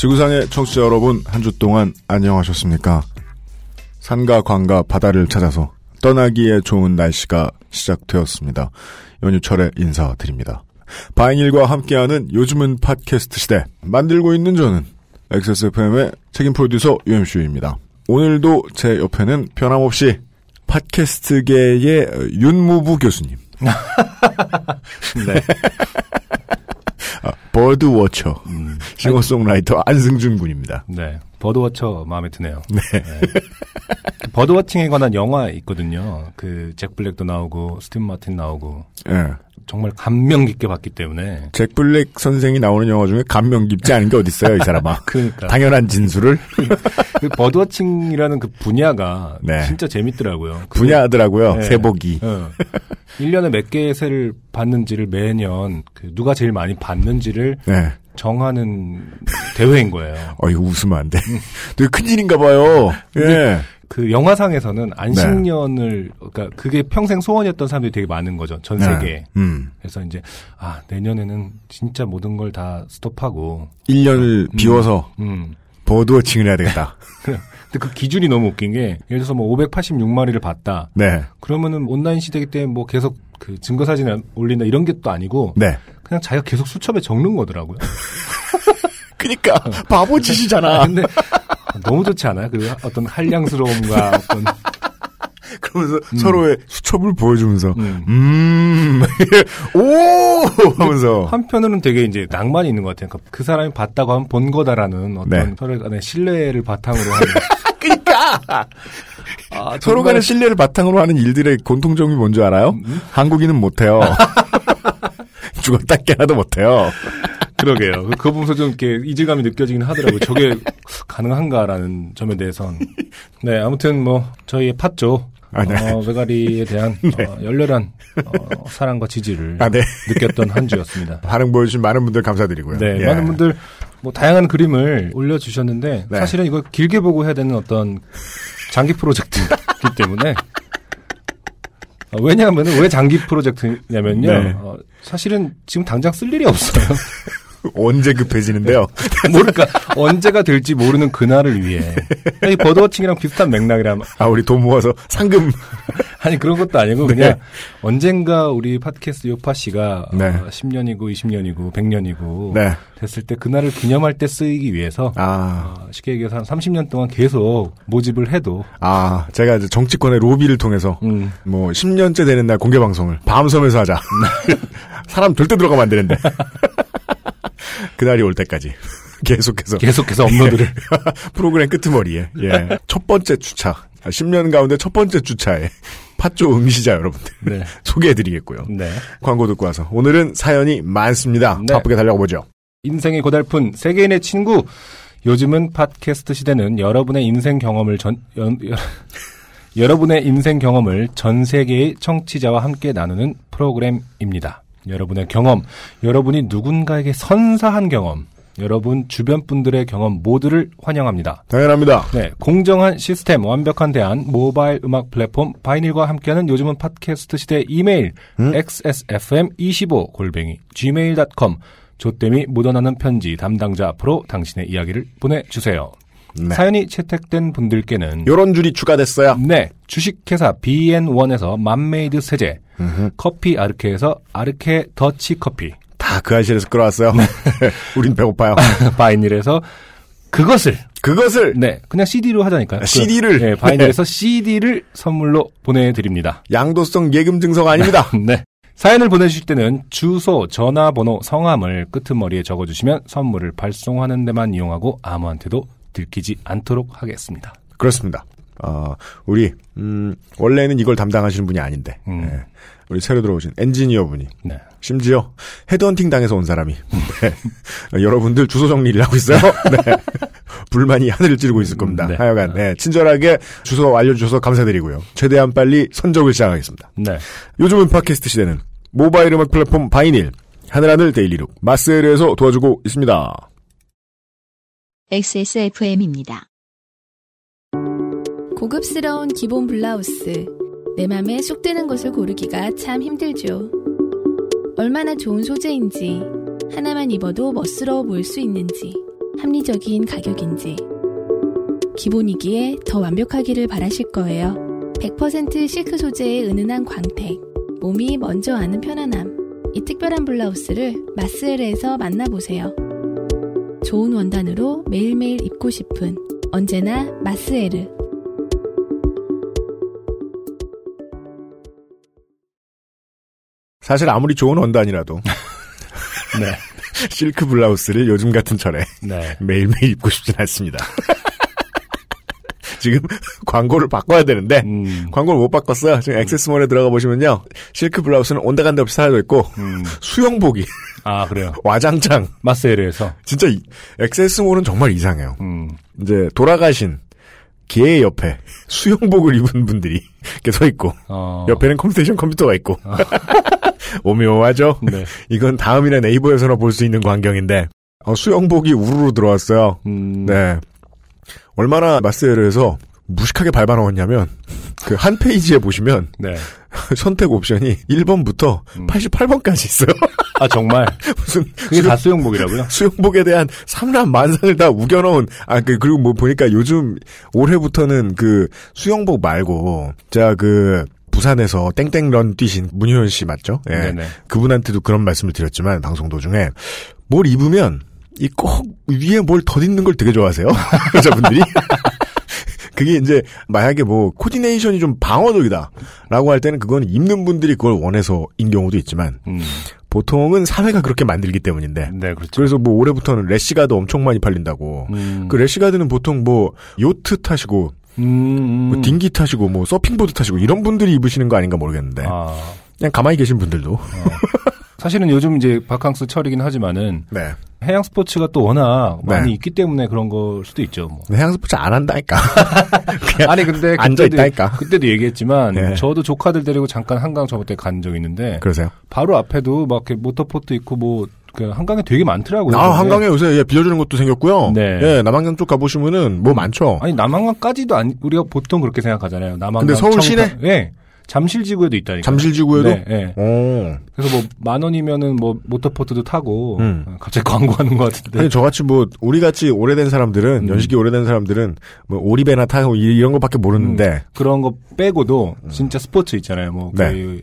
지구상의 청취자 여러분, 한 주 동안 안녕하셨습니까? 산과 강과 바다를 찾아서 떠나기에 좋은 날씨가 시작되었습니다. 연휴철에 인사드립니다. 바이닐과 함께하는 요즘은 팟캐스트 시대. 만들고 있는 저는 XSFM의 책임 프로듀서 UMC입니다. 오늘도 제 옆에는 변함없이 팟캐스트계의 윤무부 교수님. 네. 아, birdwatcher. 싱어송라이터 안승준 군입니다. 네. birdwatcher 마음에 드네요. 네. birdwatching에 관한 영화 있거든요. 그 잭 블랙도 나오고 스티브 마틴 나오고 예. 정말 감명 깊게 봤기 때문에 잭 블랙 선생이 나오는 영화 중에 감명 깊지 않은 게 어딨어요, 이 사람아. 그러니까 당연한 진술을 그 birdwatching이라는 그 분야가 네. 진짜 재밌더라고요. 그- 분야하더라고요, 네. 새 보기. 어. 1년에 몇 개의 새를 받는지를 매년 그 누가 제일 많이 받는지를 네. 정하는 대회인 거예요. 어, 이거 웃으면 안 돼. 되게 큰일인가 봐요. 예. 그 영화상에서는 안식년을 그러니까 그게 평생 소원이었던 사람들이 되게 많은 거죠. 전 세계에. 네. 음. 그래서 이제 아 내년에는 진짜 모든 걸 다 스톱하고 1년을 비워서 음. 버드워칭을 해야 되겠다. 근데 그 기준이 너무 웃긴 게 예를 들어서 뭐 586마리를 봤다. 네. 그러면은 온라인 시대이기 때문에 뭐 계속 그 증거 사진을 올린다 이런 게 또 아니고 네. 그냥 자기가 계속 수첩에 적는 거더라고요. 그니까, 바보 짓이잖아. 근데 너무 좋지 않아요? 그 어떤 한량스러움과 어떤 그러면서 서로의 수첩을 보여주면서, 음. 음, 오! 하면서. 한편으로는 되게 이제 낭만이 있는 것 같아요. 그 사람이 봤다고 하면 본 거다라는 어떤 네. 서로 간의 신뢰를 바탕으로 하는. 그니까! 아, 서로 간의 신뢰를 바탕으로 하는 일들의 공통점이 뭔지 알아요? 한국인은 못해요. 죽었다 깨나도 못해요. 그러게요. 그- 그거 보면서 좀 이렇게 이질감이 느껴지긴 하더라고요. 저게 가능한가라는 점에 대해선. 네, 아무튼 뭐 저희의 팟조 아, 네. 어, 외가리에 대한 어, 열렬한 어, 사랑과 지지를 아, 네. 느꼈던 한 주였습니다. 반응 보여주신 많은 분들 감사드리고요. 네, 예. 많은 분들 뭐 다양한 그림을 올려주셨는데 네. 사실은 이거 길게 보고 해야 되는 어떤 장기 프로젝트이기 때문에 어, 왜냐하면 왜 장기 프로젝트냐면요. 네. 어, 사실은 지금 당장 쓸 일이 없어요. 언제 급해지는데요? 모르까 언제가 될지 모르는 그날을 위해 이 버드워칭이랑 비슷한 맥락이라면 아, 우리 돈 모아서 상금. 아니 그런 것도 아니고 네. 그냥 언젠가 우리 팟캐스트 요파 씨가 네. 어, 10년이고 20년이고 100년이고 네. 됐을 때 그날을 기념할 때 쓰이기 위해서 아, 어, 쉽게 얘기해서 한 30년 동안 계속 모집을 해도 아, 제가 이제 정치권의 로비를 통해서 음, 뭐 10년째 되는 날 공개 방송을 밤섬에서 하자. 사람 절대 들어가면 안 되는데. 그날이 올 때까지 계속해서 계속해서 업로드를 프로그램 끄트머리에 예. 첫 번째 주차 10년 가운데 첫 번째 주차에 팥조 응시자 여러분들 네. 소개해드리겠고요. 네. 광고 듣고 와서 오늘은 사연이 많습니다. 네. 바쁘게 달려가 보죠. 인생의 고달픈 세계인의 친구 요즘은 팟캐스트 시대는 여러분의 인생 경험을 전 연- 여- 여러분의 인생 경험을 전 세계의 청취자와 함께 나누는 프로그램입니다. 여러분의 경험, 여러분이 누군가에게 선사한 경험, 여러분 주변 분들의 경험 모두를 환영합니다. 당연합니다. 네, 공정한 시스템, 완벽한 대안, 모바일 음악 플랫폼 바이닐과 함께하는 요즘은 팟캐스트 시대 이메일 xsfm25 골뱅이 gmail.com 조땜이 묻어나는 편지 담당자 앞으로 당신의 이야기를 보내주세요. 네. 사연이 채택된 분들께는 요런 줄이 추가됐어요. 네 주식회사 BN1에서 맘메이드 세제, 커피 아르케에서 아르케 더치 커피, 다 그 아실에서 끌어왔어요. 우린 배고파요. 바이닐에서 그것을 그것을 네 그냥 CD로 하자니까요. 아, CD 를? 네, 바이닐에서 CD를 선물로 보내드립니다. 양도성 예금 증서가 아닙니다. 네. 사연을 보내주실 때는 주소, 전화번호, 성함을 끄트머리에 적어주시면 선물을 발송하는 데만 이용하고 아무한테도 들키지 않도록 하겠습니다. 그렇습니다. 어, 우리 음, 원래는 이걸 담당하시는 분이 아닌데 음. 예, 우리 새로 들어오신 엔지니어 분이 네. 심지어 헤드헌팅 당해서 온 사람이 네. 어, 여러분들 주소 정리를 하고 있어요. 네. 불만이 하늘을 찌르고 있을 겁니다. 네. 하여간 네, 친절하게 주소 알려주셔서 감사드리고요. 최대한 빨리 선적을 시작하겠습니다. 네. 요즘은 팟캐스트 시대는 모바일 음악 플랫폼 바이닐 하늘하늘 daily look 마스에르에서 도와주고 있습니다. XSFM입니다. 고급스러운 기본 블라우스. 내 맘에 쏙 드는 것을 고르기가 참 힘들죠. 얼마나 좋은 소재인지, 하나만 입어도 멋스러워 보일 수 있는지, 합리적인 가격인지. 기본이기에 더 완벽하기를 바라실 거예요. 100% 실크 소재의 은은한 광택, 몸이 먼저 아는 편안함. 이 특별한 블라우스를 마스엘에서 만나보세요. 좋은 원단으로 매일매일 입고 싶은 언제나 마스에르. 사실 아무리 좋은 원단이라도 네. 실크 블라우스를 요즘 같은 철에 네. 매일매일 입고 싶진 않습니다. 지금 광고를 바꿔야 되는데 음. 광고를 못 바꿨어요. 지금 XS몰에 들어가 보시면요. 실크 블라우스는 온데간데 없이 사라져 있고 음. 수영복이 아, 그래요. 와장창 마스에르에서. 진짜 이- XS몰은 정말 이상해요. 음. 이제 돌아가신 개 옆에 수영복을 입은 분들이 이렇게 서 있고 어. 옆에는 computation 컴퓨터가 있고 오묘하죠. 네. 이건 다음이나 네이버에서나 볼 수 있는 광경인데 어, 수영복이 우르르 들어왔어요. 음. 네. 얼마나 마스에르에서 무식하게 밟아 넣었냐면 그 한 페이지에 보시면 네. 선택 옵션이 1번부터 음. 88번까지 있어요. 아, 정말. 무슨 그게 다 수영복이라고요? 수영복에 대한 삼란 만상을 다 우겨넣은 아 그, 그리고 뭐 보니까 요즘 올해부터는 그 수영복 말고 제가 그 부산에서 땡땡런 뛰신 문효연 씨 맞죠? 예. 네네. 그분한테도 그런 말씀을 드렸지만 방송 도중에 뭘 입으면 이 꼭 위에 뭘 덧입는 걸 되게 좋아하세요 여자분들이 그게 이제 만약에 뭐 coordination이 좀 방어적이다라고 할 때는 그건 입는 분들이 그걸 원해서인 경우도 있지만 음. 보통은 사회가 그렇게 만들기 때문인데 네, 그렇죠. 그래서 뭐 올해부터는 래시가드 엄청 많이 팔린다고 음. 그 래시가드는 보통 뭐 요트 타시고 음, 음. 뭐 dinghy 타시고 뭐 서핑보드 타시고 이런 분들이 입으시는 거 아닌가 모르겠는데 아. 그냥 가만히 계신 분들도 사실은 요즘 이제 바캉스 철이긴 하지만은 네 해양 스포츠가 또 워낙 많이 네. 있기 때문에 그런 걸 수도 있죠. 뭐. 해양 스포츠 안 한다니까 아니 근데 앉아 있다니까. 그때도 얘기했지만 네. 저도 조카들 데리고 잠깐 한강 저번 때 간 적 있는데 그러세요? 바로 앞에도 막 이렇게 모터보트 있고 뭐그 한강에 되게 많더라고요. 아 한강에 요새 예, 빌려주는 것도 생겼고요. 네. 예, 남한강 쪽 가보시면은 뭐 많죠. 아니 남한강까지도 아니 우리가 보통 그렇게 생각하잖아요. 남한강 근데 서울 시내? 예. 잠실지구에도 있다니까. 잠실지구에도. 네, 예. 오. 그래서 뭐 만 원이면은 뭐 모터포트도 타고 음. 갑자기 광고하는 것 같은데. 아니 저같이 뭐 우리 같이 오래된 사람들은 음. 연식이 오래된 사람들은 뭐 오리배나 타고 이- 이런 것밖에 모르는데 그런 거 빼고도 진짜 스포츠 있잖아요. 뭐 음. 네. 그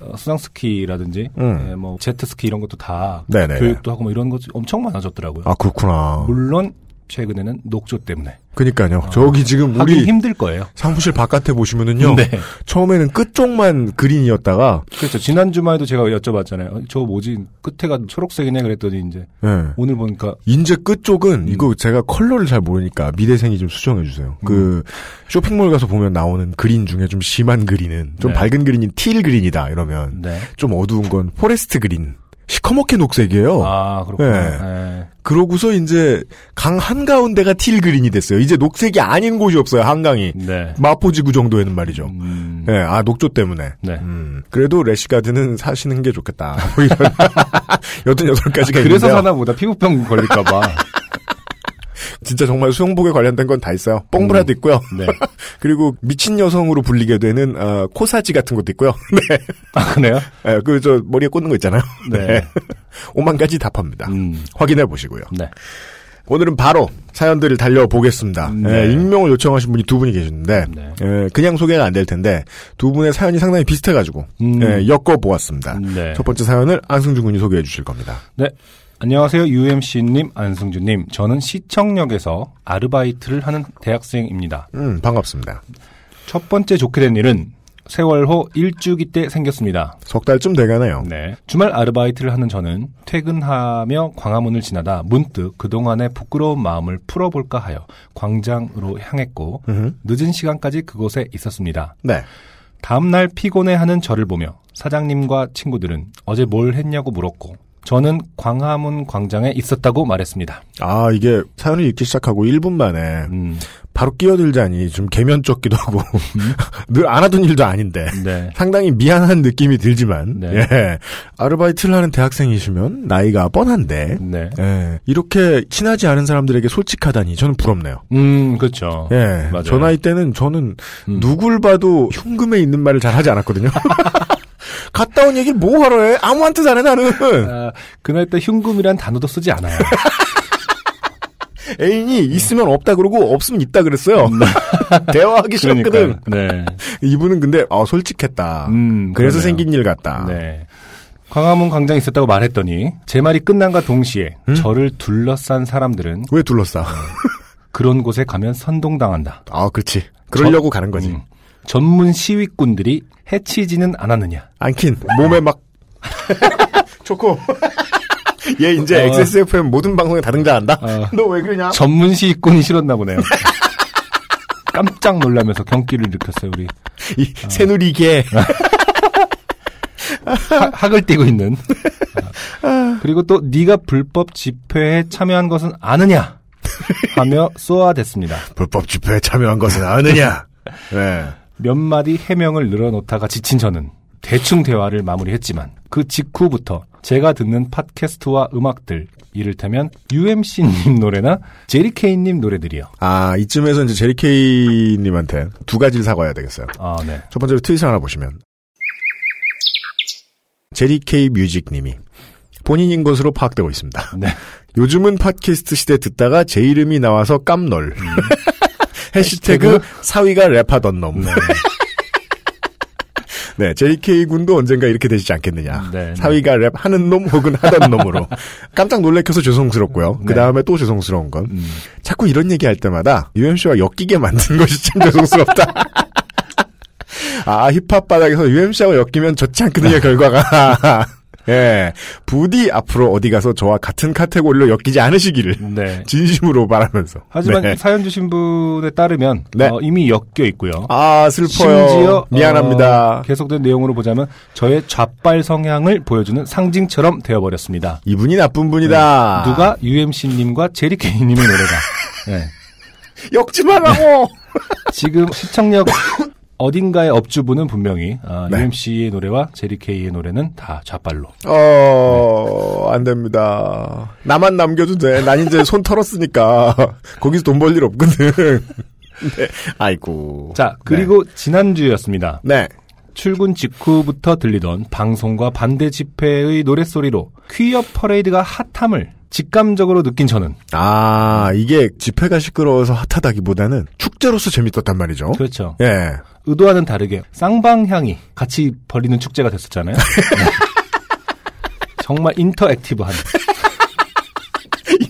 어, 수상스키라든지 음. 예, 뭐 제트스키 이런 것도 다 네네. 교육도 하고 뭐 이런 것 엄청 많아졌더라고요. 아 그렇구나. 물론 최근에는 녹조 때문에 그니까요. 저기 지금 우리 힘들 거예요. 사무실 바깥에 보시면은요. 네. 처음에는 끝쪽만 그린이었다가 그렇죠. 지난 주말에도 제가 여쭤봤잖아요. 어, 저 뭐지 끝에가 초록색이네 그랬더니 이제 예. 오늘 보니까 인제 끝쪽은 음. 이거 제가 컬러를 잘 모르니까 미대생이 좀 수정해 주세요. 음. 그 쇼핑몰 가서 보면 나오는 그린 중에 좀 심한 그린은 좀 네. 밝은 그린이 teal green이다 이러면 네. 좀 어두운 건 forest green. 시커멓게 녹색이에요. 아 그렇구나. 네. 예. 그러고서 이제 강 한가운데가 틸 그린이 됐어요. 이제 녹색이 아닌 곳이 없어요. 한강이. 네. 마포지구 정도에는 말이죠. 음, 예, 아 녹조 때문에. 네. 음, 그래도 래시가드는 사시는 게 좋겠다. 뭐 이런 여든 여덟 가지가 그래서 있는데요. 사나 보다 피부병 걸릴까봐. 진짜 정말 수영복에 관련된 건 다 있어요. 뽕브라도 있고요. 네. 그리고 미친 여성으로 불리게 되는 어, 코사지 같은 것도 있고요. 네, 아 그래요? 그저 머리에 꽂는 거 있잖아요. 네. 오만 가지 다 팝니다. 음. 확인해 보시고요. 네. 오늘은 바로 사연들을 달려보겠습니다. 네. 예, 익명을 요청하신 분이 두 분이 계시는데 네. 예, 그냥 소개가 안될 텐데 두 분의 사연이 상당히 비슷해가지고 음. 예, 엮어 보았습니다. 네. 첫 번째 사연을 안승준 군이 소개해 주실 겁니다. 네. 안녕하세요. UMC님, 안승준님. 저는 시청역에서 아르바이트를 하는 대학생입니다. 음, 반갑습니다. 첫 번째 좋게 된 일은 세월 호 일주기 때 생겼습니다. 석 달쯤 돼가네요. 네. 주말 아르바이트를 하는 저는 퇴근하며 광화문을 지나다 문득 그동안의 부끄러운 마음을 풀어볼까 하여 광장으로 향했고 음흠. 늦은 시간까지 그곳에 있었습니다. 네. 다음날 피곤해하는 저를 보며 사장님과 친구들은 어제 뭘 했냐고 물었고 저는 광화문 광장에 있었다고 말했습니다. 아, 이게 사연을 읽기 시작하고 1분 만에 음, 바로 끼어들자니 좀 개면쩍기도 하고 늘안 하던 일도 아닌데 네. 상당히 미안한 느낌이 들지만 네. 예. 아르바이트를 하는 대학생이시면 나이가 뻔한데 네. 예. 이렇게 친하지 않은 사람들에게 솔직하다니 저는 부럽네요. 음, 그렇죠. 예. 맞아요. 저 나이 때는 저는 음. 누굴 봐도 흉금에 있는 말을 잘 하지 않았거든요. 갔다 온 얘기를 뭐 하러 해? 아무한테 잘해 나는. 아, 그날 때 흉금이란 단어도 쓰지 않아요. 애인이 있으면 없다 그러고 없으면 있다 그랬어요. 대화하기 싫었거든. 네. 이분은 근데 아 솔직했다. 음, 그래서 그러네요. 생긴 일 같다. 네. 광화문 광장에 있었다고 말했더니 제 말이 끝난과 동시에 음? 저를 둘러싼 사람들은 왜 둘러싸? 그런 곳에 가면 선동당한다. 아 그렇지. 그러려고 가는 거지. 음, 전문 시위꾼들이 해치지는 않았느냐. 안킨 몸에 막 좋고. 얘 이제 어. XSFM 모든 방송에 다 등장한다. 어. 너왜 그러냐? 전문 시위꾼이 싫었나 보네요. 깜짝 놀라면서 경기를 일으켰어요 우리 이 새누리개. 하- 학을 띠고 있는. 아, 그리고 또 네가 불법 집회에 참여한 것은 아느냐 하며 쏘아댔습니다. 불법 집회에 참여한 것은 아느냐? 네. 몇 마디 해명을 늘어놓다가 지친 저는 대충 대화를 마무리했지만 그 직후부터 제가 듣는 팟캐스트와 음악들 이를테면 UMC님 노래나 제리케이님 노래들이요. 아 이쯤에서 이제 제리케이님한테 두 가지를 사과해야 되겠어요. 아 네. 첫 번째로 트윗을 하나 보시면 제리케이 뮤직님이 본인인 것으로 파악되고 있습니다. 네. 요즘은 팟캐스트 시대 듣다가 제 이름이 나와서 깜놀. 해시태그 사위가 랩하던 놈. 네. 네, JK 군도 언젠가 이렇게 되지 않겠느냐. 네, 네. 사위가 랩 하는 놈 혹은 하던 놈으로. 깜짝 놀래켜서 죄송스럽고요. 네. 그 다음에 또 죄송스러운 건 음. 자꾸 이런 얘기 할 때마다 UMC와 엮이게 만든 것이 참 죄송스럽다. 아, 힙합 바닥에서 UMC하고 엮이면 좋지 않거든요, 결과가. 예. 부디 앞으로 어디 가서 저와 같은 카테고리로 엮이지 않으시기를 네. 진심으로 바라면서. 하지만 네. 사연 주신 분에 따르면 네. 어, 이미 엮여 있고요. 아, 슬퍼요. 심지어 미안합니다. 어, 계속된 내용으로 보자면 저의 좌빨 성향을 보여주는 상징처럼 되어버렸습니다. 이분이 나쁜 분이다. 누가 UMC님과 제리케이님의 노래가 네. 엮지 말라고! 지금 시청력 어딘가의 업주분은 분명히 아, 네. UMC의 노래와 제리케이의 노래는 다 좌빨로. 어, 안 됩니다. 나만 남겨도 돼. 난 이제 손 털었으니까. 거기서 돈 벌 일 없거든. 네. 아이고. 자 그리고 지난주였습니다. 네. 출근 직후부터 들리던 방송과 반대 집회의 노랫소리로 퀴어 퍼레이드가 핫함을 직감적으로 느낀 저는 아, 이게 집회가 시끄러워서 핫하다기보다는 축제로서 재밌었단 말이죠. 그렇죠. 예. 의도와는 다르게 쌍방향이 같이 벌리는 축제가 됐었잖아요. 네. 정말 interactive한.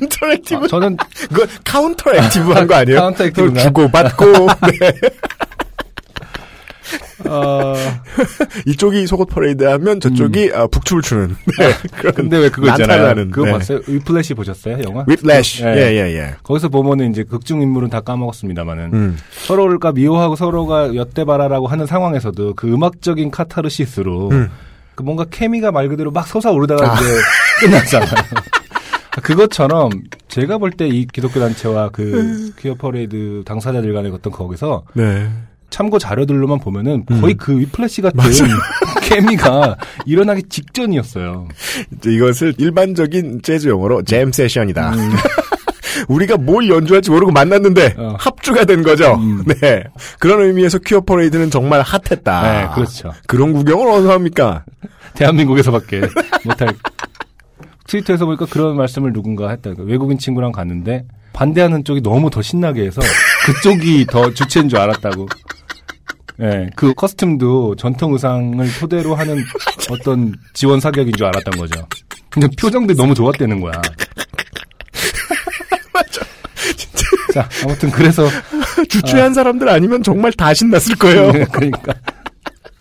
interactive. 아, 저는 그거 counter active한 거 아니에요? counter active인가요? 주고 받고. 네. 어, 이쪽이 속옷 퍼레이드 하면 저쪽이 아, 북춤을 추는. 네. 그런 근데 왜 그거 있잖아요. 난타나는, 그거 네. 봤어요? 위플래시 보셨어요, 영화? 위플래시. 예. 예, 예, 예. 거기서 보면은 이제 극중 인물은 다 까먹었습니다만은 음. 서로가 미워하고 서로가 엿 돼 봐라라고 하는 상황에서도 그 음악적인 카타르시스로 음. 그 뭔가 케미가 말 그대로 막 솟아오르다가 아. 이제 끝났잖아요. 그것처럼 제가 볼 때 이 기독교 단체와 그 퀴어 퍼레이드 당사자들 간의 어떤 거기서 네. 참고 자료들로만 보면은 음. 거의 그 위플래시 같은 케미가 일어나기 직전이었어요. 이제 이것을 일반적인 재즈 용어로 jam session이다. 음. 우리가 뭘 연주할지 모르고 만났는데 어. 합주가 된 거죠. 음. 네. 그런 의미에서 퀴어 퍼레이드는 정말 핫했다. 네, 그렇죠. 그런 구경을 어디서 합니까? 대한민국에서밖에 못할. 트위터에서 보니까 그런 말씀을 누군가 했다. 그 외국인 친구랑 갔는데 반대하는 쪽이 너무 더 신나게 해서 그쪽이 더 주최인 줄 알았다고. 예, 그 커스튬도 전통 의상을 토대로 하는 어떤 지원 사격인 줄 알았던 거죠. 근데 표정들이 너무 좋았다는 거야. 자, 아무튼 그래서 주최한 사람들 아니면 정말 다 신났을 거예요. 그러니까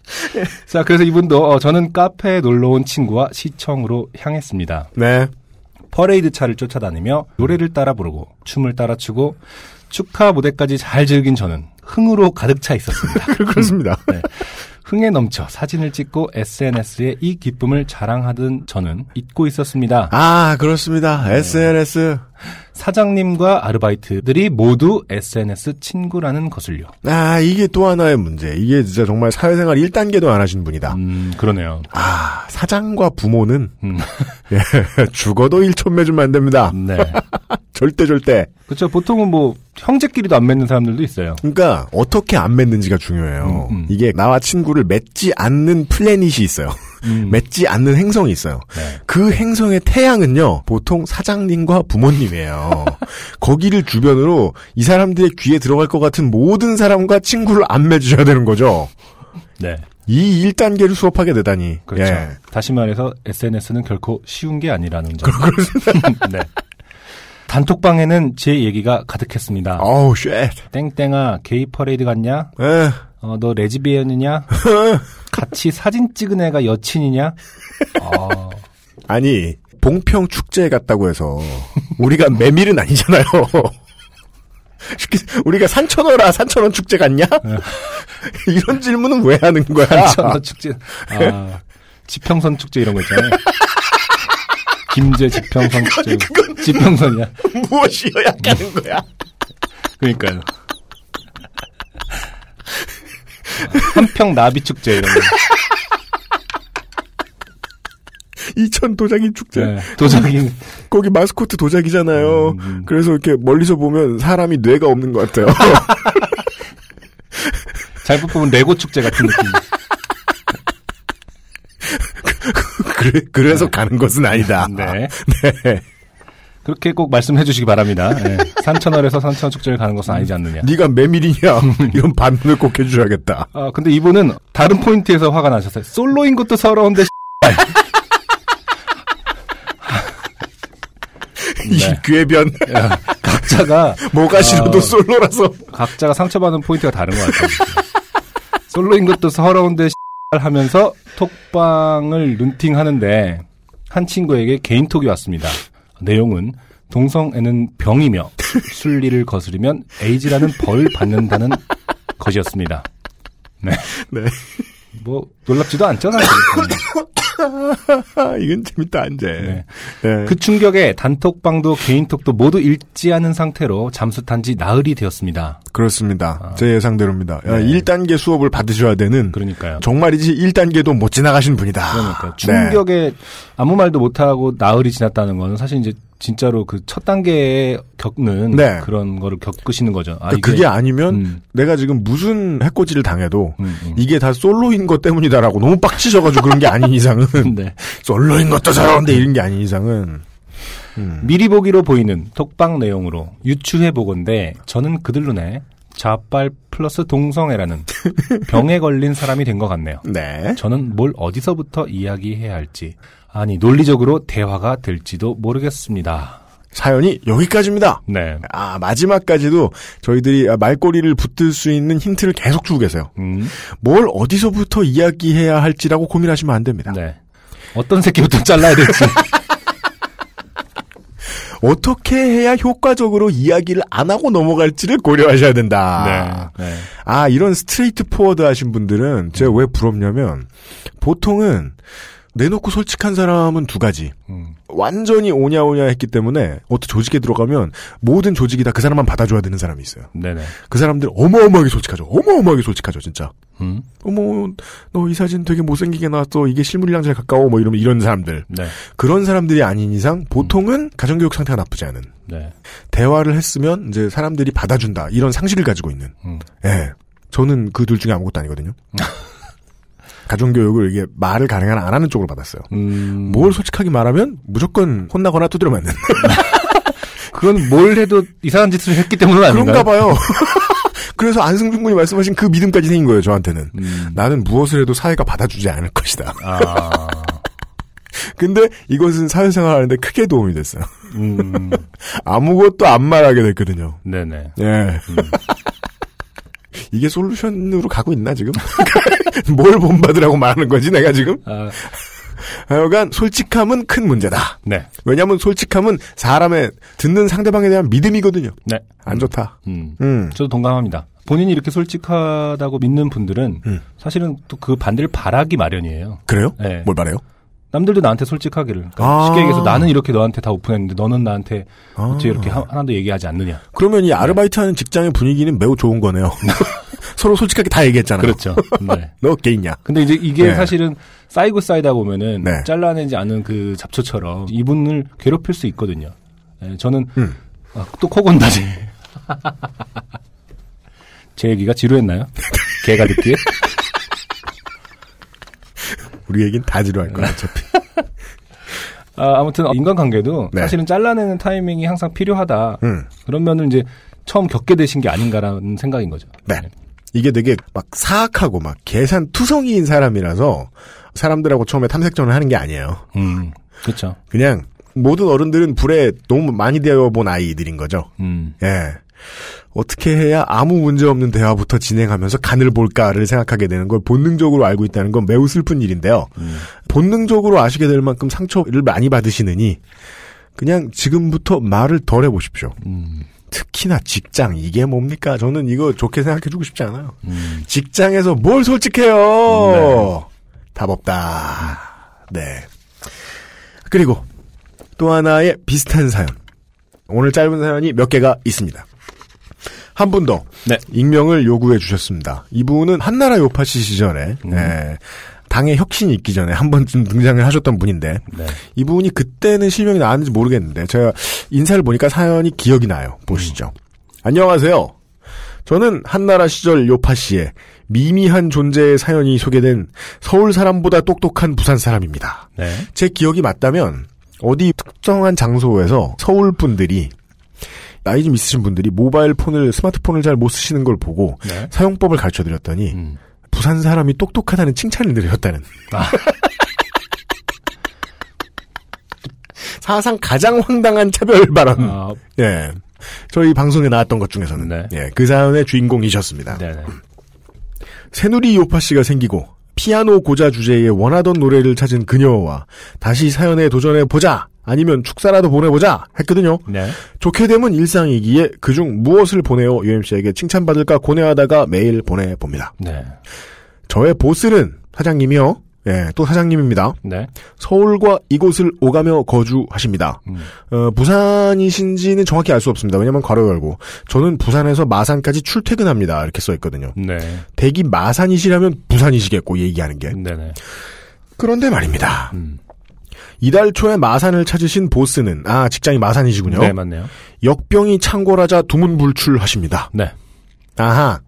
자, 그래서 이분도 어, 저는 카페에 놀러 온 친구와 시청으로 향했습니다. 네. 퍼레이드 차를 쫓아다니며 노래를 따라 부르고 춤을 따라 추고 축하 무대까지 잘 즐긴 저는 흥으로 가득 차 있었습니다. 그렇습니다. 네. 흥에 넘쳐 사진을 찍고 SNS에 이 기쁨을 자랑하던 저는 잊고 있었습니다. 아, 그렇습니다. SNS. 사장님과 아르바이트들이 모두 SNS 친구라는 것을요. 아, 이게 또 하나의 문제. 이게 진짜 정말 사회생활 1단계도 안 하신 분이다. 음, 그러네요. 아, 사장과 부모는 음, 예, 죽어도 일촌 맺으면 안 됩니다. 네. 절대 절대. 그렇죠. 보통은 뭐 형제끼리도 안 맺는 사람들도 있어요. 그러니까 어떻게 안 맺는지가 중요해요. 음, 음. 이게 나와 친구를 맺지 않는 플래닛이 있어요. 음, 맺지 않는 행성이 있어요. 네. 그 행성의 태양은요, 보통 사장님과 부모님이에요. 거기를 주변으로 이 사람들의 귀에 들어갈 것 같은 모든 사람과 친구를 안 맺으셔야 되는 거죠. 네. 이 1단계를 수업하게 되다니. 그렇죠. 예. 다시 말해서 SNS는 결코 쉬운 게 아니라는 점. 네. 단톡방에는 제 얘기가 가득했습니다. 어우, shit. 땡땡아, 게이 퍼레이드 갔냐? 에, 어, 너 레즈비언이냐? 같이 사진 찍은 애가 여친이냐? 어, 아니, 봉평 축제에 갔다고 해서, 우리가 메밀은 아니잖아요. 우리가 산천어라 산천원 축제 갔냐? 이런 질문은 왜 하는 거야? 천어 축제, 아, 지평선 축제 이런 거 있잖아요. 김제 지평선 축제. 지평선이야. 무엇이어야 가는 거야? 그러니까요. 한평 나비 축제 이런 거. 이천 도자기 축제. 네. 도자기 거기 마스코트 도자기잖아요. 음, 음. 그래서 이렇게 멀리서 보면 사람이 뇌가 없는 것 같아요. 잘못 보면 레고 축제 같은 느낌. 그래, 그래서 가는 것은 아니다. 네. 네. 그렇게 꼭 말씀해 주시기 바랍니다. 네. 산천어여서 산천어 축제를 가는 것은 아니지 않느냐. 네가 메밀이냐? 이런 반문을 꼭 해주셔야겠다. 아, 근데 이분은 다른 포인트에서 화가 나셨어요. 솔로인 것도 서러운데, 이 네. 궤변. 각자가, 뭐가 싫어도 아. 솔로라서. 각자가 상처받은 포인트가 다른 것 같아요. 솔로인 것도 서러운데, 하면서 톡방을 눈팅 하는데, 한 친구에게 개인톡이 왔습니다. 내용은, 동성애는 병이며, 순리를 거스르면 에이즈라는 벌 받는다는 것이었습니다. 네. 네. 뭐, 놀랍지도 사실. 아, 이건 재밌다, 이제. 네. 네. 그 충격에 단톡방도 개인톡도 모두 읽지 않은 상태로 잠수탄 지 나흘이 되었습니다. 그렇습니다. 아. 제 예상대로입니다. 야, 네. 1단계 수업을 받으셔야 되는 그러니까요. 정말이지 1단계도 못 지나가신 분이다. 그러니까 네. 충격에 아무 말도 못하고 나흘이 지났다는 거는 사실 이제 진짜로 그 첫 단계에 겪는 네. 그런 거를 겪으시는 거죠. 아, 그러니까 그게 아니면 음, 내가 지금 무슨 해코지를 당해도 음, 음. 이게 다 솔로인 것 때문이다라고 너무 빡치셔가지고 그런 게 아닌 이상은 네. 솔로인 것도 서러운데 이런 게 아닌 이상은 음. 미리 보기로 보이는 톡방 내용으로 유추해 보건데 저는 그들 눈에 좌빨 플러스 동성애라는 병에 걸린 사람이 된 것 같네요. 네. 저는 뭘 어디서부터 이야기해야 할지 아니 논리적으로 대화가 될지도 모르겠습니다. 사연이 여기까지입니다. 네. 아 마지막까지도 저희들이 아, 말꼬리를 붙들 수 있는 힌트를 계속 주고 계세요. 음, 뭘 어디서부터 이야기해야 할지라고 고민하시면 안 됩니다. 네. 어떤 새끼부터 잘라야 될지. 어떻게 해야 효과적으로 이야기를 안 하고 넘어갈지를 고려하셔야 된다. 네. 네. 아, 이런 straightforward 하신 분들은 제가 왜 부럽냐면 보통은 내놓고 솔직한 사람은 두 가지. 음, 완전히 오냐오냐 했기 때문에 어떤 조직에 들어가면 모든 조직이 다 그 사람만 받아줘야 되는 사람이 있어요. 네네. 그 사람들 어마어마하게 솔직하죠. 어마어마하게 솔직하죠, 진짜. 음, 어머, 너 이 사진 되게 못생기게 나왔어. 이게 실물이랑 잘 가까워. 뭐 이러면 이런 사람들. 네. 그런 사람들이 아닌 이상 보통은 가정교육 상태가 나쁘지 않은. 네. 대화를 했으면 이제 사람들이 받아준다. 이런 상식을 가지고 있는. 음, 예. 저는 그 둘 중에 아무것도 아니거든요. 가정교육을 이게 말을 가능한 안 하는 쪽으로 받았어요. 음, 뭘 솔직하게 말하면 무조건 혼나거나 두드려 맞는. 그건 뭘 해도 이상한 짓을 했기 때문은 아닌가요? 그런가 봐요. 그래서 안승준 군이 말씀하신 그 믿음까지 생긴 거예요, 저한테는. 음, 나는 무엇을 해도 사회가 받아주지 않을 것이다. 아, 근데 이것은 사회생활 하는데 크게 도움이 됐어요. 음, 아무것도 안 말하게 됐거든요. 네네. 예. 이게 솔루션으로 가고 있나 지금? 뭘 본받으라고 말하는 거지 내가 지금? 아, 하여간 솔직함은 큰 문제다. 네. 왜냐하면 솔직함은 사람의 듣는 상대방에 대한 믿음이거든요. 네. 안 좋다. 음. 음. 저도 동감합니다. 본인이 이렇게 솔직하다고 믿는 분들은 음. 사실은 또 그 반대를 바라기 마련이에요. 그래요? 네. 뭘 말해요? 남들도 나한테 솔직하기를. 그러니까 아. 쉽게 얘기해서 나는 이렇게 너한테 다 오픈했는데 너는 나한테 아. 어떻게 이렇게 하- 하나도 얘기하지 않느냐. 그러면 이 아르바이트 하는 직장의 분위기는 매우 좋은 거네요. 서로 솔직하게 다 얘기했잖아요. 그렇죠. 네. 너 게이냐? 근데 이제 이게 네. 사실은 쌓이고 쌓이다 보면은 네. 잘라내지 않은 그 잡초처럼 이분을 괴롭힐 수 있거든요. 네, 저는 음. 아, 또 코곤다지. 제 얘기가 지루했나요? 개가 듣기에? 우리 얘기는 다 지루할 거야 어차피. 아, 아무튼 인간관계도 네. 사실은 잘라내는 타이밍이 항상 필요하다. 음. 그러면은 이제 처음 겪게 되신 게 아닌가라는 생각인 거죠. 네. 이게 되게 막 사악하고 막 계산 투성이인 사람이라서 사람들하고 처음에 탐색전을 하는 게 아니에요. 음, 그렇죠. 그냥 모든 어른들은 불에 너무 많이 되어본 아이들인 거죠. 음, 예. 어떻게 해야 아무 문제 없는 대화부터 진행하면서 간을 볼까를 생각하게 되는 걸 본능적으로 알고 있다는 건 매우 슬픈 일인데요. 음. 본능적으로 아시게 될 만큼 상처를 많이 받으시느니 그냥 지금부터 말을 덜 해보십시오. 음, 특히나 직장 이게 뭡니까? 저는 이거 좋게 생각해주고 싶지 않아요. 음. 직장에서 뭘 솔직해요? 답 없다. 네. 그리고 또 하나의 비슷한 사연. 오늘 짧은 사연이 몇 개가 있습니다. 한 분 더. 네. 익명을 요구해 주셨습니다. 이분은 한나라 요파시 시절에, 음. 예, 당의 혁신이 있기 전에 한 번쯤 등장을 하셨던 분인데, 네. 이분이 그때는 실명이 나왔는지 모르겠는데, 제가 인사를 보니까 사연이 기억이 나요. 보시죠. 안녕하세요. 저는 한나라 시절 요파시에 미미한 존재의 사연이 소개된 서울 사람보다 똑똑한 부산 사람입니다. 네. 제 기억이 맞다면 어디 특정한 장소에서 서울 분들이 나이 좀 있으신 분들이 모바일 폰을 스마트폰을 잘 못 쓰시는 걸 보고 네. 사용법을 가르쳐 드렸더니 음. 부산 사람이 똑똑하다는 칭찬을 드렸다는 아. 사상 가장 황당한 차별 발언. 아, 예. 저희 방송에 나왔던 것 중에서는 네. 예, 그 사연의 주인공이셨습니다. 네네. 새누리 요파 씨가 생기고 피아노 고자 주제에 원하던 노래를 찾은 그녀와 다시 사연에 도전해 보자 아니면 축사라도 보내보자 했거든요. 네. 좋게 되면 일상이기에 그중 무엇을 보내어 UMC에게 칭찬받을까 고뇌하다가 메일 보내봅니다. 네. 저의 보스는 사장님이요. 예, 또 사장님입니다. 네. 서울과 이곳을 오가며 거주하십니다. 음. 어, 부산이신지는 정확히 알 수 없습니다. 왜냐면 괄호 열고 저는 부산에서 마산까지 출퇴근합니다. 이렇게 써 있거든요. 네. 대기 마산이시라면 부산이시겠고 얘기하는 게. 네네. 그런데 말입니다. 음. 이달 초에 마산을 찾으신 보스는 아 직장이 마산이시군요. 네, 맞네요. 역병이 창궐하자 두문불출하십니다. 네. 아하.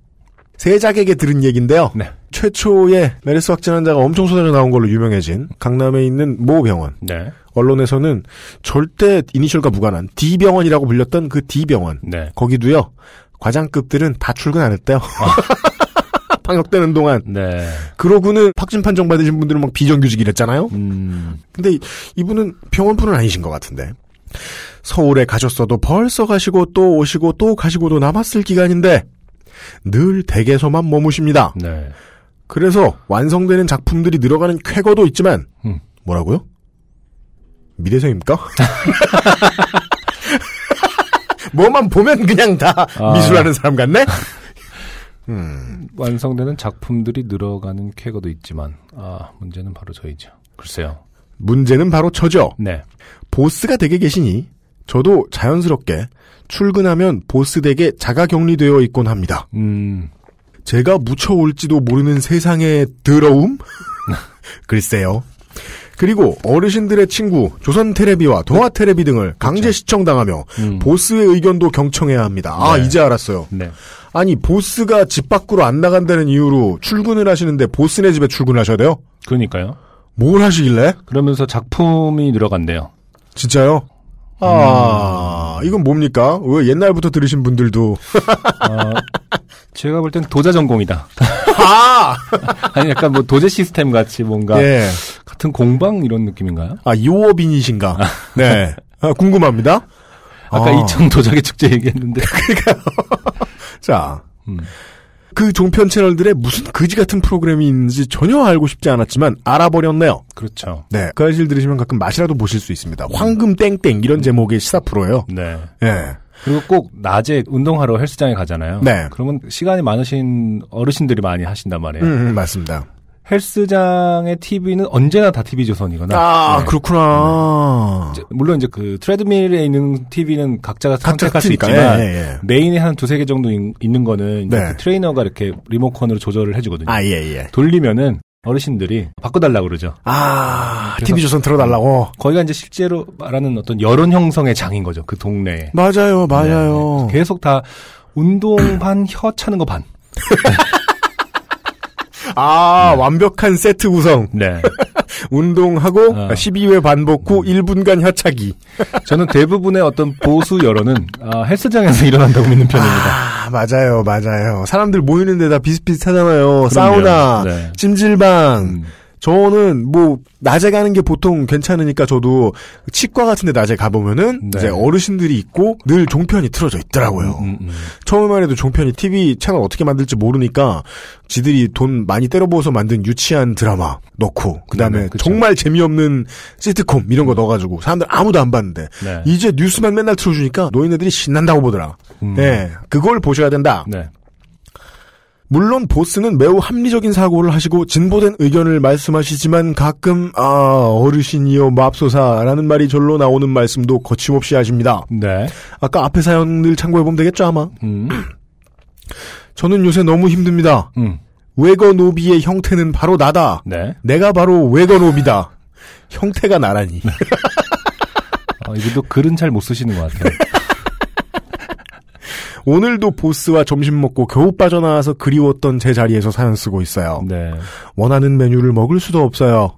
세작에게 들은 얘기인데요. 네. 최초의 메르스 확진 환자가 엄청 쏟아져 나온 걸로 유명해진 강남에 있는 모 병원. 네. 언론에서는 절대 이니셜과 무관한 D병원이라고 불렸던 그 D병원. 네. 거기도요. 과장급들은 다 출근 안 했대요. 방역되는 동안. 네. 그러고는 확진 판정 받으신 분들은 막 비정규직 이랬잖아요. 음. 근데 이- 이분은 병원분은 아니신 것 같은데. 서울에 가셨어도 벌써 가시고 또 오시고 또 가시고도 남았을 기간인데 늘 댁에서만 머무십니다. 네. 그래서 완성되는 작품들이 늘어가는 쾌거도 있지만 음. 뭐라고요? 미대생입니까? 뭐만 보면 그냥 다 아. 미술하는 사람 같네? 음, 완성되는 작품들이 늘어가는 쾌거도 있지만, 아, 문제는 바로 저희죠. 글쎄요. 문제는 바로 저죠. 네. 보스가 댁에 계시니 저도 자연스럽게 출근하면 보스 댁에 자가 격리되어 있곤 합니다. 음, 제가 묻혀올지도 모르는 세상의 더러움? 글쎄요. 그리고 어르신들의 친구 조선 테레비와 동아 테레비 등을 강제 시청당하며 음. 보스의 의견도 경청해야 합니다. 아 네. 이제 알았어요. 네. 아니 보스가 집 밖으로 안 나간다는 이유로 출근을 하시는데 보스네 집에 출근하셔야 돼요? 그러니까요. 뭘 하시길래? 그러면서 작품이 늘어간대요. 진짜요? 아 이건 뭡니까? 왜 옛날부터 들으신 분들도 아, 제가 볼 땐 도자 전공이다. 아 아니, 약간 뭐 도제 시스템 같이 뭔가 예. 같은 공방 이런 느낌인가요? 아 요업인이신가? 네. 아, 궁금합니다. 아까 아. 이천 도자기 축제 얘기했는데. 자, 음. 그 종편 채널들에 무슨 그지 같은 프로그램이 있는지 전혀 알고 싶지 않았지만 알아버렸네요. 그렇죠. 네. 그 사실 들으시면 가끔 맛이라도 보실 수 있습니다. 황금 땡땡 이런 제목의 시사 프로예요. 네. 예. 그리고 꼭 낮에 운동하러 헬스장에 가잖아요. 네. 그러면 시간이 많으신 어르신들이 많이 하신단 말이에요. 음, 음, 맞습니다. 헬스장의 TV는 언제나 다 TV 조선이거나. 아, 네. 그렇구나. 이제 물론 이제 그 트레드밀에 있는 TV는 각자가 각자 선택할 수. 있지만 예, 예, 예. 메인에 한 두세 개 정도 있- 있는 거는 이제 네. 그 트레이너가 이렇게 리모컨으로 조절을 해 주거든요. 아, 예, 예. 돌리면은 어르신들이 바꿔달라고 그러죠. 아, 그래서- TV조선 틀어달라고. 거기가 이제 실제로 말하는 어떤 여론 형성의 장인 거죠. 그 동네에. 맞아요, 맞아요. 네, 네. 계속 다 운동 반, 혀 차는 거 반. 아, 완벽한 세트 구성. 네. 운동하고 어. 12회 반복 후 1분간 혀차기. 저는 대부분의 어떤 보수 여론은 아, 헬스장에서 일어난다고 믿는 편입니다. 아, 맞아요, 맞아요. 사람들 모이는 데다 비슷비슷하잖아요. 사우나, 네. 찜질방. 음, 저는 뭐 낮에 가는 게 보통 괜찮으니까 저도 치과 같은 데 낮에 가보면은 네. 이제 어르신들이 있고 늘 종편이 틀어져 있더라고요. 음, 음. 처음에만 해도 종편이 TV 채널 어떻게 만들지 모르니까 지들이 돈 많이 때려부어서 만든 유치한 드라마 넣고 그다음에 네, 그쵸. 정말 재미없는 시트콤 이런 거 넣어가지고 사람들 아무도 안 봤는데 네. 이제 뉴스만 맨날 틀어주니까 노인네들이 신난다고 보더라. 음. 네, 그걸 보셔야 된다. 네. 물론 보스는 매우 합리적인 사고를 하시고 진보된 의견을 말씀하시지만 가끔 아 어르신이요 맙소사라는 말이 절로 나오는 말씀도 거침없이 하십니다. 네. 아까 앞에 사연을 참고해보면 되겠죠 아마. 음. 저는 요새 너무 힘듭니다. 음. 외거노비의 형태는 바로 나다. 네. 내가 바로 외거노비다. 형태가 나라니. 어, 이분도 글은 잘 못 쓰시는 것 같아요. 오늘도 보스와 점심 먹고 겨우 빠져나와서 그리웠던 제 자리에서 사연 쓰고 있어요. 네. 원하는 메뉴를 먹을 수도 없어요.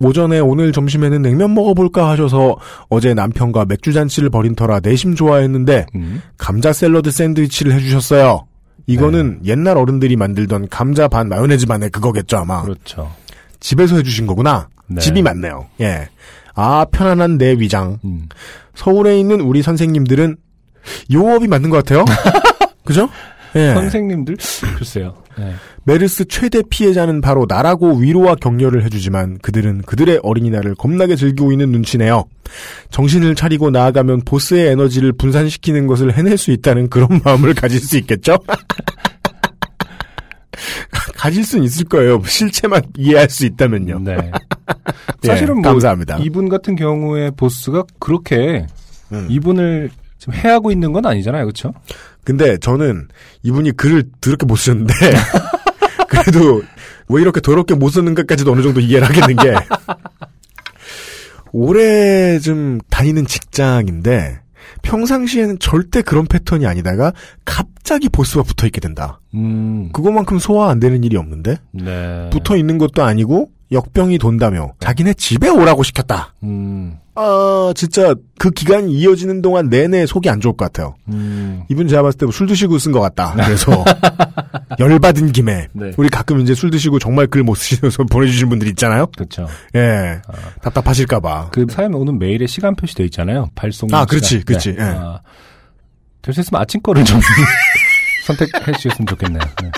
오전에 오늘 점심에는 냉면 먹어볼까 하셔서 어제 남편과 맥주 잔치를 벌인 터라 내심 좋아했는데 음. 감자 샐러드 샌드위치를 해주셨어요. 이거는 옛날 어른들이 만들던 감자 반 마요네즈 반의 그거겠죠 아마. 그렇죠. 집에서 해주신 거구나. 네. 집이 맞네요. 예. 아 편안한 내 위장. 음. 서울에 있는 우리 선생님들은 요업이 맞는 것 같아요. 그죠? 예. 선생님들 글쎄요. 네. 메르스 최대 피해자는 바로 나라고 위로와 격려를 해주지만 그들은 그들의 어린이날을 겁나게 즐기고 있는 눈치네요. 정신을 차리고 나아가면 보스의 에너지를 분산시키는 것을 해낼 수 있다는 그런 마음을 가질 수 있겠죠? 가질 수는 있을 거예요. 실체만 이해할 수 있다면요. 네. 예, 사실은 뭐 감사합니다. 이분 같은 경우에 보스가 그렇게 음. 이분을 지금 해하고 있는 건 아니잖아요, 그렇죠? 근데 저는 이분이 글을 더럽게 못 쓰는데 그래도 왜 이렇게 더럽게 못 썼는가까지도 어느 정도 이해를 하겠는 게 오래 좀 다니는 직장인데 평상시에는 절대 그런 패턴이 아니다가 갑자기 보스와 붙어 있게 된다. 음. 그거만큼 소화 안 되는 일이 없는데 네. 붙어 있는 것도 아니고 역병이 돈다며 자기네 집에 오라고 시켰다. 음. 아 진짜 그 기간이 이어지는 동안 내내 속이 안 좋을 것 같아요. 음. 이분 제가 봤을 때 술 드시고 쓴 것 같다. 그래서 열받은 김에 네. 우리 가끔 이제 술 드시고 정말 글 못 쓰셔서 보내주신 분들 있잖아요. 그렇죠. 예, 답답하실까봐. 그 사연 오는 메일에 시간 표시돼 있잖아요. 발송. 아. 그렇지, 그렇지. 예. 아, 될수 있으면 아침 거를 좀 선택해 주셨으면 좋겠네요. 네.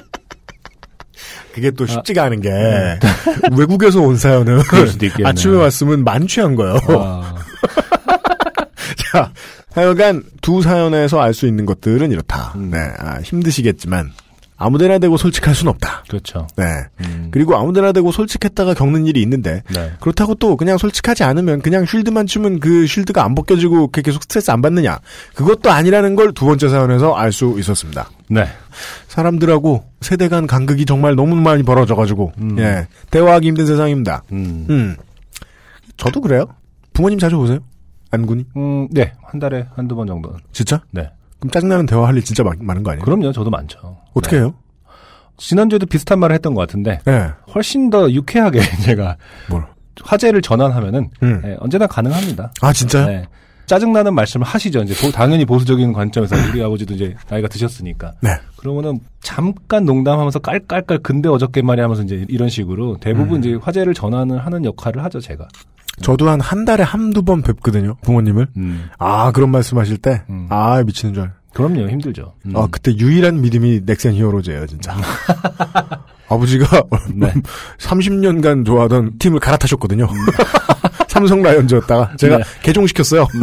그게 또 쉽지가 않은 게 외국에서 온 사연은. 아침에 왔으면 만취한 거예요. 아, 자, 하여간 두 사연에서 알 수 있는 것들은 이렇다. 음. 네, 아, 힘드시겠지만 아무데나 대고 솔직할 순 없다. 그렇죠. 네. 음. 그리고 아무데나 대고 솔직했다가 겪는 일이 있는데 네. 그렇다고 또 그냥 솔직하지 않으면 그냥 쉴드만 추면 그 쉴드가 안 벗겨지고 계속 스트레스 안 받느냐 그것도 아니라는 걸 두 번째 사연에서 알 수 있었습니다. 네. 사람들하고 세대 간 간극이 정말 너무 많이 벌어져가지고 음. 예 대화하기 힘든 세상입니다. 음. 음 저도 그래요. 부모님 자주 보세요? 안군이 음, 네. 한 달에 한두 번 정도는. 진짜? 네. 그럼 짜증나는 대화 할 일 진짜 많, 많은 거 아니에요? 그럼요. 저도 많죠. 어떻게 네. 해요? 지난주에도 비슷한 말을 했던 것 같은데 예. 훨씬 더 유쾌하게 제가 뭘? 화제를 전환하면은 음. 네, 언제나 가능합니다. 아 진짜요? 네. 짜증나는 말씀을 하시죠. 이제 보- 당연히 보수적인 관점에서 우리 아버지도 이제 나이가 드셨으니까. 네. 그러면은 잠깐 농담하면서 깔깔깔 근데 어저께 말이 하면서 이제 이런 식으로 대부분 이제 화제를 전환을 하는 역할을 하죠, 제가. 저도 한 한 달에 한두 번 뵙거든요 부모님을. 음. 아 그런 말씀하실 때 음. 아 미치는 줄. 알. 그럼요, 힘들죠. 음. 아, 그때 유일한 믿음이 넥센 히어로즈예요, 진짜. 아버지가 네. 30년간 좋아하던 팀을 갈아타셨거든요. 삼성 라이온즈였다가 제가 네. 개종시켰어요.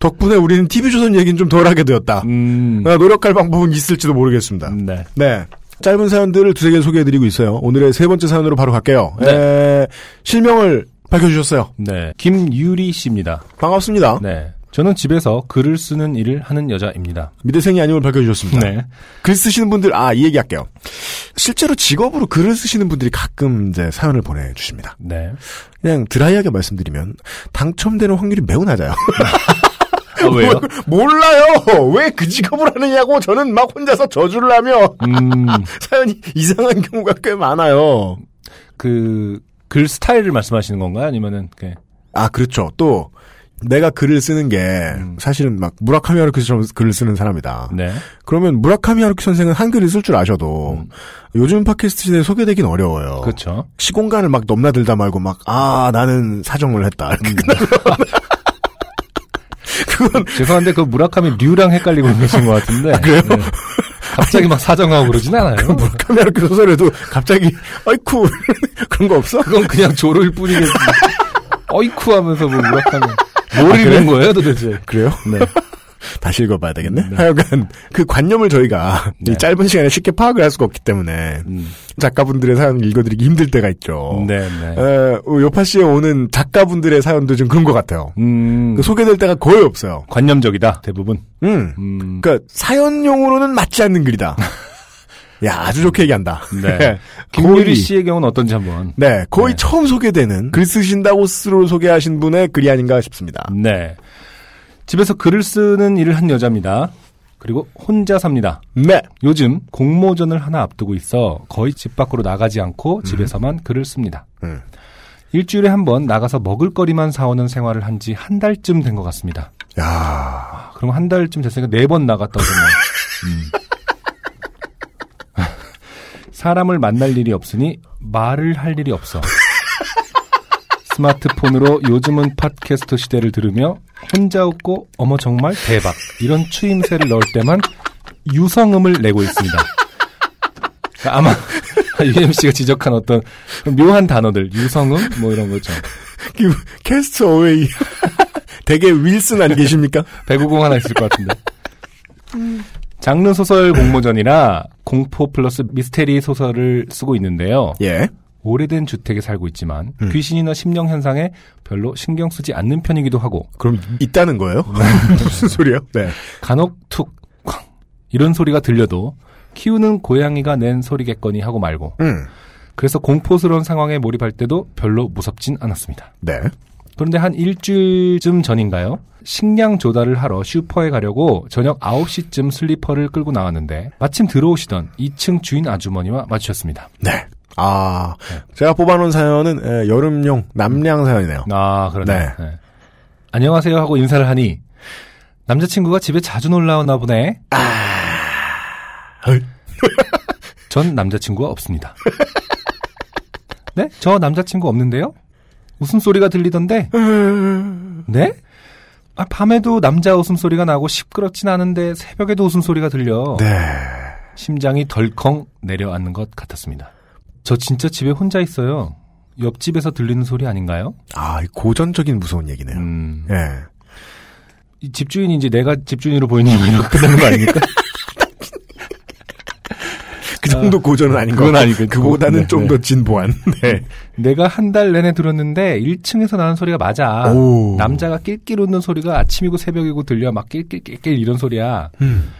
덕분에 우리는 TV조선 얘기는 좀 덜 하게 되었다. 음. 아, 노력할 방법은 있을지도 모르겠습니다. 네. 네. 짧은 사연들을 두세 개 소개해드리고 있어요. 오늘의 세 번째 사연으로 바로 갈게요. 네. 에, 실명을 밝혀주셨어요. 네. 김유리 씨입니다. 반갑습니다. 네. 저는 집에서 글을 쓰는 일을 하는 여자입니다. 미대생이 아님을 밝혀주셨습니다. 네. 글 쓰시는 분들, 아, 이 얘기 할게요. 실제로 직업으로 글을 쓰시는 분들이 가끔 이제 사연을 보내주십니다. 네. 그냥 드라이하게 말씀드리면, 당첨되는 확률이 매우 낮아요. 아, 왜요? 몰라요! 왜 그 직업을 하느냐고 저는 막 혼자서 저주를 하며, 음, 사연이 이상한 경우가 꽤 많아요. 그, 글 스타일을 말씀하시는 건가요? 아니면은, 그, 아, 그렇죠. 또, 내가 글을 쓰는 게, 음. 사실은 막, 무라카미 하루키처럼 글을 쓰는 사람이다. 네. 그러면 무라카미 하루키 선생은 한글을 쓸 줄 아셔도, 요즘 팟캐스트 시대에 소개되긴 어려워요. 음. 그렇죠. 시공간을 막 넘나들다 말고 막, 아, 나는 사정을 했다. 음. 그건, 죄송한데 그 무라카미 류랑 헷갈리고 계신 것 같은데. 그래요? 갑자기 막 사정하고 그러진 않아요. 무라카미 하루키 소설에도 갑자기, 아이쿠, 그런 거 없어? 그건 그냥 조로일 뿐이겠지. 어이쿠 하면서 뭐 무라카미. 뭘 읽는 거예요 도대체? 그래요? 네. 다시 읽어봐야 되겠네? 하여간, 그 관념을 저희가, 네. 이 짧은 시간에 쉽게 파악을 할 수가 없기 때문에, 음. 작가분들의 사연을 읽어드리기 힘들 때가 있죠. 네, 네. 에, 요파 씨에 오는 작가분들의 사연도 좀 그런 것 같아요. 음. 그 소개될 때가 거의 없어요. 관념적이다, 대부분. 음. 음. 그니까, 사연용으로는 맞지 않는 글이다. 야, 아주 좋게 얘기한다. 네. 김유리 씨의 경우는 어떤지 한번. 네, 거의 네. 처음 소개되는 글 쓰신다고 스스로 소개하신 분의 글이 아닌가 싶습니다. 네. 집에서 글을 쓰는 일을 한 여자입니다. 그리고 혼자 삽니다. 네. 요즘 공모전을 하나 앞두고 있어 거의 집 밖으로 나가지 않고 집에서만 글을 씁니다. 음. 일주일에 한 번 나가서 먹을거리만 사오는 생활을 한 지한 달쯤 된 것 같습니다. 야 그럼 한 달쯤 됐으니까 네 번 나갔다 오면 음. 사람을 만날 일이 없으니 말을 할 일이 없어. 스마트폰으로 요즘은 팟캐스트 시대를 들으며 혼자 웃고 어머 정말 대박 이런 추임새를 넣을 때만 유성음을 내고 있습니다. 그러니까 아마 UMC가 지적한 어떤 묘한 단어들 유성음 뭐 이런 거죠. 그, 캐스트 어웨이. 되게 윌슨 안 계십니까? 배구공 하나 있을 것 같은데. 장르 소설 공모전이라 공포 플러스 미스테리 소설을 쓰고 있는데요. 예. 오래된 주택에 살고 있지만 음. 귀신이나 심령 현상에 별로 신경 쓰지 않는 편이기도 하고 그럼 있다는 거예요? 무슨 소리요? 네. 간혹 툭, 쾅 이런 소리가 들려도 키우는 고양이가 낸 소리겠거니 하고 말고 음. 그래서 공포스러운 상황에 몰입할 때도 별로 무섭진 않았습니다. 네. 그런데 한 일주일쯤 전인가요? 식량 조달을 하러 슈퍼에 가려고 저녁 9시쯤 슬리퍼를 끌고 나왔는데 마침 들어오시던 2층 주인 아주머니와 마주쳤습니다. 네. 아, 네. 제가 뽑아놓은 사연은 에, 여름용 남량 사연이네요. 아, 그러네. 네. 네. 안녕하세요 하고 인사를 하니 남자친구가 집에 자주 놀러 오나 보네. 헐. 전 남자친구가 없습니다. 네? 저 남자친구 없는데요? 웃음소리가 들리던데? 네? 아, 밤에도 남자 웃음소리가 나고 시끄럽진 않은데 새벽에도 웃음소리가 들려. 네. 심장이 덜컹 내려앉는 것 같았습니다. 저 진짜 집에 혼자 있어요. 옆집에서 들리는 소리 아닌가요? 아, 이 고전적인 무서운 얘기네요. 음, 예. 이 집주인이 이제 내가 집주인으로 뭐 이렇게 끝나는 거 아닙니까? 그 정도 고전은 아닌 것 그건 같고, 아니겠고. 그보다는 네, 좀 네. 더 진보한. 네. 내가 한 달 내내 들었는데 1층에서 나는 소리가 맞아. 오. 남자가 낄낄 웃는 소리가 아침이고 새벽이고 들려 막 낄낄낄낄 이런 소리야. 음.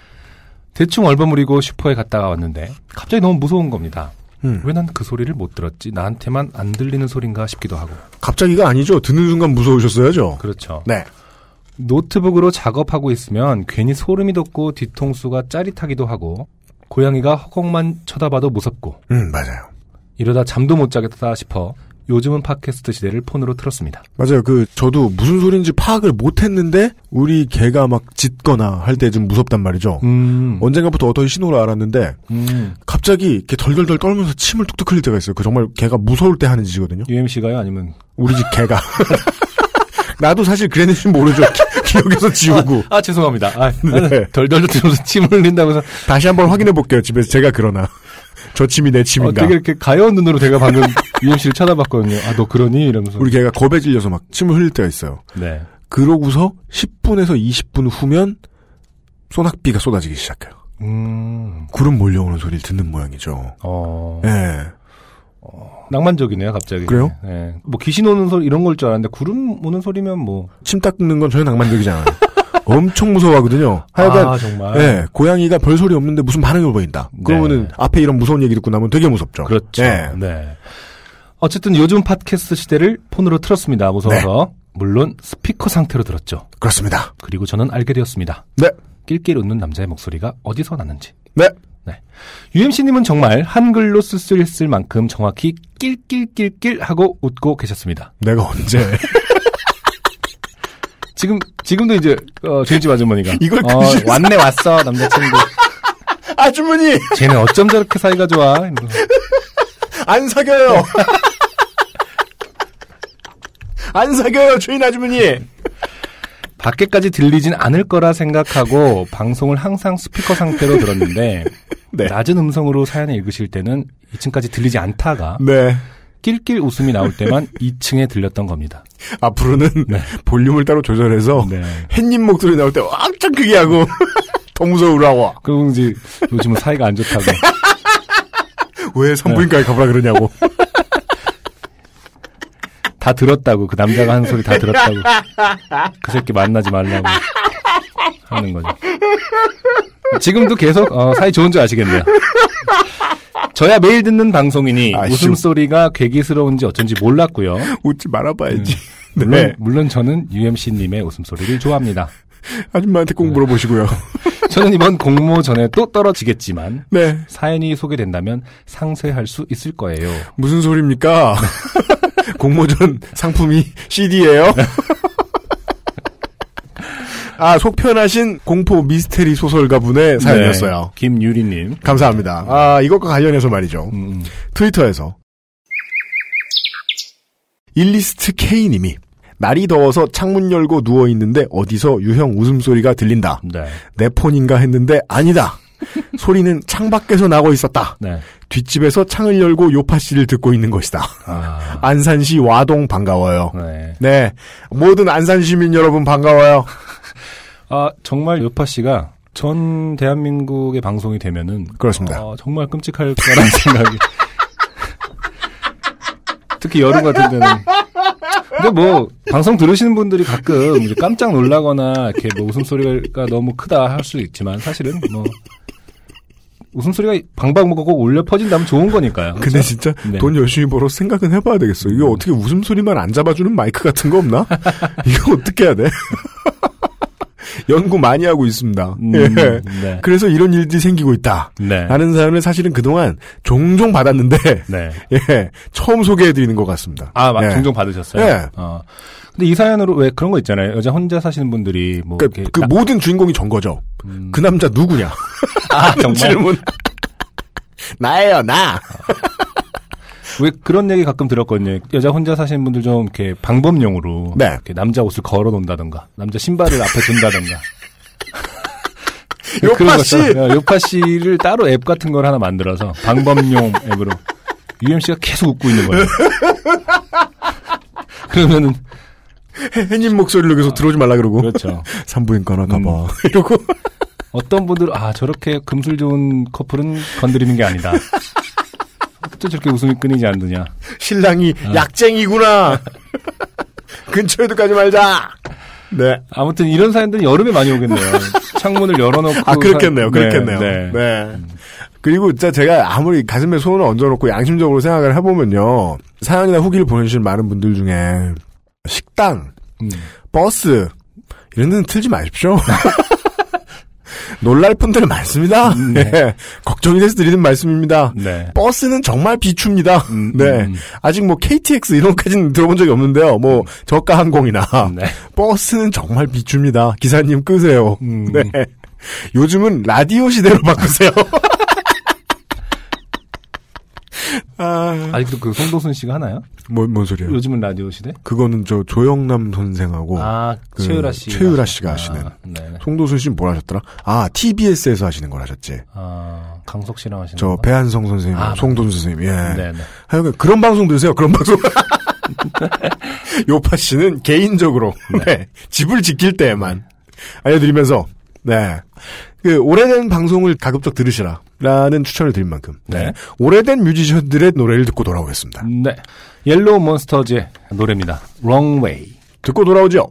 대충 얼버무리고 슈퍼에 갔다가 왔는데 갑자기 너무 무서운 겁니다. 음. 왜난 그 소리를 못 들었지? 나한테만 안 들리는 소린가 싶기도 하고. 갑자기가 아니죠. 듣는 순간 무서우셨어야죠. 그렇죠. 네. 노트북으로 작업하고 있으면 괜히 소름이 돋고 뒤통수가 짜릿하기도 하고 고양이가 허공만 쳐다봐도 무섭고 음, 맞아요. 이러다 잠도 못 자겠다 싶어 요즘은 팟캐스트 시대를 폰으로 틀었습니다. 맞아요. 그, 저도 무슨 소리인지 파악을 못 했는데, 우리 개가 막 짖거나 할 때 좀 무섭단 말이죠. 음, 언젠가부터 어떤 신호를 알았는데, 음. 갑자기 이렇게 덜덜덜 떨면서 침을 뚝뚝 흘릴 때가 있어요. 그 정말 개가 무서울 때 하는 짓이거든요. UMC가요? 아니면 우리 집 개가. 나도 사실 그랬는지 모르죠. 기- 기억에서 지우고. 아, 죄송합니다. 아, 네. 덜덜 들면서 침을 흘린다고 해서 다시 한번 확인해 볼게요. 집에서 제가 그러나. 저 침이 내 어, 침인가. 되게 이렇게 가여운 눈으로 제가 방금 UMC를 쳐다봤거든요. 아, 너 그러니? 이러면서. 우리 걔가 겁에 질려서 막 침을 흘릴 때가 있어요. 네. 그러고서 10분에서 20분 후면 소낙비가 쏟아지기 시작해요. 음, 구름 몰려오는 소리를 듣는 모양이죠. 어, 예. 낭만적이네요, 갑자기. 그래요? 네. 뭐 귀신 오는 소리 이런 걸 줄 알았는데 구름 오는 소리면 뭐. 침 닦는 건 전혀 낭만적이지 않아요. 엄청 무서워하거든요. 하여간 아, 정말. 예, 고양이가 별 소리 없는데 무슨 반응을 보인다. 그러면은 네. 앞에 이런 무서운 얘기 듣고 나면 되게 무섭죠. 그렇죠. 예. 네. 어쨌든 요즘 팟캐스트 시대를 폰으로 틀었습니다. 무서워서. 네. 물론 스피커 상태로 들었죠. 그렇습니다. 그리고 저는 알게 되었습니다. 네. 낄낄 웃는 남자의 목소리가 어디서 나는지. 네. UMC님은 정말 한글로 쓸 수 있을 만큼 정확히 낄낄낄낄 하고 웃고 계셨습니다. 내가 언제 지금, 지금도 이제, 어, 주인집 아주머니가. 이걸 어, 그 왔네, 왔어, 남자친구. 아주머니 쟤는 어쩜 저렇게 사이가 좋아? 안 사겨요. 안 사겨요, 주인 아주머니. 밖에까지 들리진 않을 거라 생각하고 방송을 항상 스피커 상태로 들었는데 네. 낮은 음성으로 사연을 읽으실 때는 2층까지 들리지 않다가 네. 낄낄 웃음이 나올 때만 2층에 들렸던 겁니다. 앞으로는 네. 볼륨을 따로 조절해서 네. 햇님 목소리 나올 때 왕창 크게 하고 더 무서우라고. 그리고 이제 요즘은 사이가 안 좋다고 왜 산부인과에 가보라 그러냐고. 다 들었다고 그 남자가 하는 소리 다 들었다고 그 새끼 만나지 말라고 하는 거죠. 지금도 계속 어, 사이 좋은 줄 아시겠네요. 저야 매일 듣는 방송이니 아쉬워. 웃음소리가 괴기스러운지 어쩐지 몰랐고요. 웃지 말아봐야지. 물론, 네. 물론 저는 UMC님의 웃음소리를 좋아합니다. 아줌마한테 꼭 물어보시고요. 저는 이번 공모 전에 또 떨어지겠지만 네. 사연이 소개된다면 상쇄할 수 있을 거예요. 무슨 소리입니까? 공모전 상품이 CD예요? 아, 속편하신 공포 미스테리 소설가 분의 사연이었어요. 네, 김유리님. 감사합니다. 아, 이것과 관련해서 말이죠. 음, 트위터에서 일리스트 K님이 날이 더워서 창문 열고 누워 있는데 어디서 유형 웃음소리가 들린다. 네. 내 폰인가 했는데 아니다. 소리는 창 밖에서 나고 있었다. 네. 뒷집에서 창을 열고 요파 씨를 듣고 있는 것이다. 아, 안산시 와동 반가워요. 네. 네. 모든 안산 시민 여러분 반가워요. 아, 정말 요파 씨가 전 대한민국의 방송이 되면은 그렇습니다. 어, 정말 끔찍할 거라는 생각이. 특히 여름 같은 데는. 근데 뭐 방송 들으시는 분들이 가끔 이제 깜짝 놀라거나 이렇게 뭐 웃음소리가 너무 크다 할 수 있지만 사실은 뭐 웃음소리가 방방곡곡 꼭 울려 퍼진다면 좋은 거니까요. 근데 그렇죠? 진짜 네. 돈 열심히 벌어 생각은 해봐야 되겠어. 이거 어떻게 웃음소리만 안 잡아주는 마이크 같은 거 없나? 이거 어떻게 해야 돼? 연구 많이 하고 있습니다. 음, 예. 네. 그래서 이런 일들이 생기고 있다. 네. 라는 사연을 사실은 그동안 종종 받았는데, 네. 예, 처음 소개해드리는 것 같습니다. 아, 막 예. 종종 받으셨어요? 네. 어. 근데 이 사연으로 왜 그런 거 있잖아요. 여자 혼자 사시는 분들이 뭐 그, 그 나- 모든 주인공이 전 거죠. 음. 그 남자 누구냐? 아, 정말 질문. 나예요, 나. 왜 그런 얘기 가끔 들었거든요. 여자 혼자 사시는 분들 좀 이렇게 방법용으로 네. 이렇게 남자 옷을 걸어 놓는다든가 남자 신발을 앞에 둔다든가 요파 씨! 있잖아요. 요파 씨를 따로 앱 같은 걸 하나 만들어서 방법용 앱으로 UMC가 계속 웃고 있는 거예요. 그러면은 해님 목소리로 계속 들어오지 말라 그러고. 그렇죠. 산부인과나 가봐. 이러고. 어떤 분들은 아 저렇게 금술 좋은 커플은 건드리는 게 아니다. 또 저렇게 웃음이 끊이지 않느냐. 신랑이 어. 약쟁이구나. 근처에도 가지 말자. 네. 아무튼 이런 사연들은 여름에 많이 오겠네요. 창문을 열어놓고. 아, 그렇겠네요. 사- 그렇겠네요. 네. 네. 그리고 진짜 제가 아무리 가슴에 손을 얹어놓고 양심적으로 생각을 해보면요. 사연이나 후기를 보내주신 많은 분들 중에 식당, 음. 버스, 이런 데는 틀지 마십시오. 놀랄 분들 많습니다. 음, 네. 네. 걱정이 돼서 드리는 말씀입니다. 네. 버스는 정말 비춥니다. 음, 네. 음. 아직 뭐 KTX 이런 것까지는 들어본 적이 없는데요. 뭐 저가 항공이나 네. 버스는 정말 비춥니다. 기사님 끄세요. 음. 네. 요즘은 라디오 시대로 바꾸세요. 아, 아직도 그 송도순 씨가 하나요? 뭐, 뭔 소리예요? 요즘은 라디오 시대? 그거는 저 조영남 선생하고 아, 그 최유라 씨. 최유라 씨가 하시는. 네네. 송도순 씨는 뭘 하셨더라? 아, TBS에서 하시는 걸 하셨지. 아, 강석 씨랑 하시는 저 건가? 배한성 선생님, 아, 송도순 선생님, 예. 네네. 하여간 그런 방송 들으세요, 그런 방송. 요파 씨는 개인적으로, 네. 집을 지킬 때에만 알려드리면서, 네. 그, 오래된 방송을 가급적 들으시라. 라는 추천을 드린 만큼. 네. 오래된 뮤지션들의 노래를 듣고 돌아오겠습니다. 네. 옐로우 몬스터즈의 노래입니다. Wrong Way. 듣고 돌아오죠.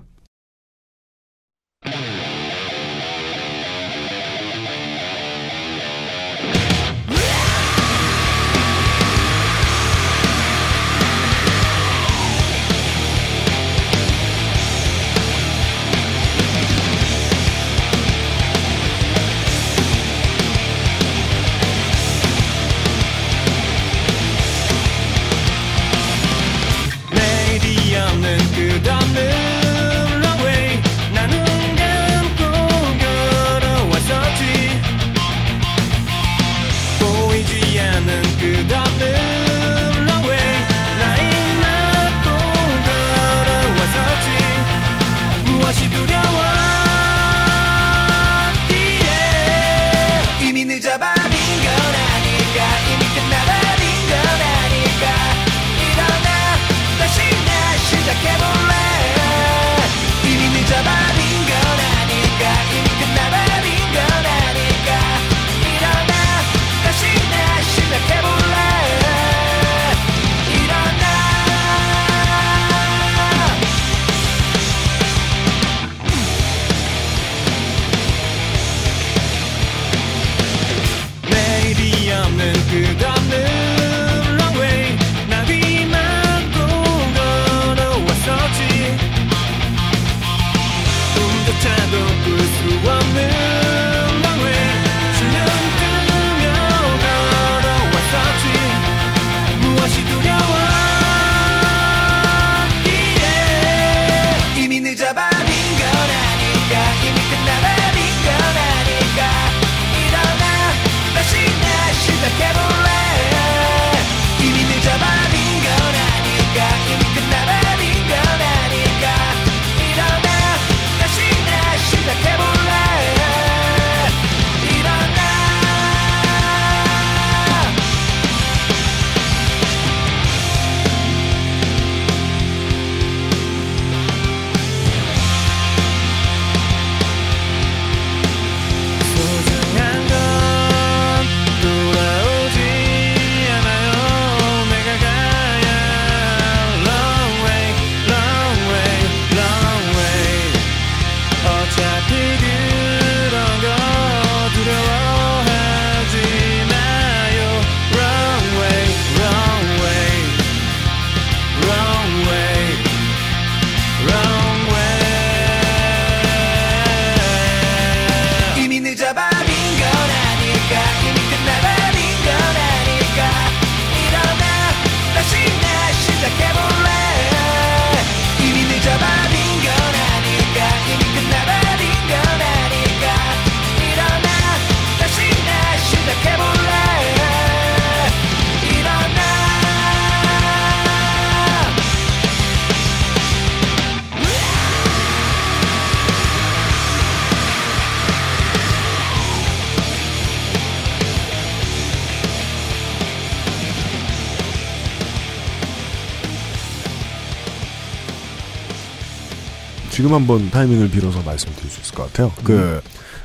지금 한번 타이밍을 빌어서 말씀드릴 수 있을 것 같아요. 그,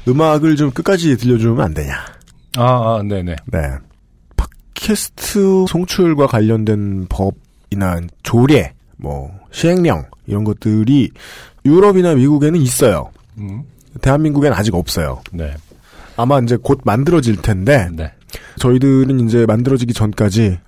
음 악을 좀 끝까지 들려주면 안 되냐. 아, 아, 네네. 네. 팟캐스트 송출과 관련된 법이나 조례, 뭐, 시행령, 이런 것들이 유럽이나 미국에는 있어요. 음, 대한민국엔 아직 없어요. 네. 아마 이제 곧 만들어질 텐데, 네. 저희들은 이제 만들어지기 전까지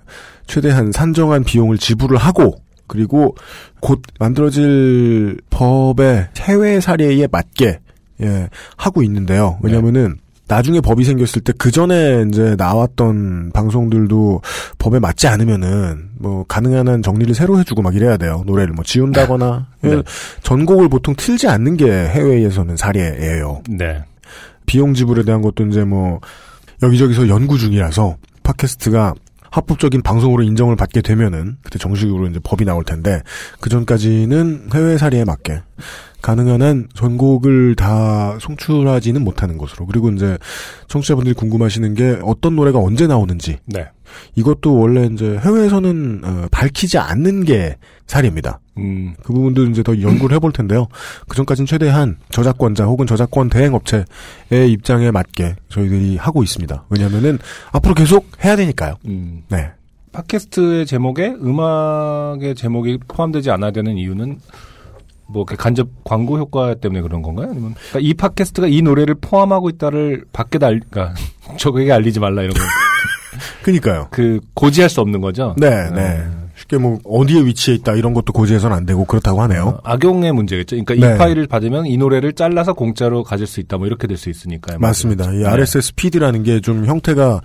최대한 산정한 비용을 지불을 하고, 그리고 곧 만들어질 법의 해외 사례에 맞게, 예, 하고 있는데요. 왜냐면은, 나중에 법이 생겼을 때 그 전에 이제 나왔던 방송들도 법에 맞지 않으면은 뭐 가능한 한 정리를 새로 해주고 막 이래야 돼요. 노래를 뭐 지운다거나 네. 전곡을 보통 틀지 않는 게 해외에서는 사례예요. 네. 비용 지불에 대한 것도 이제 뭐 여기저기서 연구 중이라서 팟캐스트가 합법적인 방송으로 인정을 받게 되면은 그때 정식으로 이제 법이 나올 텐데 그 전까지는 해외 사례에 맞게 가능한 한 전곡을 다 송출하지는 못하는 것으로 그리고 이제 청취자분들이 궁금하시는 게 어떤 노래가 언제 나오는지 네. 이것도 원래 이제 해외에서는 어, 밝히지 않는 게 사례입니다. 음, 그 부분도 이제 더 연구를 해볼 텐데요. 그 전까지는 최대한 저작권자 혹은 저작권 대행업체의 입장에 맞게 저희들이 하고 있습니다. 왜냐하면은 앞으로 계속 해야 되니까요. 음. 네. 팟캐스트의 제목에 음악의 제목이 포함되지 않아야 되는 이유는 뭐 간접 광고 효과 때문에 그런 건가요? 아니면 그러니까 이 팟캐스트가 이 노래를 포함하고 있다를 밖에다 알, 그러니까 저에게 알리지 말라 이런 거. 그니까요. 그 고지할 수 없는 거죠. 네, 네. 쉽게 뭐 어디에 위치해 있다 이런 것도 고지해서는 안 되고 그렇다고 하네요. 어, 악용의 문제겠죠. 그러니까 네. 이 파일을 받으면 이 노래를 잘라서 공짜로 가질 수 있다. 뭐 이렇게 될 수 있으니까요. 맞습니다. 이 네. RSS 피드라는 게 좀 형태가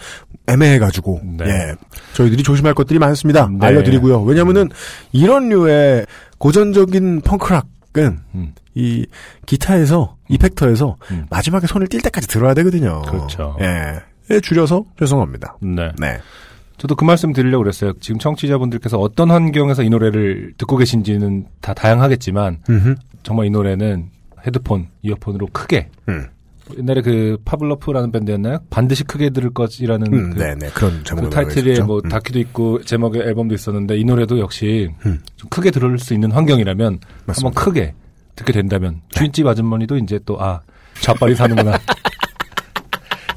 애매해가지고 네. 예 저희들이 조심할 것들이 많습니다. 네. 알려드리고요. 왜냐하면은 이런 류의 고전적인 펑크락은 음. 이 기타에서 이펙터에서 음. 마지막에 손을 뗄 때까지 들어야 되거든요. 그렇죠. 예. 예, 줄여서 죄송합니다. 네. 네. 저도 그 말씀 드리려고 그랬어요. 지금 청취자분들께서 어떤 환경에서 이 노래를 듣고 계신지는 다 다양하겠지만 음흠. 정말 이 노래는 헤드폰, 이어폰으로 크게 음. 옛날에 그 파블러프라는 밴드였나요? 반드시 크게 들을 것이라는 음, 그, 네네 그런 그 있었죠. 뭐 음. 다큐도 있고 제목의 앨범도 있었는데 이 노래도 역시 음. 좀 크게 들을 수 있는 환경이라면 맞습니다. 한번 크게 듣게 된다면 네. 주인집 아주머니도 이제 또 아 좌빨이 사는구나.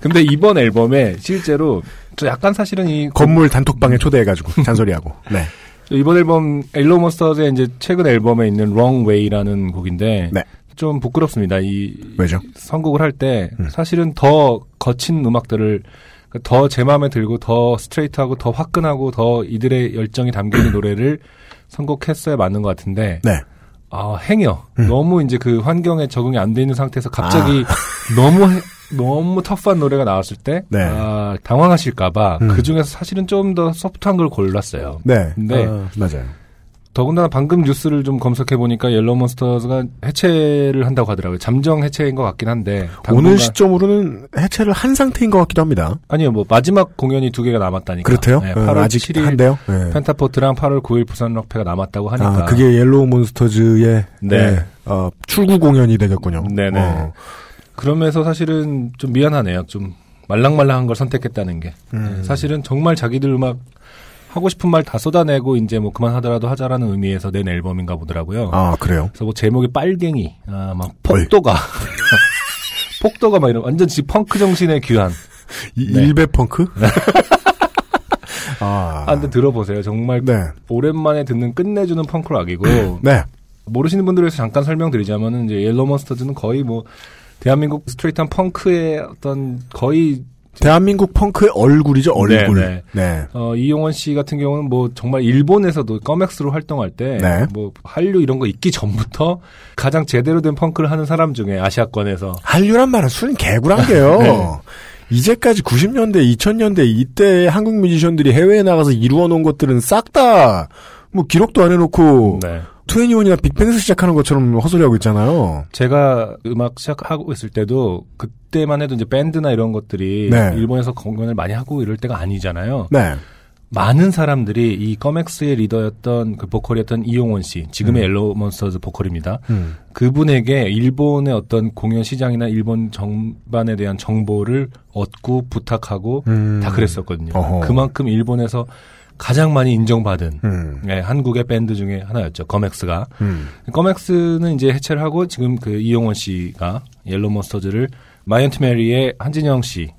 근데 이번 앨범에 실제로 저 약간 사실은 이 건물 단톡방에 초대해가지고 잔소리하고. 네. 이번 앨범 엘로 몬스터즈의 이제 최근 앨범에 있는 Wrong Way라는 곡인데 네. 좀 부끄럽습니다. 이 왜죠? 선곡을 할때 음. 사실은 더 거친 음악들을 더 제 마음에 들고 더 스트레이트하고 더 화끈하고 더 이들의 열정이 담겨 있는 노래를 선곡했어야 맞는 것 같은데 네. 아 행여 음. 너무 이제 그 환경에 적응이 안 돼 있는 상태에서 갑자기 너무 해- 너무 터프한 노래가 나왔을 때 네. 아, 당황하실까봐 음. 그 중에서 사실은 좀 더 소프트한 걸 골랐어요. 네. 네. 아, 맞아요. 더군다나 방금 뉴스를 좀 검색해 보니까 옐로우 몬스터즈가 해체를 한다고 하더라고요. 잠정 해체인 것 같긴 한데 오늘 시점으로는 해체를 한 상태인 것 같기도 합니다. 아니요 뭐 마지막 공연이 두 개가 남았다니까. 그렇대요? 네, 어, 8월 아직 7일 한대요. 네. 펜타포트랑 8월 9일 부산 락페가 남았다고 하니까. 아, 그게 옐로우 몬스터즈의 네. 네, 어, 출구 공연이 되겠군요. 네네. 어, 그러면서 사실은 좀 미안하네요. 좀 말랑말랑한 걸 선택했다는 게. 음. 네, 사실은 정말 자기들 음악 하고 싶은 말 다 쏟아내고 이제 뭐 그만하더라도 하자라는 의미에서 낸 앨범인가 보더라고요. 아, 그래요? 그래서 뭐 제목이 빨갱이, 아, 막 폭도가. 폭도가 막 이런 완전 지 펑크 정신의 귀한. 이- 네. 일베 펑크? 아, 아, 근데 들어보세요. 정말 네. 오랜만에 듣는 끝내주는 펑크락이고 네. 모르시는 분들을 위해서 잠깐 설명드리자면은 이제 옐로 머스터즈는 거의 뭐 대한민국 스트레이트한 펑크의 어떤 거의 대한민국 펑크의 얼굴이죠, 얼굴. 네, 네. 어, 이용원 씨 같은 경우는 뭐 정말 일본에서도 꺼맥스로 활동할 때 네. 뭐 한류 이런 거 있기 전부터 가장 제대로 된 펑크를 하는 사람 중에 아시아권에서 한류란 말은 순 개구란 게요. 네. 이제까지 90년대, 2000년대 이때 한국 뮤지션들이 해외에 나가서 이루어 놓은 것들은 싹 다 뭐 기록도 안 해놓고 네. 투애니원이나 빅뱅에서 시작하는 것처럼 헛소리하고 있잖아요. 제가 음악 시작하고 있을 때도 그때만 해도 이제 밴드나 이런 것들이 네. 일본에서 공연을 많이 하고 이럴 때가 아니잖아요. 네. 많은 사람들이 이 껌엑스의 리더였던 그 보컬이었던 이용원 씨, 지금의 음. 옐로 몬스터즈 보컬입니다. 음. 그분에게 일본의 어떤 공연 시장이나 일본 전반에 대한 정보를 얻고 부탁하고 음. 다 그랬었거든요. 어허. 그만큼 일본에서 가장 많이 인정받은 음. 네, 한국의 밴드 중에 하나였죠. 껌엑스가. 음. 껌엑스는 이제 해체를 하고 지금 그 이용원 씨가 옐로 몬스터즈를 마이언트 메리의 한진영 씨,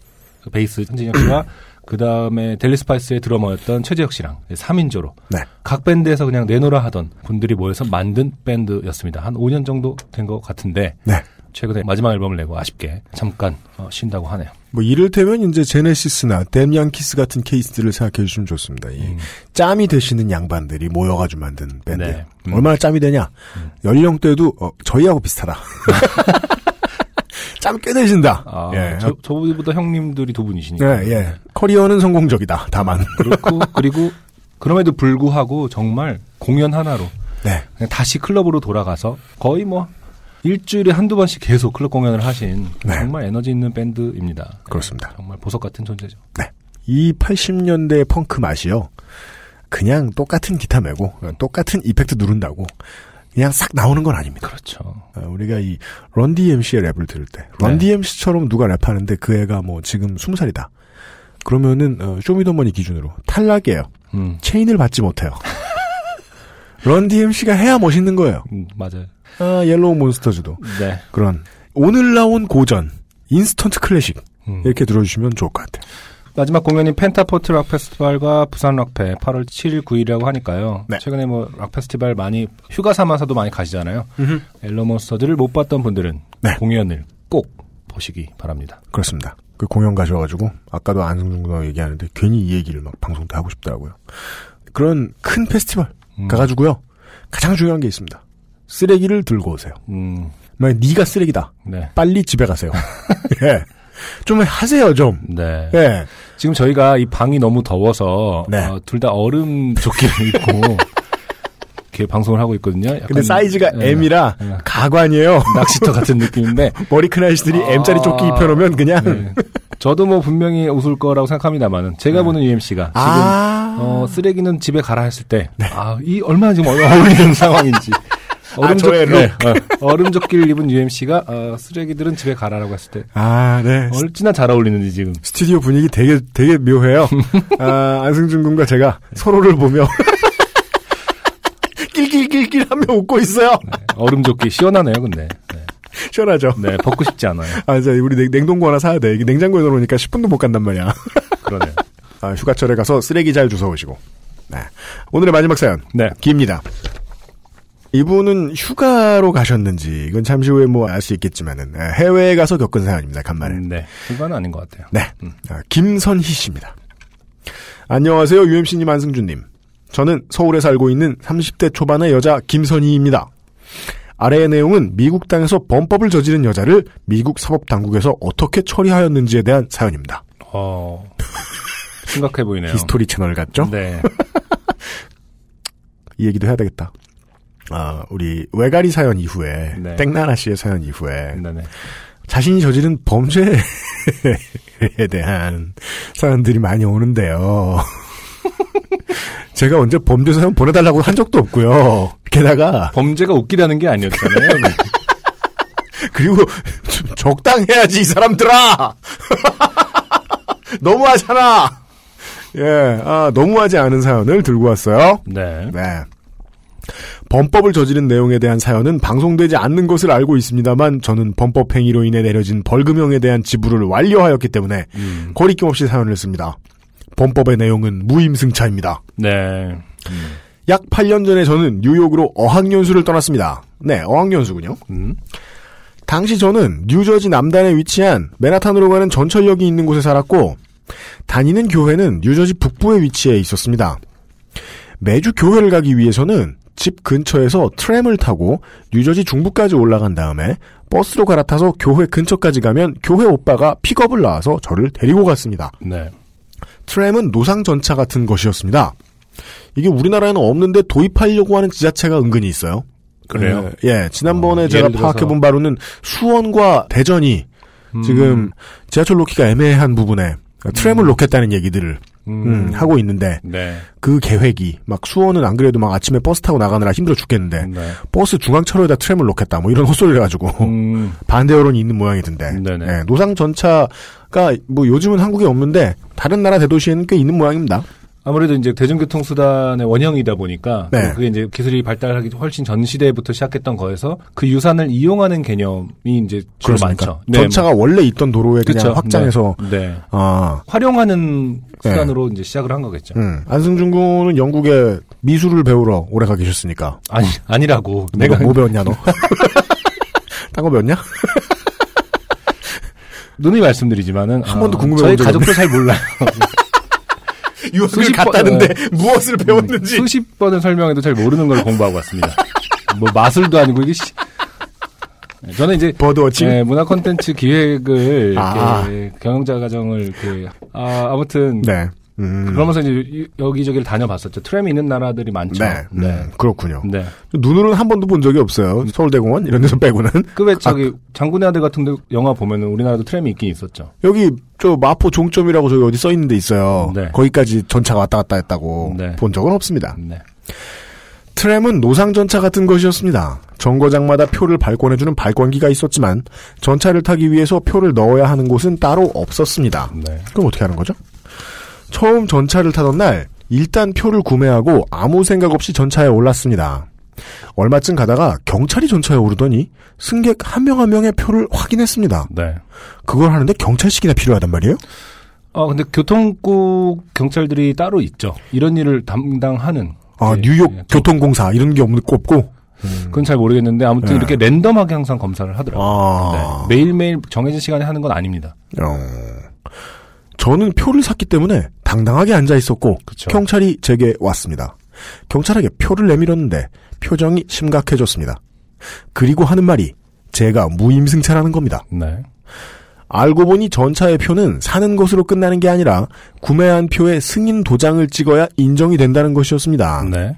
그 베이스 한진영 씨와 그 다음에 델리 스파이스의 드러머였던 최재혁 씨랑 3인조로 네. 각 밴드에서 그냥 내노라 하던 분들이 모여서 만든 밴드였습니다. 한 5년 정도 된 것 같은데 네. 최근에 마지막 앨범을 내고 아쉽게 잠깐 어, 쉰다고 하네요. 뭐 이를테면 이제 제네시스나 댐 양키스 같은 케이스들을 생각해 주시면 좋습니다. 이 음. 짬이 되시는 양반들이 모여가지고 만든 밴드. 네. 음. 얼마나 짬이 되냐? 연령대도 어, 저희하고 비슷하다. 짬꽤 되신다. 아, 예. 저, 저보다 형님들이 두 분이시니까. 예, 예. 커리어는 성공적이다. 다만. 그렇고 그리고 그럼에도 불구하고 정말 공연 하나로 네. 다시 클럽으로 돌아가서 거의 뭐 일주일에 한두 번씩 계속 클럽 공연을 하신 네. 정말 에너지 있는 밴드입니다. 그렇습니다. 정말 보석 같은 존재죠. 네. 이 80년대 펑크 맛이요. 그냥 똑같은 기타 메고 똑같은 effect 누른다고 그냥 싹 나오는 건 아닙니다. 그렇죠. 아, 우리가 이런 DMC의 랩을 들을 때, Run 네. DMC처럼 누가 랩하는데 그 애가 뭐 지금 20살이다. 그러면은 어, 쇼미더머니 기준으로 탈락이에요. 음, 체인을 받지 못해요. Run DMC가 해야 멋있는 거예요. 음, 맞아요. 아, 옐로우 몬스터즈도 네. 그런 오늘 나온 고전 instant classic 음. 이렇게 들어주시면 좋을 것 같아요. 마지막 공연이 펜타포트 락 페스티벌과 부산 락페 8월 7일 9일이라고 하니까요. 네. 최근에 뭐 락 페스티벌 많이 휴가 삼아서도 많이 가시잖아요. 옐로우 몬스터즈를 못 봤던 분들은 네. 공연을 꼭 보시기 바랍니다. 그렇습니다. 그 공연 가셔가지고 아까도 안승준 군하고 얘기하는데 괜히 이 얘기를 막 방송 때 하고 싶더라고요. 그런 큰 페스티벌 음. 가가지고요 가장 중요한 게 있습니다. 쓰레기를 들고 오세요. 음, 만약 네가 쓰레기다. 네. 빨리 집에 가세요. 예. 좀 하세요 좀. 네. 예. 지금 저희가 이 방이 너무 더워서 네. 둘다 얼음 조끼를 입고 이렇게 방송을 하고 있거든요. 약간, 근데 사이즈가 네. M이라 네. 가관이에요. 낚시터 같은 느낌인데 머리 큰 아저씨들이 아. M짜리 조끼 입혀놓으면 그냥 네. 저도 뭐 분명히 웃을 거라고 생각합니다만은 제가 보는 UMC가 지금 아. 어, 쓰레기는 집에 가라 했을 때, 아, 이 얼마나 지금 어- 어울리는 상황인지. 아, 저의 룩. 얼음 조끼를 입은 UMC가, 어, 쓰레기들은 집에 가라라고 했을 때, 아, 네. 얼마나 잘 어울리는지 지금. 스튜디오 분위기 되게 되게 묘해요. 아, 안승준 군과 제가 서로를 보며 낄낄낄낄 하며 웃고 있어요. 얼음 조끼 시원하네요, 근데. 네, 시원하죠. 네, 벗고 싶지 않아요. 아, 이제 우리 냉- 냉동고 하나 사야 돼. 이게 냉장고에 넣어놓으니까 10분도 못 간단 말이야. 그러네요. 아, 휴가철에 가서 쓰레기 잘 주워 오시고. 네. 오늘의 마지막 사연. 네. 깁니다. 이분은 휴가로 가셨는지, 이건 잠시 후에 뭐 알 수 있겠지만은, 아, 해외에 가서 겪은 사연입니다, 간만에. 네. 그건 아닌 것 같아요. 네. 아, 김선희 씨입니다. 안녕하세요, UMC님, 안승준님. 저는 서울에 살고 있는 30대 초반의 여자 김선희입니다. 아래의 내용은 미국 땅에서 범법을 저지른 여자를 미국 사법 당국에서 어떻게 처리하였는지에 대한 사연입니다. 어, 심각해 보이네요. 히스토리 채널 같죠? 네. 이 얘기도 해야 되겠다. 아, 우리 외가리 사연 이후에, 네. 땡나나 씨의 사연 이후에, 네네. 자신이 저지른 범죄에 대한 사연들이 많이 오는데요. 제가 언제 범죄 사연 보내달라고 한 적도 없고요. 게다가 범죄가 웃기다는 게 아니었잖아요. 그리고 좀 적당해야지 이 사람들아. 너무하잖아. 예, 아 너무하지 않은 사연을 들고 왔어요. 네. 네. 범법을 저지른 내용에 대한 사연은 방송되지 않는 것을 알고 있습니다만 저는 범법 행위로 인해 내려진 벌금형에 대한 지불을 완료하였기 때문에 음, 거리낌 없이 사연을 했습니다. 범법의 내용은 무임승차입니다. 네. 약 8년 전에 저는 뉴욕으로 어학연수를 떠났습니다. 네, 어학연수군요. 음, 당시 저는 뉴저지 남단에 위치한 맨하탄으로 가는 전철역이 있는 곳에 살았고 다니는 교회는 뉴저지 북부에 위치해 있었습니다. 매주 교회를 가기 위해서는 집 근처에서 트램을 타고 뉴저지 중부까지 올라간 다음에 버스로 갈아타서 교회 근처까지 가면 교회 오빠가 픽업을 나와서 저를 데리고 갔습니다. 네. 트램은 노상 전차 같은 것이었습니다. 이게 우리나라에는 없는데 도입하려고 하는 지자체가 은근히 있어요. 그래요? 예, 예, 지난번에 어, 제가 들어서- 파악해 본 바로는 수원과 대전이 음, 지금 지하철 놓기가 애매한 부분에 트램을 놓겠다는 얘기들을 음, 음, 하고 있는데 네. 그 계획이 막 수원은 안 그래도 막 아침에 버스 타고 나가느라 힘들어 죽겠는데 네. 버스 중앙차로에다 트램을 놓겠다 뭐 이런 헛소리를 해가지고 음, 반대 여론이 있는 모양이던데. 예, 노상 전차가 뭐 요즘은 한국에 없는데 다른 나라 대도시에는 꽤 있는 모양입니다. 아무래도 이제 대중교통 수단의 원형이다 보니까 네. 그게 이제 기술이 발달하기 훨씬 전 시대부터 시작했던 거에서 그 유산을 이용하는 개념이 이제 주로 그렇습니까? 많죠. 네, 전차가 원래 있던 도로에 그냥 그쵸. 확장해서 네. 네. 아 활용하는 수단으로 이제 시작을 한 거겠죠. 음, 안승준 군은 영국에 미술을 배우러 오래 가 계셨으니까 아니 아니라고. 내가 뭐 배웠냐 너? 딴 거 배웠냐? 누누이 말씀드리지만은 한 번도 어, 궁금해 저희 가족도 잘 몰라요. 유학을 수십 번- 갔다는데 무엇을 배웠는지 수십 번을 설명해도 잘 모르는 걸 공부하고 왔습니다. 뭐 마술도 아니고 이게 씨. 저는 이제 버드워칭 네, 문화 콘텐츠 기획을 아. 경영자 과정을 이렇게 아, 아무튼 네. 음. 그러면서 이제 이- 여기저기를 다녀봤었죠. 트램이 있는 나라들이 많죠. 네. 음, 그렇군요. 네. 눈으로는 한 번도 본 적이 없어요. 서울대공원 이런 데서 빼고는 그왜 저기 장군의 아들 같은 데 영화 보면은 우리나라도 트램이 있긴 있었죠. 여기 저 마포 종점이라고 저기 어디 써 있는 데 있어요. 네. 거기까지 전차가 왔다 갔다 했다고 네. 본 적은 없습니다. 네. 트램은 노상전차 같은 것이었습니다. 정거장마다 표를 발권해주는 발권기가 있었지만 전차를 타기 위해서 표를 넣어야 하는 곳은 따로 없었습니다. 네. 그럼 어떻게 하는 거죠? 처음 전차를 타던 날 일단 표를 구매하고 아무 생각 없이 전차에 올랐습니다. 얼마쯤 가다가 경찰이 전차에 오르더니 승객 한 명 한 명의 표를 확인했습니다. 네. 그걸 하는데 경찰식이나 필요하단 말이에요? 어, 근데 교통국 경찰들이 따로 있죠. 이런 일을 담당하는. 아, 예, 뉴욕 예, 교통공사 이런 게 없는 거 없고. 그건 잘 모르겠는데 아무튼 네. 이렇게 랜덤하게 항상 검사를 하더라고요. 아. 네. 매일매일 정해진 시간에 하는 건 아닙니다. 어. 저는 표를 샀기 때문에 당당하게 앉아 있었고 그쵸. 경찰이 제게 왔습니다. 경찰에게 표를 내밀었는데 표정이 심각해졌습니다. 그리고 하는 말이 제가 무임승차라는 겁니다. 네. 알고 보니 전차의 표는 사는 것으로 끝나는 게 아니라 구매한 표에 승인 도장을 찍어야 인정이 된다는 것이었습니다. 네.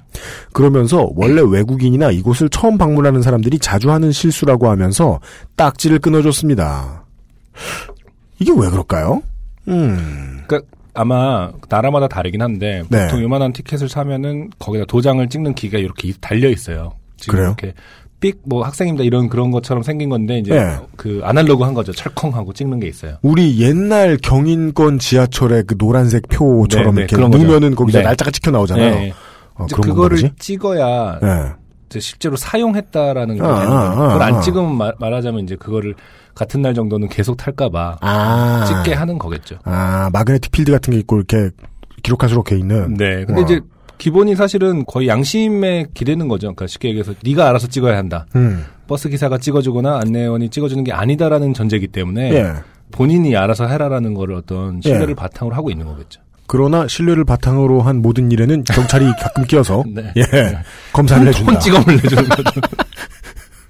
그러면서 원래 외국인이나 이곳을 처음 방문하는 사람들이 자주 하는 실수라고 하면서 딱지를 끊어줬습니다. 이게 왜 그럴까요? 음, 그러니까 아마 나라마다 다르긴 한데 네. 보통 요만한 티켓을 사면은 거기다 도장을 찍는 기계가 이렇게 달려 있어요. 지금 그래요? 이렇게 삑뭐 학생입니다 이런 그런 것처럼 생긴 건데 이제 네. 그 아날로그한 거죠. 철컹하고 찍는 게 있어요. 우리 옛날 경인권 지하철의 그 노란색 표처럼 네, 네, 이렇게. 넣으면은 거기서 네. 날짜가 찍혀 나오잖아요. 네. 어, 그거를 거지? 찍어야 네. 이제 실제로 사용했다라는 게 아, 거예요. 아, 그걸 아. 안 찍으면 말, 말하자면 이제 그거를 같은 날 정도는 계속 탈까봐 아, 찍게 하는 거겠죠. 아 마그네틱 필드 같은 게 있고 이렇게 기록할 수록 돼 있는. 네. 근데 와. 이제 기본이 사실은 거의 양심에 기대는 거죠. 그러니까 쉽게 얘기해서 네가 알아서 찍어야 한다. 음, 버스 기사가 찍어주거나 안내원이 찍어주는 게 아니다라는 전제이기 때문에 예. 본인이 알아서 해라라는 걸 어떤 신뢰를 예. 바탕으로 하고 있는 거겠죠. 그러나 신뢰를 바탕으로 한 모든 일에는 경찰이 가끔 끼어서 네. 예 검사를 해준다. 폰 찍어물 내주는 거죠.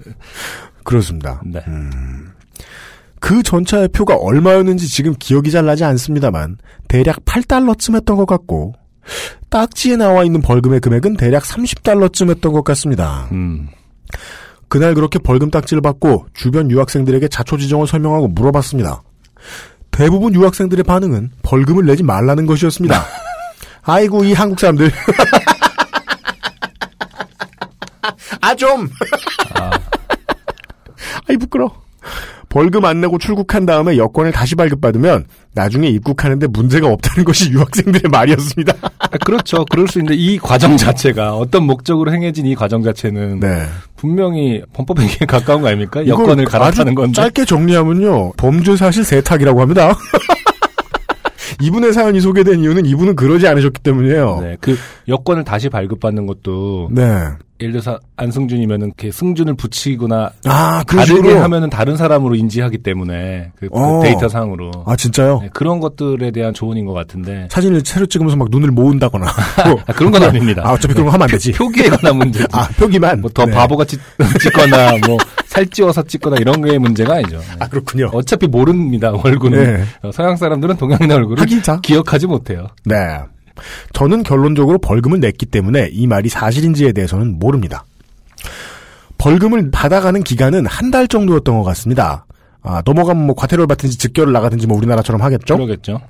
그렇습니다. 네. 그 전차의 표가 얼마였는지 지금 기억이 잘 나지 않습니다만 대략 8달러쯤 했던 것 같고 딱지에 나와 있는 벌금의 금액은 대략 30달러쯤 했던 것 같습니다. 음. 그날 그렇게 벌금 딱지를 받고 주변 유학생들에게 자초지종을 설명하고 물어봤습니다. 대부분 유학생들의 반응은 벌금을 내지 말라는 것이었습니다. 아이고 이 한국 사람들. 아 좀. 아이 부끄러. 벌금 안 내고 출국한 다음에 여권을 다시 발급받으면 나중에 입국하는데 문제가 없다는 것이 유학생들의 말이었습니다. 아, 그렇죠. 그럴 수 있는데 이 과정 자체가 어떤 목적으로 행해진 이 과정 자체는 네. 분명히 범법 행위에 가까운 거 아닙니까? 여권을 갈아타는 건데. 짧게 정리하면요. 범죄 사실 세탁이라고 합니다. 이분의 사연이 소개된 이유는 이분은 그러지 않으셨기 때문이에요. 네, 그 여권을 다시 발급받는 것도 네. 예를 들어서 안승준이면은 그 승준을 붙이거나 아, 그 다르게. 하면은 다른 사람으로 인지하기 때문에 그, 그 어. 데이터 상으로 아, 진짜요? 네, 그런 것들에 대한 조언인 것 같은데 사진을 새로 찍으면서 막 눈을 모은다거나. 아, 그런 건 아닙니다. 아, 어차피 그런 거 하면 안 되지. 표기에 관한 문제지. 아, 표기만. 뭐더 네. 바보같이 찍거나 뭐 살찌워서 찍거나 이런 게 문제가 아니죠. 네. 아, 그렇군요. 어차피 모릅니다 얼굴은 네. 어, 서양 사람들은 동양인의 얼굴을. 기억하지 못해요. 네. 저는 결론적으로 벌금을 냈기 때문에 이 말이 사실인지에 대해서는 모릅니다. 벌금을 받아가는 기간은 한 달 정도였던 것 같습니다. 아, 넘어가면 뭐 과태료를 받든지 직결을 나가든지 뭐 우리나라처럼 하겠죠? 그러겠죠.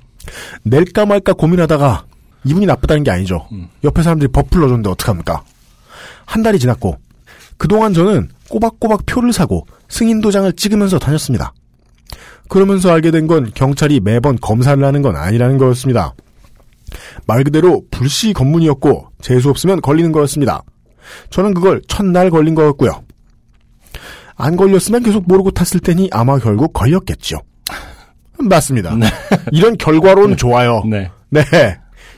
낼까 말까 고민하다가 이분이 나쁘다는 게 아니죠. 음. 옆에 사람들이 법 불러줬는데 어떡합니까? 한 달이 지났고 그동안 저는 꼬박꼬박 표를 사고 승인 도장을 찍으면서 다녔습니다. 그러면서 알게 된 건 경찰이 매번 검사를 하는 건 아니라는 거였습니다. 말 그대로 불시 검문이었고 재수 없으면 걸리는 거였습니다. 저는 그걸 첫날 걸린 거였고요. 안 걸렸으면 계속 모르고 탔을 테니 아마 결국 걸렸겠죠. 맞습니다. 이런 결과론 좋아요. 네. 네.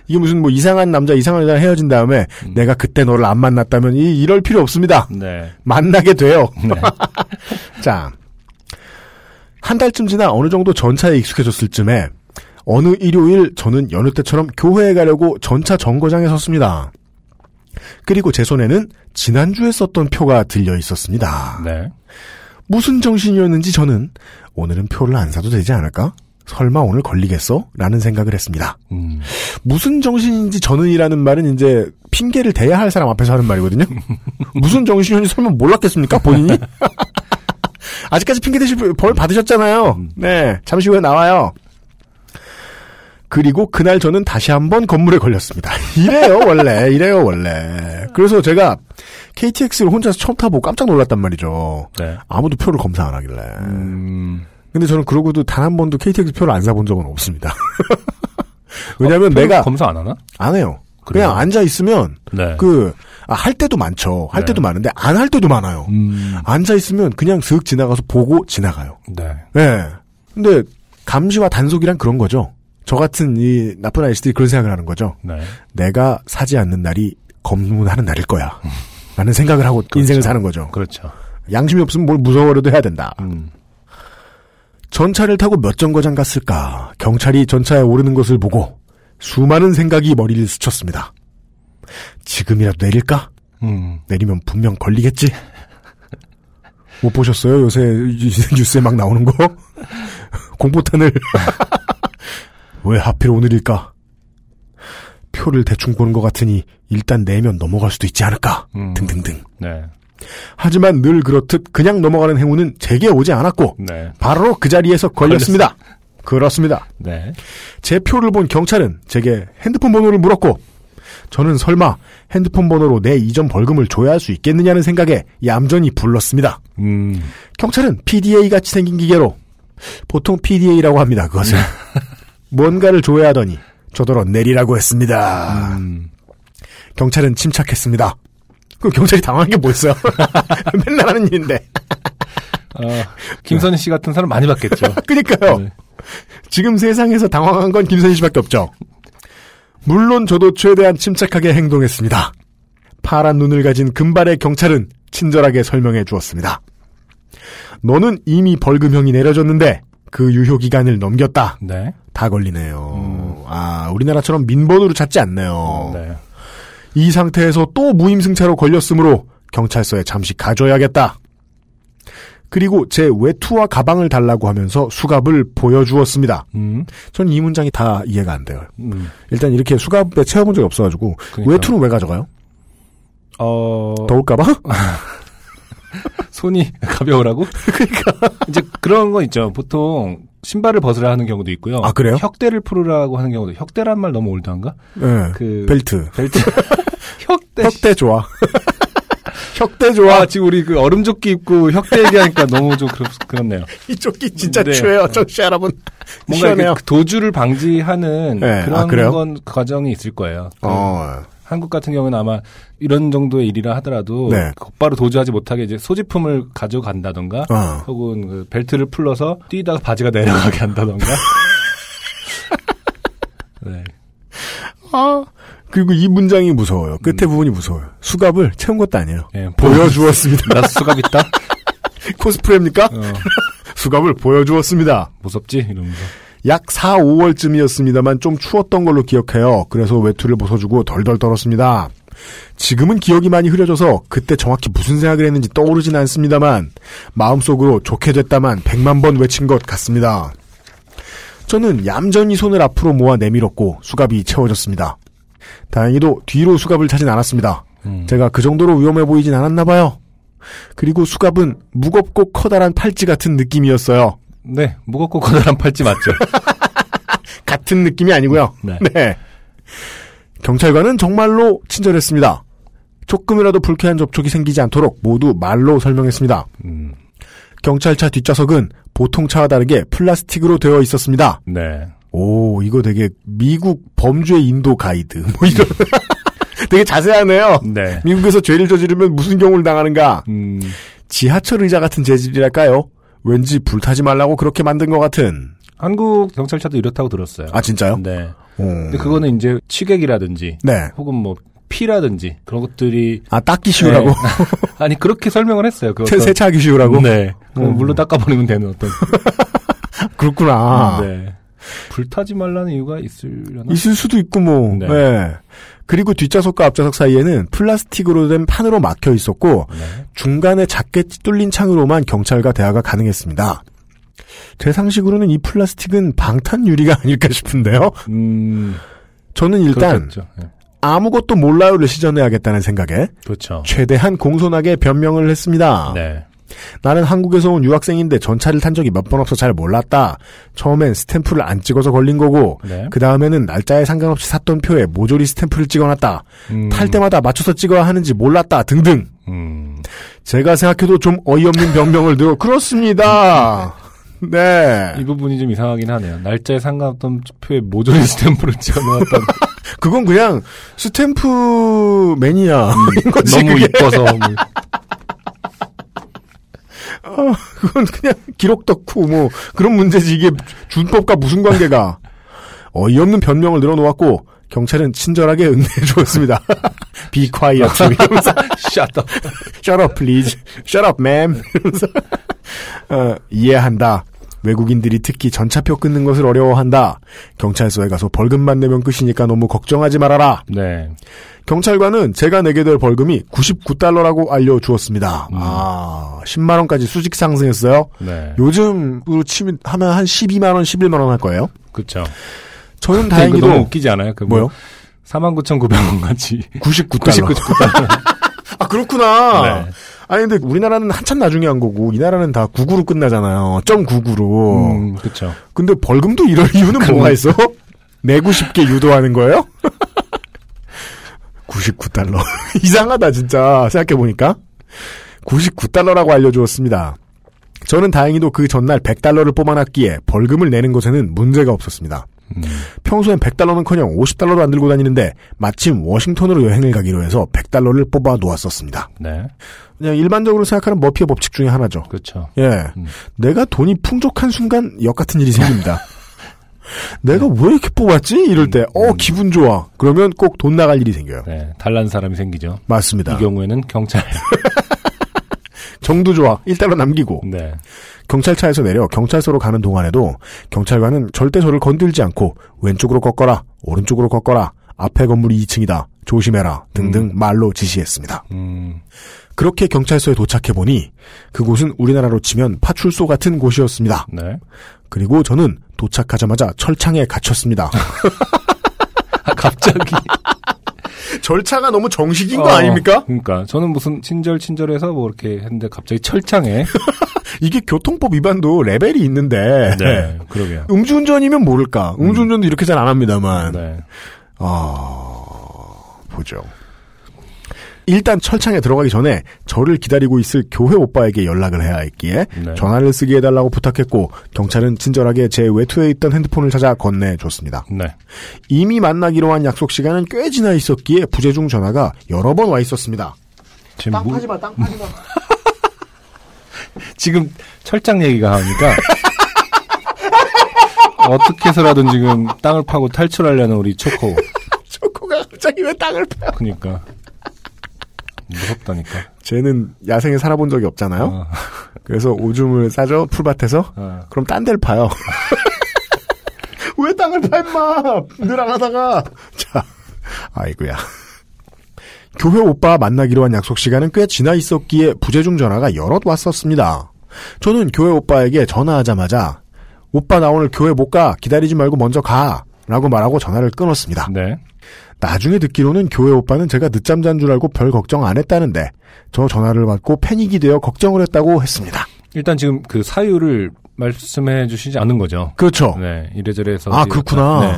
이게 무슨 뭐 이상한 남자, 이상한 여자랑 헤어진 다음에 내가 그때 너를 안 만났다면 이, 이럴 필요 없습니다. 네. 만나게 돼요. 네. 자. 한 달쯤 지나 어느 정도 전차에 익숙해졌을 쯤에 어느 일요일 저는 여느 때처럼 교회에 가려고 전차 정거장에 섰습니다. 그리고 제 손에는 지난주에 썼던 표가 들려 있었습니다. 네. 무슨 정신이었는지 저는 오늘은 표를 안 사도 되지 않을까? 설마 오늘 걸리겠어? 라는 생각을 했습니다. 음. 무슨 정신인지 저는이라는 말은 이제 핑계를 대야 할 사람 앞에서 하는 말이거든요. 무슨 정신이었는지 설마 몰랐겠습니까? 본인이? 아직까지 핑계 대실 벌 받으셨잖아요. 네. 잠시 후에 나와요. 그리고 그날 저는 다시 한번 건물에 걸렸습니다. 이래요, 원래. 이래요, 원래. 그래서 제가 KTX를 혼자서 처음 타보고 깜짝 놀랐단 말이죠. 네. 아무도 표를 검사 안 하길래. 음, 근데 저는 그러고도 단 한 번도 KTX 표를 안 사본 적은 없습니다. 왜냐면 표를 내가 검사 안 하나? 안 해요. 그래요? 그냥 앉아 있으면 네. 그, 아, 할 때도 많죠. 할 네. 때도 많은데 안 할 때도 많아요. 음, 앉아 있으면 그냥 슥 지나가서 보고 지나가요. 네. 네. 근데 감시와 단속이란 그런 거죠. 저 같은 이 나쁜 아이씨들이 그런 생각을 하는 거죠. 네. 내가 사지 않는 날이 검문하는 날일 거야. 라는 생각을 하고 인생을 사는 거죠. 그렇죠. 양심이 없으면 뭘 무서워라도 해야 된다. 음, 전차를 타고 몇 정거장 갔을까? 경찰이 전차에 오르는 것을 보고 수많은 생각이 머리를 스쳤습니다. 지금이라도 내릴까? 음, 내리면 분명 걸리겠지? 못 보셨어요? 요새 뉴스에 막 나오는 거? 공포탄을. 왜 하필 오늘일까? 표를 대충 보는 것 같으니 일단 내면 넘어갈 수도 있지 않을까? 음. 등등등. 네. 하지만 늘 그렇듯 그냥 넘어가는 행운은 제게 오지 않았고 네. 바로 그 자리에서 걸렸습니다. 그렇습니다. 네. 제 표를 본 경찰은 제게 핸드폰 번호를 물었고 저는 설마 핸드폰 번호로 내 이전 벌금을 줘야 할 수 있겠느냐는 생각에 얌전히 불렀습니다. 음, 경찰은 PDA 같이 생긴 기계로 보통 PDA라고 합니다. 그것을 뭔가를 줘야 하더니 저더러 내리라고 했습니다. 음, 경찰은 침착했습니다. 그 경찰이 당황한 게뭐 있어요? 맨날 하는 일인데. 어, 김선희 씨 같은 사람 많이 봤겠죠. 그니까요. 네. 지금 세상에서 당황한 건 김선희 씨밖에 없죠. 물론 저도 최대한 침착하게 행동했습니다. 파란 눈을 가진 금발의 경찰은 친절하게 설명해 주었습니다. 너는 이미 벌금형이 내려졌는데 그 유효 기간을 넘겼다. 네. 다 걸리네요. 아, 우리나라처럼 민번으로 찾지 않네요. 네. 이 상태에서 또 무임승차로 걸렸으므로 경찰서에 잠시 가줘야겠다. 그리고 제 외투와 가방을 달라고 하면서 수갑을 보여주었습니다. 음, 전이 문장이 다 이해가 안 돼요. 음. 일단 이렇게 수갑에 채워본 적이 없어가지고 그러니까. 외투는 왜 가져가요? 어, 더울까봐? 손이 가벼우라고? 그러니까. 이제 그런 거 있죠. 보통 신발을 벗으라 하는 경우도 있고요. 아, 그래요? 혁대를 풀으라고 하는 경우도 혁대란 말 너무 올드한가? 네. 그 벨트. 벨트. 혁대. 혁대 좋아. 혁대 좋아. 아, 지금 우리 그 얼음조끼 입고 혁대 얘기하니까 너무 좀 그렇, 그렇네요. 이쪽이 진짜 네. 추해요. 정씨 여러분. 뭔가. 이렇게 도주를 방지하는 네, 그런 아? 건 과정이 있을 거예요. 그 어. 한국 같은 경우는 아마 이런 정도의 일이라 하더라도 네. 곧바로 도주하지 못하게 이제 소지품을 가져간다던가 어. 혹은 그 벨트를 풀러서 뛰다가 바지가 내려가게 한다던가. 네. 아. 그리고 이 문장이 무서워요. 끝에 부분이 무서워요. 수갑을 채운 것도 아니에요. 예, 보여주었습니다. 나 수갑 있다? 코스프레입니까? 어, 수갑을 보여주었습니다. 무섭지? 이러면서. 약 4, 5월쯤이었습니다만 좀 추웠던 걸로 기억해요. 그래서 외투를 벗어주고 덜덜 떨었습니다. 지금은 기억이 많이 흐려져서 그때 정확히 무슨 생각을 했는지 떠오르진 않습니다만 마음속으로 좋게 됐다만 100만 번 외친 것 같습니다. 저는 얌전히 손을 앞으로 모아 내밀었고 수갑이 채워졌습니다. 다행히도 뒤로 수갑을 차진 않았습니다. 음. 제가 그 정도로 위험해 보이진 않았나 봐요. 그리고 수갑은 무겁고 커다란 팔찌 같은 느낌이었어요. 네, 무겁고 커다란 팔찌 맞죠? 같은 느낌이 아니고요. 네. 네. 경찰관은 정말로 친절했습니다. 조금이라도 불쾌한 접촉이 생기지 않도록 모두 말로 설명했습니다. 음, 경찰차 뒷좌석은 보통 차와 다르게 플라스틱으로 되어 있었습니다. 네. 오, 이거 되게 미국 범죄 인도 가이드. 뭐 이런. 되게 자세하네요. 네. 미국에서 죄를 저지르면 무슨 경우를 당하는가. 음, 지하철 의자 같은 재질이랄까요? 왠지 불타지 말라고 그렇게 만든 것 같은. 한국 경찰차도 이렇다고 들었어요. 아, 진짜요? 네. 오. 근데 그거는 이제 취객이라든지 네. 혹은 뭐 피라든지 그런 것들이 아, 닦기 쉬우라고? 네. 아니 그렇게 설명을 했어요. 그 세- 세차하기 쉬우라고? 네. 그럼 음. 물로 닦아버리면 되는 어떤. 그렇구나. 네. 불타지 말라는 이유가 있으려나? 있을 수도 있고 뭐. 네. 네. 그리고 뒷좌석과 앞좌석 사이에는 플라스틱으로 된 판으로 막혀 있었고 네. 중간에 작게 뚫린 창으로만 경찰과 대화가 가능했습니다. 제 상식으로는 이 플라스틱은 방탄 유리가 아닐까 싶은데요. 음. 저는 일단. 네. 아무것도 몰라요를 시전해야겠다는 생각에 그렇죠. 최대한 공손하게 변명을 했습니다. 네. 나는 한국에서 온 유학생인데 전차를 탄 적이 몇 번 없어 잘 몰랐다. 처음엔 스탬프를 안 찍어서 걸린 거고, 네. 그 다음에는 날짜에 상관없이 샀던 표에 모조리 스탬프를 찍어놨다. 음, 탈 때마다 맞춰서 찍어야 하는지 몰랐다. 등등. 음, 제가 생각해도 좀 어이없는 변명을 들어 그렇습니다. 네. 이 부분이 좀 이상하긴 하네요. 날짜에 상관없던 표에 모조리 스탬프를 찍어놓았다. 그건 그냥 스탬프 매니아인 거지. 너무. 이뻐서. 뭐. 그건 그냥 기록 덕후 뭐 그런 문제지 이게 준법과 무슨 관계가 어이없는 변명을 늘어놓았고 경찰은 친절하게 응대해 주었습니다. Be quiet. 이러면서 Shut up. Shut up, please. Shut up, ma'am. 이러면서 어, 이해한다. 외국인들이 특히 전차표 끊는 것을 어려워한다. 경찰서에 가서 벌금만 내면 끝이니까 너무 걱정하지 말아라. 네. 경찰관은 제가 내게 될 벌금이 99달러라고 알려주었습니다. 아, 10만원까지 수직 상승했어요. 네. 요즘으로 치면 하면 한 12만원, 11만원 할 거예요. 그쵸. 저는 다행히도. 너무 웃기지 않아요? 그 뭐요? 49,900원 같이. 99달러. 99달러. 아, 그렇구나. 네. 아니, 근데 우리나라는 한참 나중에 한 거고, 이 나라는 다 99로 끝나잖아요. 점 99로. 음, 그쵸. 근데 벌금도 이럴 이유는 뭐가 있어? 내고 싶게 유도하는 거예요? 99달러. 이상하다, 진짜. 생각해 보니까. 99달러라고 알려주었습니다. 저는 다행히도 그 전날 100달러를 뽑아놨기에 벌금을 내는 것에는 문제가 없었습니다. 음, 평소엔 100달러는커녕 50달러도 안 들고 다니는데 마침 워싱턴으로 여행을 가기로 해서 100달러를 뽑아 놓았었습니다. 네. 그냥 일반적으로 생각하는 머피의 법칙 중에 하나죠. 그쵸. 예. 음. 내가 돈이 풍족한 순간 역 같은 일이 생깁니다. 내가 왜 이렇게 뽑았지? 이럴 때, 어, 기분 좋아. 그러면 꼭 돈 나갈 일이 생겨요. 네. 달란 사람이 생기죠. 맞습니다. 이 경우에는 경찰. 정도 좋아. 1달러 남기고. 네. 경찰차에서 내려 경찰서로 가는 동안에도 경찰관은 절대 저를 건들지 않고 왼쪽으로 꺾어라, 오른쪽으로 꺾어라, 앞에 건물이 2층이다, 조심해라 등등 말로 지시했습니다. 음, 그렇게 경찰서에 도착해 보니 그곳은 우리나라로 치면 파출소 같은 곳이었습니다. 네. 그리고 저는 도착하자마자 철창에 갇혔습니다. 아, 갑자기. 절차가 너무 정식인 거 어, 아닙니까? 그러니까 저는 무슨 친절 친절해서 뭐 이렇게 했는데 갑자기 철창에. 이게 교통법 위반도 레벨이 있는데 네. 그러게요. 음주운전이면 모를까. 음주운전도 이렇게 잘 안 합니다만. 네. 아, 보죠. 일단 철창에 들어가기 전에 저를 기다리고 있을 교회 오빠에게 연락을 해야 했기에 네. 전화를 쓰게 해달라고 부탁했고 경찰은 친절하게 제 외투에 있던 핸드폰을 찾아 건네줬습니다. 네. 이미 만나기로 한 약속 시간은 꽤 지나 있었기에 부재중 전화가 여러 번 와 있었습니다. 지금 뭐- 마, 땅 파지 마. 지금 철장 얘기가 하니까 어떻게 해서라든 지금 땅을 파고 탈출하려는 우리 초코. 초코가 갑자기 왜 땅을 파요? 그니까. 무섭다니까. 쟤는 야생에 살아본 적이 없잖아요. 어, 그래서 오줌을 싸죠 풀밭에서. 어. 그럼 딴 데를 파요. 왜 땅을 파, 임마! 늘안 하다가. 자, 아이고야. 교회 오빠 만나기로 한 약속 시간은 꽤 지나 있었기에 부재중 전화가 여럿 왔었습니다. 저는 교회 오빠에게 전화하자마자, 오빠 나 오늘 교회 못 가. 기다리지 말고 먼저 가. 라고 말하고 전화를 끊었습니다. 네. 나중에 듣기로는 교회 오빠는 제가 늦잠 잔 줄 알고 별 걱정 안 했다는데, 저 전화를 받고 패닉이 되어 걱정을 했다고 했습니다. 일단 지금 그 사유를 말씀해 주시지 않은 거죠. 그렇죠. 네. 이래저래 해서. 아, 그렇구나. 네.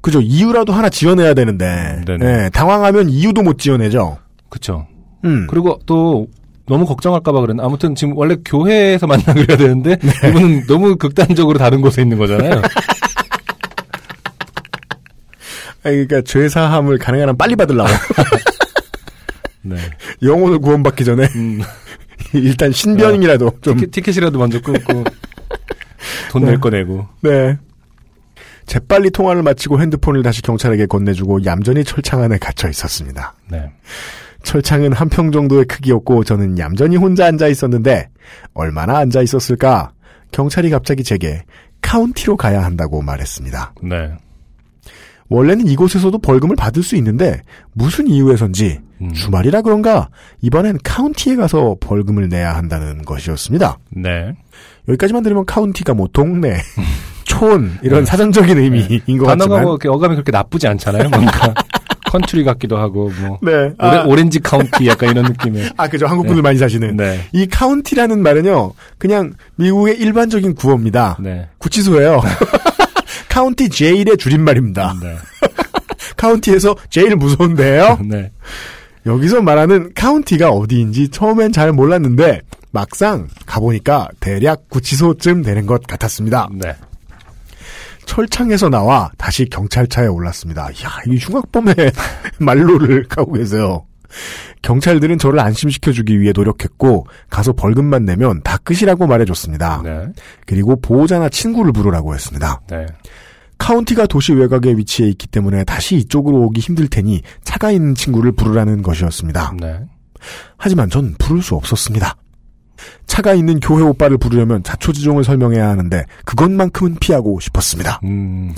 그죠. 이유라도 하나 지어내야 되는데. 네, 당황하면 이유도 못 지어내죠. 그쵸. 음. 그리고 또 너무 걱정할까봐 그랬나. 아무튼 지금 원래 교회에서 만나기로 해야 되는데 네. 이분은 너무 극단적으로 다른 곳에 있는 거잖아요. 그러니까 죄사함을 가능한 한 빨리 받으려고. 네. 영혼을 구원받기 전에 음, 일단 신변이라도 좀. 티켓, 티켓 이라도 먼저 끊고 돈 낼거 내고. 네. 재빨리 통화를 마치고 핸드폰을 다시 경찰에게 건네주고 얌전히 철창 안에 갇혀 있었습니다. 네. 철창은 한 평 정도의 크기였고 저는 얌전히 혼자 앉아 있었는데 얼마나 앉아 있었을까? 경찰이 갑자기 제게 카운티로 가야 한다고 말했습니다. 네. 원래는 이곳에서도 벌금을 받을 수 있는데 무슨 이유에선지 음. 주말이라 그런가 이번엔 카운티에 가서 벌금을 내야 한다는 것이었습니다. 네. 여기까지만 들으면 카운티가 뭐 동네, 촌 이런 사전적인 의미인 것 네. 단어가 같지만 뭐 이렇게 어감이 그렇게 나쁘지 않잖아요. 뭔가 컨트리 같기도 하고 뭐 네. 아, 오렌지 카운티 약간 이런 느낌의. 아, 그죠. 한국 분들 많이 사시는. 네. 이 카운티라는 말은요, 그냥 미국의 일반적인 구어입니다. 네. 구치소예요. county jail의 줄임말입니다. 네. 카운티에서 제일 무서운데요. 네. 여기서 말하는 카운티가 어디인지 처음엔 잘 몰랐는데 막상 가보니까 대략 구치소쯤 되는 것 같았습니다. 네. 철창에서 나와 다시 경찰차에 올랐습니다. 야, 이 흉악범의 말로를 가고 계세요. 경찰들은 저를 안심시켜주기 위해 노력했고 가서 벌금만 내면 다 끝이라고 말해줬습니다. 네. 그리고 보호자나 친구를 부르라고 했습니다. 네. 카운티가 도시 외곽에 위치해 있기 때문에 다시 이쪽으로 오기 힘들 테니 차가 있는 친구를 부르라는 것이었습니다. 네. 하지만 전 부를 수 없었습니다. 차가 있는 교회 오빠를 부르려면 자초지종을 설명해야 하는데 그것만큼은 피하고 싶었습니다. 음.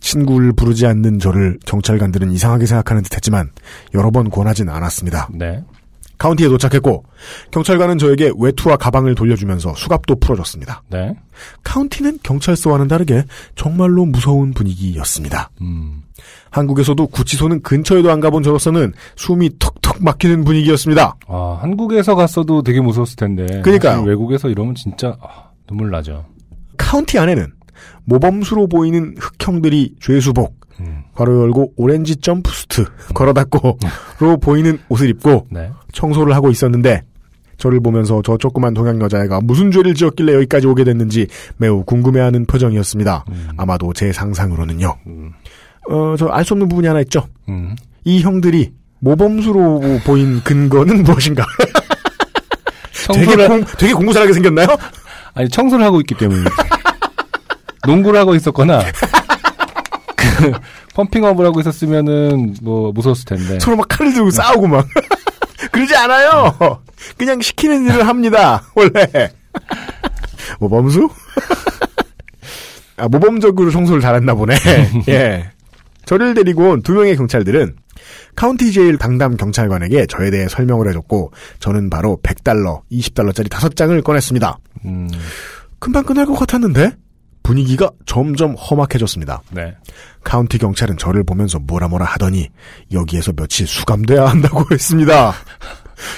친구를 부르지 않는 저를 경찰관들은 이상하게 생각하는 듯했지만 여러 번 권하진 않았습니다. 네. 카운티에 도착했고 경찰관은 저에게 외투와 가방을 돌려주면서 수갑도 풀어줬습니다. 네. 카운티는 경찰서와는 다르게 정말로 무서운 분위기였습니다. 음. 한국에서도 구치소는 근처에도 안 가본 저로서는 숨이 턱턱 막히는 분위기였습니다. 아, 한국에서 갔어도 되게 무서웠을 텐데. 그러니까요. 사실 외국에서 이러면 진짜 아, 눈물 나죠. 카운티 안에는 모범수로 보이는 흑형들이 죄수복, 음. 괄호 열고 오렌지 점프수트 걸어 닫고로 보이는 옷을 입고 네. 청소를 하고 있었는데 저를 보면서 저 조그만 동양 여자애가 무슨 죄를 지었길래 여기까지 오게 됐는지 매우 궁금해하는 표정이었습니다. 음. 아마도 제 상상으로는요. 음. 어, 저 알 수 없는 부분이 하나 있죠. 음. 이 형들이 모범수로 보인 근거는 무엇인가? 되게, 청소를 공, 되게 공부 잘하게 생겼나요? 아니 청소를 하고 있기 때문에 농구를 하고 있었거나 그 펌핑업을 하고 있었으면은 뭐 무서웠을 텐데. 서로 막 칼을 들고 싸우고 막. 그러지 않아요. 그냥 시키는 일을 합니다. 원래. 모범수? 아, 모범적으로 청소를 잘했나 보네. 예. 저를 데리고 온 두 명의 경찰들은 county jail 담당 경찰관에게 저에 대해 설명을 해줬고 저는 바로 100달러, 20달러짜리 5장을 꺼냈습니다. 음. 금방 끝날 것 같았는데 분위기가 점점 험악해졌습니다. 네. 카운티 경찰은 저를 보면서 뭐라 뭐라 하더니 여기에서 며칠 수감돼야 한다고 했습니다.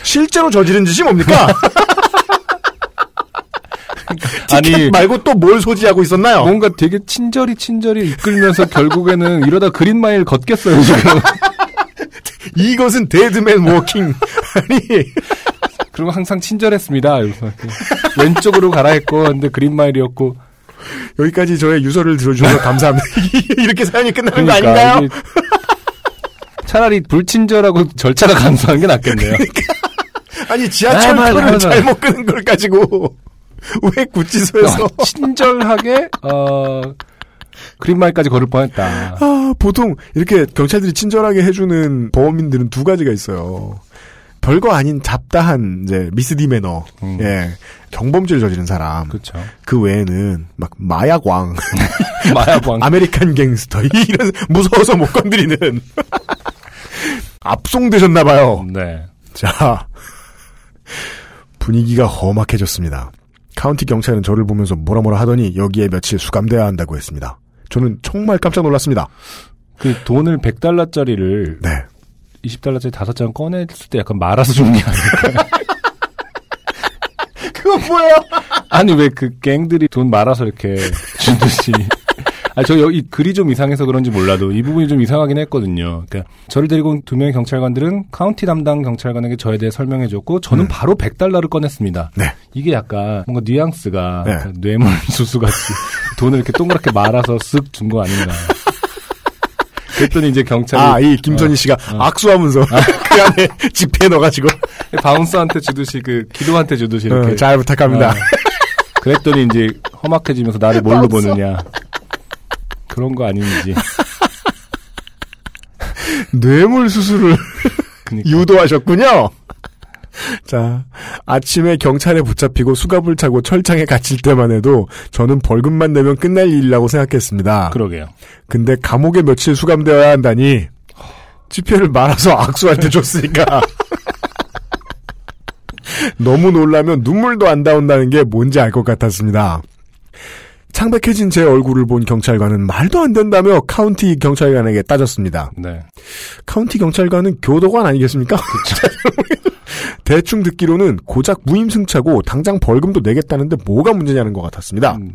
실제로 저지른 짓이 뭡니까? 아니 말고 또 뭘 소지하고 있었나요? 뭔가 되게 친절히 친절히 이끌면서 결국에는 이러다 Green Mile 걷겠어요 지금. 이것은 Dead Man Walking. 아니 그리고 항상 친절했습니다. 이러면서 왼쪽으로 가라 했고 근데 Green Mile이었고 여기까지 저의 유서를 들어주셔서 감사합니다. 이렇게 사연이 끝나는 거 그러니까 아닌가요? 이게 차라리 불친절하고 절차가 간소한 게 낫겠네요. 아니 지하철 아, 표를. 잘못 끄는 걸 가지고 왜 구치소에서 어, 친절하게 어 그린마일까지 걸을 뻔했다. 아, 보통 이렇게 경찰들이 친절하게 해주는 범인들은 두 가지가 있어요. 별거 아닌 잡다한 이제 미스디 매너, 음. 예, 경범죄를 저지른 사람. 그렇죠. 그 외에는 막 마약왕, 마약왕. American Gangster 이런 무서워서 못 건드리는 압송되셨나봐요. 네. 자 분위기가 험악해졌습니다. 카운티 경찰은 저를 보면서 뭐라 뭐라 하더니 여기에 며칠 수감돼야 한다고 했습니다. 저는 정말 깜짝 놀랐습니다. 그 돈을 100달러짜리를 네. 20달러짜리 다섯 장 꺼냈을 때 약간 말아서 주는 게 아니에요. 그건 뭐예요? 아니 왜 그 갱들이 돈 말아서 이렇게 주듯이. 아, 저 여기 글이 좀 이상해서 그런지 몰라도 이 부분이 좀 이상하긴 했거든요. 그러니까 저를 데리고 온 두 명의 경찰관들은 카운티 담당 경찰관에게 저에 대해 설명해 줬고 저는 음. 바로 100달러를 꺼냈습니다. 네. 이게 약간 뭔가 뉘앙스가 네. 뇌물 수수 같이 돈을 이렇게 동그랗게 말아서 쓱 준 거 아닌가. 그랬더니 이제 경찰이 아, 이 김선희 어, 씨가 어. 악수하면서 그 안에 지폐 넣어가지고 바운서한테 주듯이 그 기도한테 주듯이 이렇게 어, 잘 부탁합니다. 어. 그랬더니 이제 험악해지면서 나를 뭘로 보느냐 그런 거 아닌지 뇌물 수술을 그니까. 유도하셨군요. 자, 아침에 경찰에 붙잡히고 수갑을 차고 철창에 갇힐 때만 해도 저는 벌금만 내면 끝날 일이라고 생각했습니다. 그러게요. 근데 감옥에 며칠 수감되어야 한다니 지폐를 말아서 악수한테 줬으니까 너무 놀라면 눈물도 안 나온다는 게 뭔지 알 것 같았습니다. 창백해진 제 얼굴을 본 경찰관은 말도 안 된다며 카운티 경찰관에게 따졌습니다. 네. 카운티 경찰관은 교도관 아니겠습니까? 대충 듣기로는 고작 무임승차고 당장 벌금도 내겠다는데 뭐가 문제냐는 것 같았습니다. 음,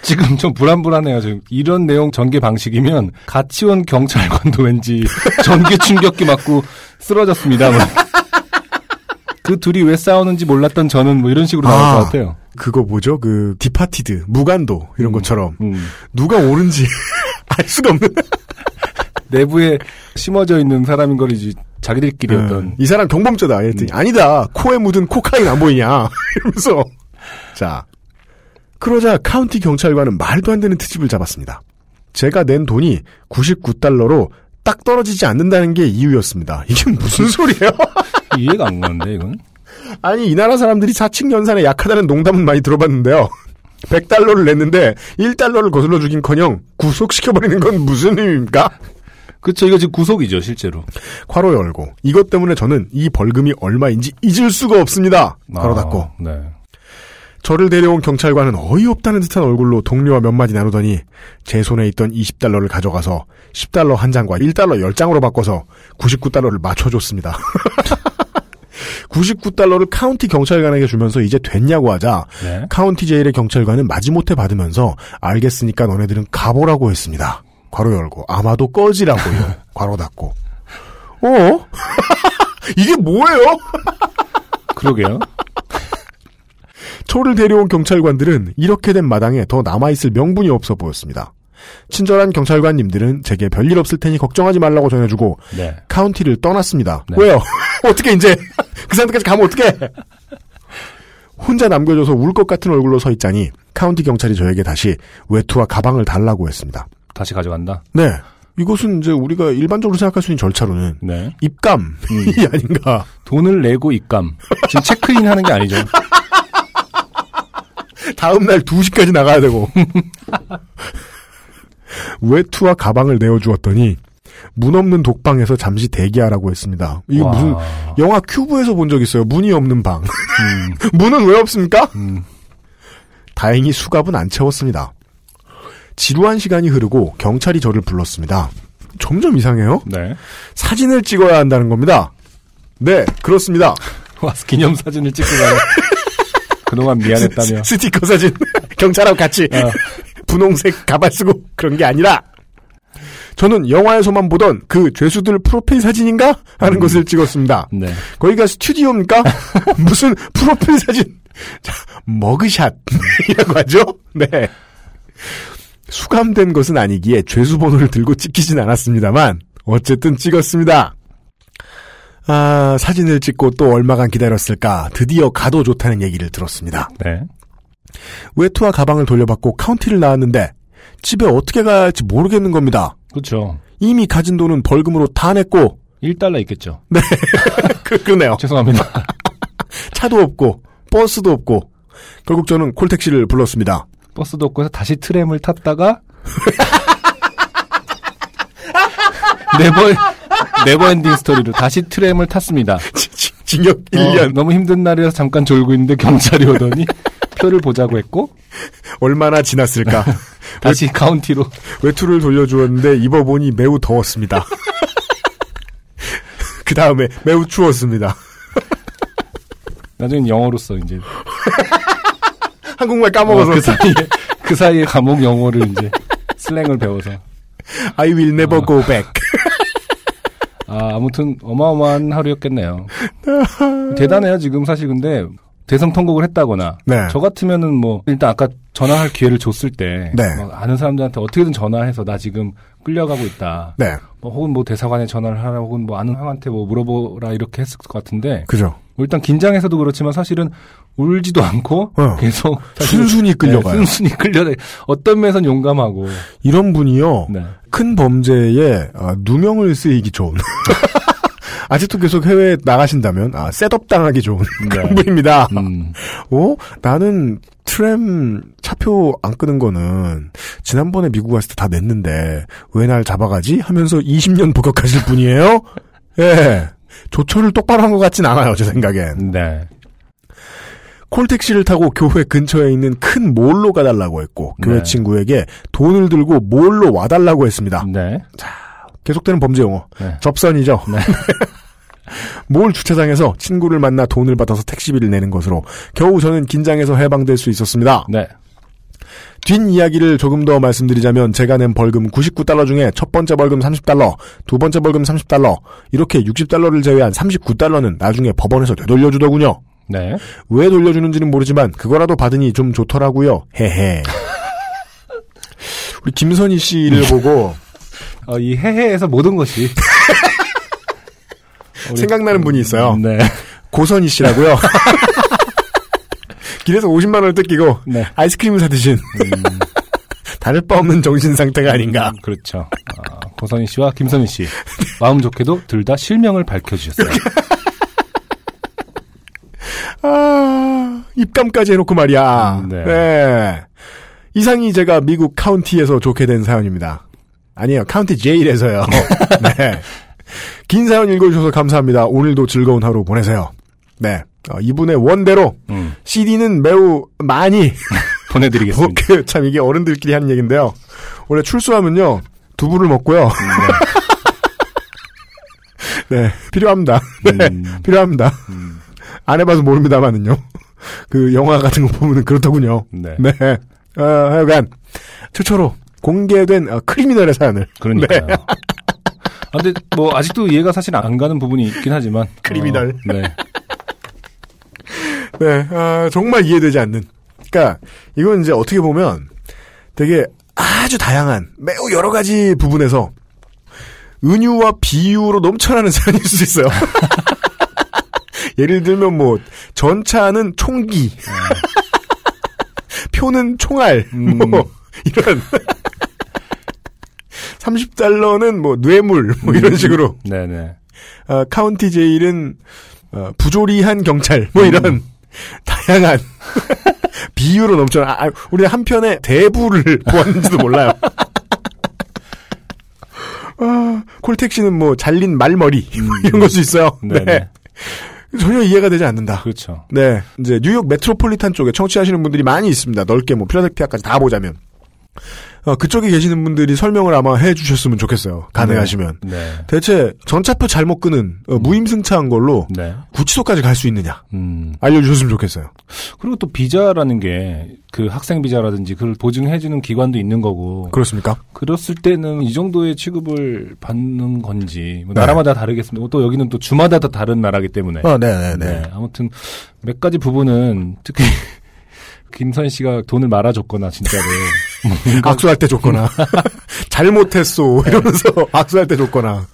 지금 좀 불안불안해요. 지금 이런 내용 전개 방식이면 온 경찰관도 왠지 전기 충격기 맞고 쓰러졌습니다. 뭐. 그 둘이 왜 싸우는지 몰랐던 저는 뭐 이런 식으로 나올 아. 것 같아요. 그거 뭐죠? 그 Departed, 무간도 이런 것처럼 음. 누가 옳은지 알 수가 없는 내부에 심어져 있는 사람인 걸 이제 자기들끼리 어떤 음, 이 사람 경범죄다. 이랬더니 아니다. 코에 묻은 코카인 안 보이냐. 이러면서 자 그러자 카운티 경찰관은 말도 안 되는 트집을 잡았습니다. 제가 낸 돈이 99달러로 딱 떨어지지 않는다는 게 이유였습니다. 이게 무슨 소리예요? 이해가 안 가는데 이건 아니 이 나라 사람들이 사칙 연산에 약하다는 농담은 많이 들어봤는데요. 100달러를 냈는데 1달러를 거슬러 주긴커녕 구속시켜버리는 건 무슨 의미입니까? 그렇죠. 이거 지금 구속이죠 실제로. 괄호 열고 이것 때문에 저는 이 벌금이 얼마인지 잊을 수가 없습니다. 괄호 닫고 아, 네. 저를 데려온 경찰관은 어이없다는 듯한 얼굴로 동료와 몇 마디 나누더니 제 손에 있던 20달러를 가져가서 10달러 한 장과 1달러 10장으로 바꿔서 99달러를 맞춰줬습니다. 99달러를 카운티 경찰관에게 주면서 이제 됐냐고 하자 네. county jail의 경찰관은 마지못해 받으면서 알겠으니까 너네들은 가보라고 했습니다. 괄호 열고 아마도 꺼지라고요. 괄호 닫고 어? 이게 뭐예요? 그러게요. 저를 데려온 경찰관들은 이렇게 된 마당에 더 남아있을 명분이 없어 보였습니다. 친절한 경찰관님들은 제게 별일 없을 테니 걱정하지 말라고 전해주고 네. 카운티를 떠났습니다. 네. 왜요? 어떻게 이제 그 상태까지 가면 어떻게? 혼자 남겨져서 울 것 같은 얼굴로 서 있자니 카운티 경찰이 저에게 다시 외투와 가방을 달라고 했습니다. 다시 가져간다. 네. 이것은 이제 우리가 일반적으로 생각할 수 있는 절차로는 네. 입감이 음. 아닌가. 돈을 내고 입감. 지금 체크인 하는 게 아니죠. 다음 날 2시까지 나가야 되고. 외투와 가방을 내어주었더니 문 없는 독방에서 잠시 대기하라고 했습니다. 이거 와. 무슨 영화 큐브에서 본 적 있어요. 문이 없는 방. 음, 문은 왜 없습니까? 음. 다행히 수갑은 안 채웠습니다. 지루한 시간이 흐르고 경찰이 저를 불렀습니다. 점점 이상해요. 네. 사진을 찍어야 한다는 겁니다. 네, 그렇습니다. 와서 기념 사진을 찍고 가요. 그동안 미안했다며. 스, 스티커 사진 경찰하고 같이 어. 분홍색 가발 쓰고 그런 게 아니라 저는 영화에서만 보던 그 죄수들 프로필 사진인가 하는 음. 것을 찍었습니다. 네. 거기가 스튜디오입니까? 무슨 프로필 사진? 자, 머그샷이라고 하죠? 네. 수감된 것은 아니기에 죄수 번호를 들고 찍히진 않았습니다만 어쨌든 찍었습니다. 아, 사진을 찍고 또 얼마간 기다렸을까 드디어 가도 좋다는 얘기를 들었습니다. 네. 외투와 가방을 돌려받고 카운티를 나왔는데 집에 어떻게 가야 할지 모르겠는 겁니다. 그렇죠. 이미 가진 돈은 벌금으로 다 냈고 1달러 있겠죠. 그, 그러네요. 죄송합니다. 차도 없고 버스도 없고 결국 저는 콜택시를 불렀습니다. 버스도 없고 해서 다시 트램을 탔다가 never never ending story로 다시 트램을 탔습니다. 징역 1년 어, 너무 힘든 날이라서 잠깐 졸고 있는데 경찰이 오더니 표를 보자고 했고 얼마나 지났을까. 다시 카운티로 외투를 돌려주었는데 입어보니 매우 더웠습니다. 그 다음에 매우 추웠습니다. 나중엔 영어로 써 이제 한국말 어, 까먹어서 그 사이에 그 사이에 감옥 영어를 이제 슬랭을 배워서 I will never go back. 아 아무튼 어마어마한 하루였겠네요. 대단해요 지금 사실 근데 대성 통곡을 했다거나 네. 저 같으면은 뭐 일단 아까 전화할 기회를 줬을 때 네. 막 아는 사람들한테 어떻게든 전화해서 나 지금 끌려가고 있다. 네, 뭐 혹은 뭐 대사관에 전화를 하라 혹은 뭐 아는 형한테 뭐 물어보라 이렇게 했을 것 같은데 그죠. 뭐 일단 긴장해서도 그렇지만 사실은 울지도 않고 어. 계속 순순히 끌려가요. 네, 순순히 끌려 어떤 면에선 용감하고 이런 분이요. 네. 큰 범죄에 아, 누명을 쓰이기 좋은. 아직도 계속 해외에 나가신다면 아, 셋업 당하기 좋은 그런 분입니다. 음. 어? 나는 트램 차표 안 끄는 거는 지난번에 미국 갔을 때 다 냈는데 왜 날 잡아가지? 하면서 20년 복역하실 분이에요? 예. 조처를 똑바로 한 것 같진 않아요, 제 생각엔. 네. 콜택시를 타고 교회 근처에 있는 큰 몰로 가달라고 했고 교회 네. 친구에게 돈을 들고 몰로 와달라고 했습니다. 네. 계속되는 범죄 용어. 네. 접선이죠. 네. 몰 주차장에서 친구를 만나 돈을 받아서 택시비를 내는 것으로 겨우 저는 긴장해서 해방될 수 있었습니다. 네. 뒷이야기를 조금 더 말씀드리자면 제가 낸 벌금 99달러 중에 첫 번째 벌금 30달러, 두 번째 벌금 30달러, 이렇게 60달러를 제외한 39달러는 나중에 법원에서 되돌려주더군요. 네. 왜 돌려주는지는 모르지만 그거라도 받으니 좀 좋더라고요. 헤헤. 우리 김선희 씨를 보고 어, 이 해해에서 모든 것이 생각나는 분이 있어요. 네. 고선희 씨라고요. 길에서 50만 원을 뜯기고 네. 아이스크림을 사 드신 다를 바 없는 정신 상태가 아닌가. 음, 그렇죠. 아, 고선희 씨와 김선희 씨 마음 좋게도 둘 다 실명을 밝혀주셨어요. 아, 입감까지 해놓고 말이야. 음, 네. 네. 이상이 제가 미국 카운티에서 좋게 된 사연입니다. 아니에요. 카운티 제일에서요. 네. 긴 사연 읽어주셔서 감사합니다. 오늘도 즐거운 하루 보내세요. 네. 어, 이분의 원대로 음, CD는 매우 많이 보내드리겠습니다. 그, 참 이게 어른들끼리 하는 얘기인데요. 원래 출소하면요 두부를 먹고요. 네 필요합니다. 네 음, 필요합니다. 안 해봐서 모릅니다만은요. 그 영화 같은 거 보면은 그렇더군요. 네. 네. 어, 하여간 최초로 공개된 어, 크리미널의 사연을 그러니까요. 아, 근데 뭐 아직도 이해가 사실 안 가는 부분이 있긴 하지만 크리미널. 어, 네. 네, 아, 정말 이해되지 않는. 그러니까 이건 이제 어떻게 보면 되게 아주 다양한 매우 여러 가지 부분에서 은유와 비유로 넘쳐나는 사연일 수 있어요. 예를 들면 뭐 전차는 총기, 표는 총알, 음. 뭐 이런 30달러는 뭐 뇌물 뭐 이런 식으로 네네. 어, 카운티 제일은 어, 부조리한 경찰 뭐 이런 다양한 비유로 넘쳐나. 아, 우리 한편의 대부를 보았는지도 몰라요. 아, 콜택시는 뭐 잘린 말머리 이런 걸 수 있어요. 네네. 네. 전혀 이해가 되지 않는다. 그렇죠. 네. 이제 뉴욕 메트로폴리탄 쪽에 청취하시는 분들이 많이 있습니다. 넓게 뭐 필라델피아까지 다 보자면. 어, 그쪽에 계시는 분들이 설명을 아마 해 주셨으면 좋겠어요. 가능하시면. 네. 대체 전차표 잘못 끄는 어, 무임승차한 걸로 네. 구치소까지 갈 수 있느냐 음. 알려주셨으면 좋겠어요. 그리고 또 비자라는 게 그 학생 비자라든지 그걸 보증해주는 기관도 있는 거고 그렇습니까? 그랬을 때는 이 정도의 취급을 받는 건지 뭐 네. 나라마다 다르겠습니다. 또 여기는 또 주마다 다 다른 나라기 때문에 어, 네네네. 네, 아무튼 몇 가지 부분은 특히 김선 씨가 돈을 말아줬거나 진짜로 악수할 때 줬거나 잘못했소 이러면서 악수할 때 줬거나.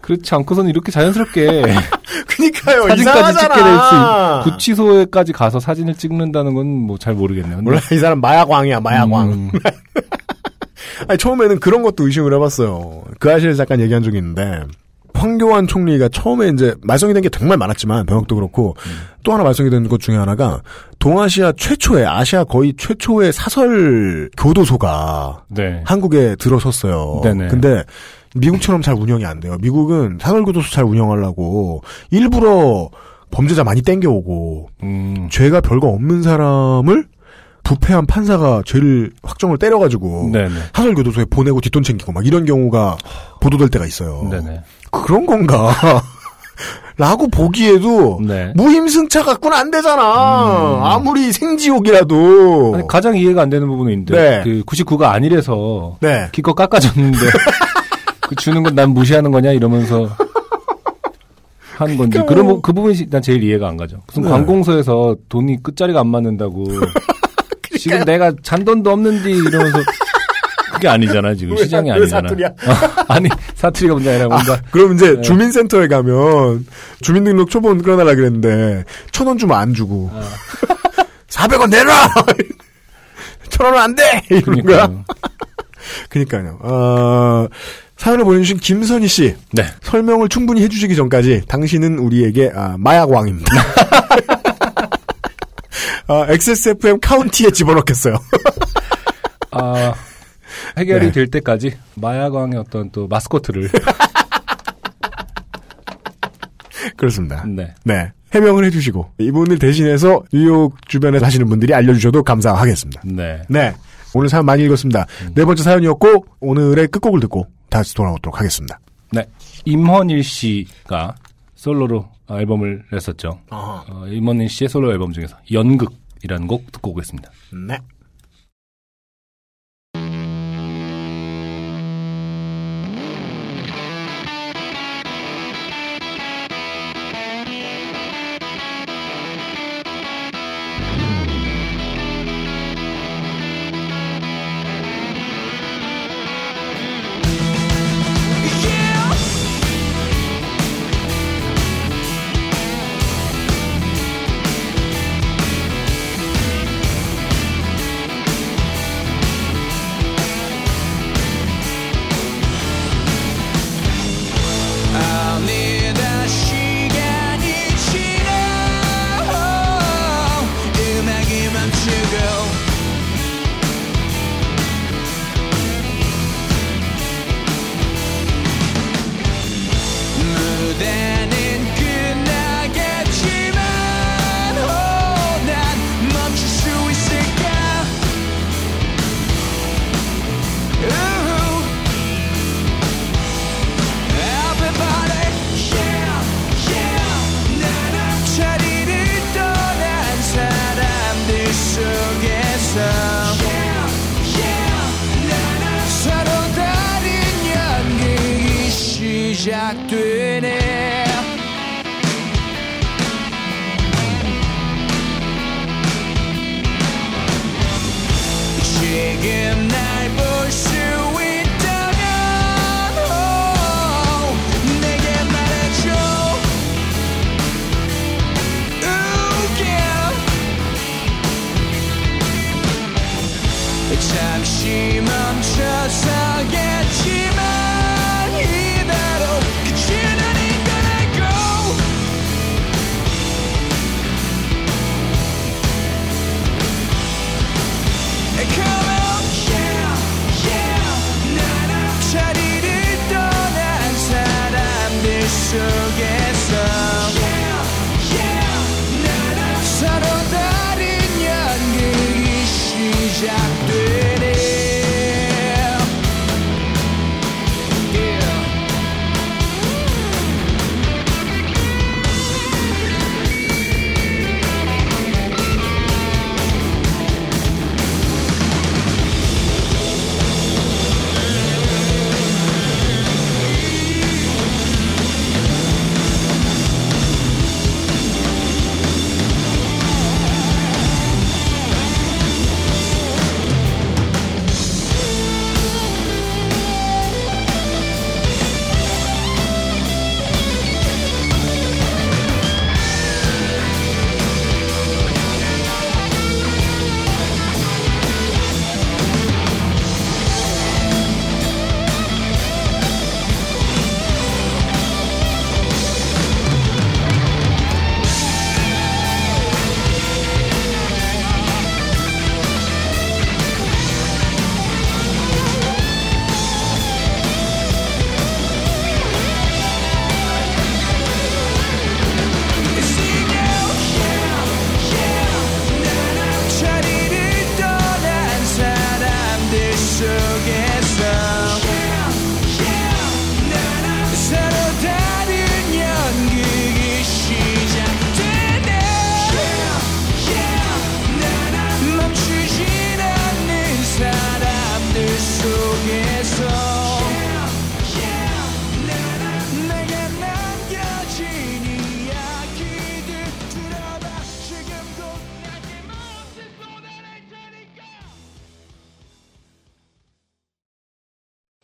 그렇지 않고서는 이렇게 자연스럽게 그니까요. 사진까지 찍게 될 이상하잖아. 수 구치소에까지 가서 사진을 찍는다는 건 뭐 잘 모르겠네요. 몰라 이 사람 마약왕이야 마약왕. 음, 아니, 처음에는 그런 것도 의심을 해봤어요. 그 아시에서 잠깐 얘기한 적이 있는데 황교안 총리가 처음에 이제 말썽이 된 게 정말 많았지만 병역도 그렇고 또 하나 말썽이 된 것 중에 하나가 동아시아 최초의 아시아 거의 최초의 사설 교도소가 네. 한국에 들어섰어요. 네네. 근데 미국처럼 잘 운영이 안 돼요. 미국은 사설 교도소 잘 운영하려고 일부러 범죄자 많이 땡겨오고 음, 죄가 별거 없는 사람을 부패한 판사가 죄를 확정을 때려가지고 네네. 사설 교도소에 보내고 뒷돈 챙기고 막 이런 경우가 보도될 때가 있어요. 네네. 그런 건가? 라고 보기에도 네. 무임승차 갖고는 안 되잖아. 음. 아무리 생지옥이라도. 아니, 가장 이해가 안 되는 부분은 있는데 네. 그 99가 아니래서 네. 기껏 깎아줬는데 그 주는 건 난 무시하는 거냐 이러면서 하는 건지 그러니까 그런 뭐- 부- 그 부분이 난 제일 이해가 안 가죠. 무슨 네. 관공서에서 돈이 끝자리가 안 맞는다고 지금 내가 잔돈도 없는데 이러면서 그게 아니잖아 지금. 왜 시장이 사- 왜 아니잖아. 사투리야? 아니 사투리가 문제 아니라 뭔가. 그럼 이제 네. 주민센터에 가면 주민등록 초본 끌어달라 그랬는데 천 원 주면 안 주고. 아. 400원 내놔! 천 원은 안 돼! 이러는 거야. 그러니까 그니까요. 어, 사연을 보내주신 김선희 씨. 네. 설명을 충분히 해주시기 전까지 당신은 우리에게 아, 마약왕입니다 아, XSFM 카운티에 집어넣겠어요 아, 해결이 네. 될 때까지 마야광의 어떤 또 마스코트를 그렇습니다 네. 네 해명을 해주시고 이분을 대신해서 뉴욕 주변에 사시는 분들이 알려주셔도 감사하겠습니다. 네. 네. 오늘 사연 많이 읽었습니다. 네 번째 사연이었고 오늘의 끝곡을 듣고 다시 돌아오도록 하겠습니다. 네. 임헌일 씨가 솔로로 앨범을 냈었죠. 아, 어, 임헌일 씨의 솔로 앨범 중에서 연극이라는 곡 듣고 오겠습니다. 네.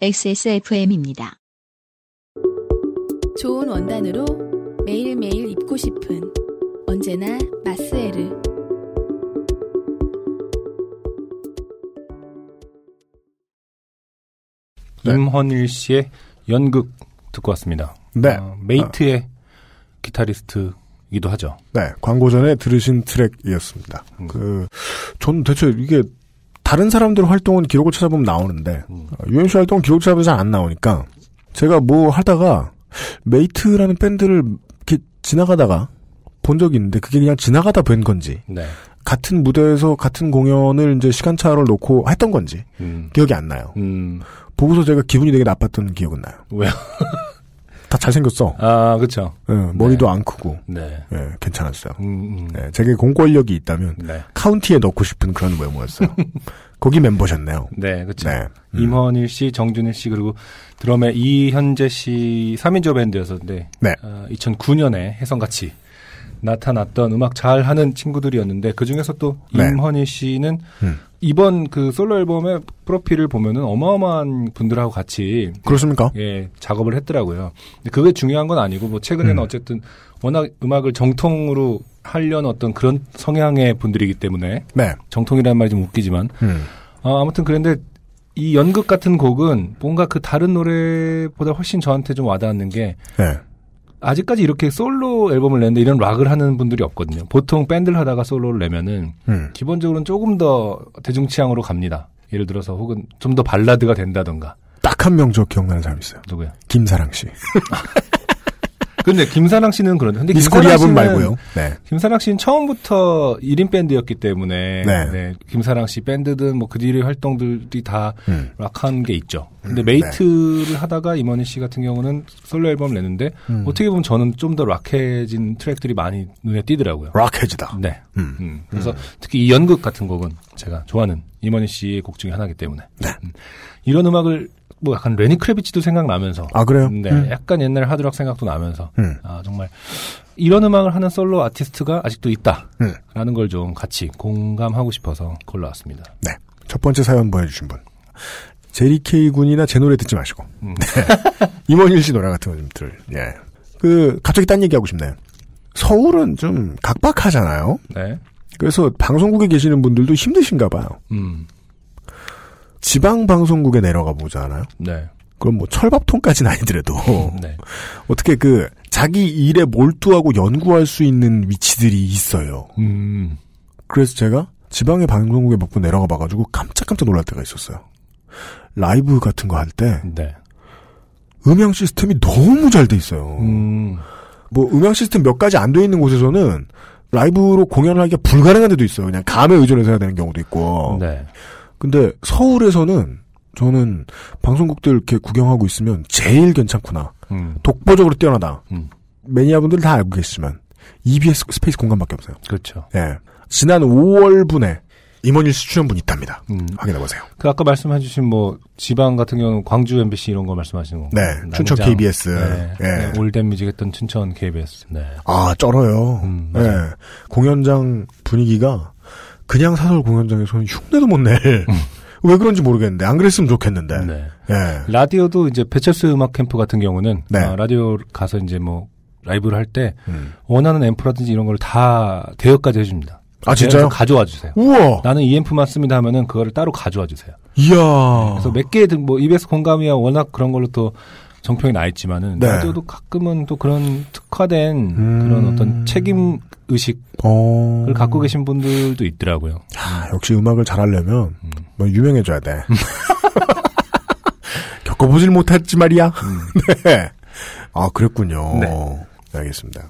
XSFM입니다. 좋은 원단으로 매일매일 입고 싶은 언제나 마스에르. 네. 임헌일 씨의 연극 듣고 왔습니다. 네. 어, 메이트의 기타리스트 이기도 하죠. 네, 광고 전에 들으신 트랙이었습니다. 음. 그, 전 대체 이게 다른 사람들 활동은 기록을 찾아보면 나오는데 음. 어, UMC 활동은 기록 찾아보면 잘 안 나오니까 제가 뭐 하다가 메이트라는 밴드를 이렇게 지나가다가 본 적이 있는데 그게 그냥 지나가다 뵌 건지 네. 같은 무대에서 같은 공연을 이제 시간차를 놓고 했던 건지 음. 기억이 안 나요. 음. 보고서 제가 기분이 되게 나빴던 기억은 나요. 왜요? 다 잘생겼어. 아, 그쵸. 예, 머리도 안 크고 네. 예, 괜찮았어요. 음, 음. 예, 제게 공권력이 있다면 네. 카운티에 넣고 싶은 그런 외모였어요. 거기 멤버셨네요. 네, 그쵸. 네. 음. 임원일 씨, 정준일 씨, 그리고 드럼의 이현재 씨 3인조 밴드였었는데, 네. 2009년에 혜성같이 나타났던 음악 잘하는 친구들이었는데, 그 중에서 또 네. 임헌일 씨는 음. 이번 그 솔로 앨범의 프로필을 보면은 어마어마한 분들하고 같이 그렇습니까? 예, 작업을 했더라고요. 근데 그게 중요한 건 아니고, 뭐, 최근에는 음. 어쨌든 워낙 음악을 정통으로 하려는 어떤 그런 성향의 분들이기 때문에, 네. 정통이라는 말이 좀 웃기지만, 음. 어, 아무튼 그런데 이 연극 같은 곡은 뭔가 그 다른 노래보다 훨씬 저한테 좀 와닿는 게 네. 아직까지 이렇게 솔로 앨범을 내는데 이런 락을 하는 분들이 없거든요. 보통 밴드를 하다가 솔로를 내면은 음. 기본적으로는 조금 더 대중 취향으로 갑니다. 예를 들어서 혹은 좀 더 발라드가 된다던가. 딱 한 명 저 기억나는 사람 있어요. 누구야? 김사랑 씨. 근데 김사랑 씨는 그런데 근데 분 씨는 말고요. 네. 김사랑 씨는 처음부터 1인 밴드였기 때문에 네. 네, 김사랑 씨 밴드든 뭐그 뒤의 활동들이 다 음. 락한 게 있죠. 근데 음, 메이트를 하다가 임헌일 씨 같은 경우는 솔로 앨범을 냈는데 음. 어떻게 보면 저는 좀 더 락해진 트랙들이 많이 눈에 띄더라고요. 락해지다. 네. 음. 음, 그래서 특히 이 연극 같은 곡은 제가 좋아하는 임헌일 씨의 곡 중에 하나이기 때문에 네. 음, 이런 음악을 뭐 약간 레니 크레비치도 생각나면서 아 그래요? 네, 음. 약간 옛날 하드락 생각도 나면서 음. 아 정말 이런 음악을 하는 솔로 아티스트가 아직도 음. 있다라는 걸좀 같이 공감하고 싶어서 골라왔습니다. 네. 첫 번째 사연 보내주신 분. 제리 케이 군이나 제 노래 듣지 마시고. 음. 임원일 씨 노래 같은 거 좀 들. 예. 그 갑자기 딴 얘기 하고 싶네요. 서울은 좀 각박하잖아요. 네. 그래서 방송국에 계시는 분들도 힘드신가 봐요. 음. 지방 방송국에 내려가 보잖아요. 네. 그럼 뭐 철밥통까지는 아니더라도 네. 어떻게 그 자기 일에 몰두하고 연구할 수 있는 위치들이 있어요. 음. 그래서 제가 지방의 방송국에 몇 번 내려가 봐가지고 깜짝깜짝 놀랄 때가 있었어요. 라이브 같은 거 할때 네. 음향 시스템이 너무 잘 돼 있어요. 음. 뭐 음향 시스템 몇 가지 안 돼 있는 곳에서는 라이브로 공연을 하기가 불가능한 데도 있어요. 그냥 감에 의존해서 해야 되는 경우도 있고. 네. 근데 서울에서는 저는 방송국들 이렇게 구경하고 있으면 제일 괜찮구나. 음. 독보적으로 뛰어나다. 음. 매니아분들 다 알고 계시지만 EBS 스페이스 공감밖에 없어요. 그렇죠. 예. 지난 5월분에 임헌일 씨 출연분 있답니다. 음. 확인해 보세요. 그 아까 말씀해주신 뭐 지방 같은 경우는 광주 MBC 이런 거 말씀하시는 거. 네, 춘천 KBS. 네. 예. 네. 올댓 뮤직 했던 춘천 KBS. 네. 아, 쩔어요. 음, 예. 맞아요. 공연장 분위기가 그냥 사설 공연장에서는 흉내도 못 낼. 음. 왜 그런지 모르겠는데 안 그랬으면 좋겠는데. 네. 예. 라디오도 이제 배철수 음악 캠프 같은 경우는 네. 아, 라디오 가서 이제 뭐 라이브를 할때 음. 원하는 앰프라든지 이런 걸 다 대여까지 해줍니다. 아, 진짜요? 가져와 주세요. 우와. 나는 이 앰프만 씁니다 하면은 그거를 따로 가져와 주세요. 이야. 그래서 몇 개, 뭐, EBS 공감이야 워낙 그런 걸로 또 정평이 나 있지만은, 네. 라디오도 가끔은 또 그런 특화된 음. 그런 어떤 책임 의식을 어. 갖고 계신 분들도 있더라고요. 아, 역시 음악을 잘하려면 음. 뭐 유명해져야 돼. 겪어보질 못했지 말이야. 네. 아 그랬군요. 음. 네. 알겠습니다.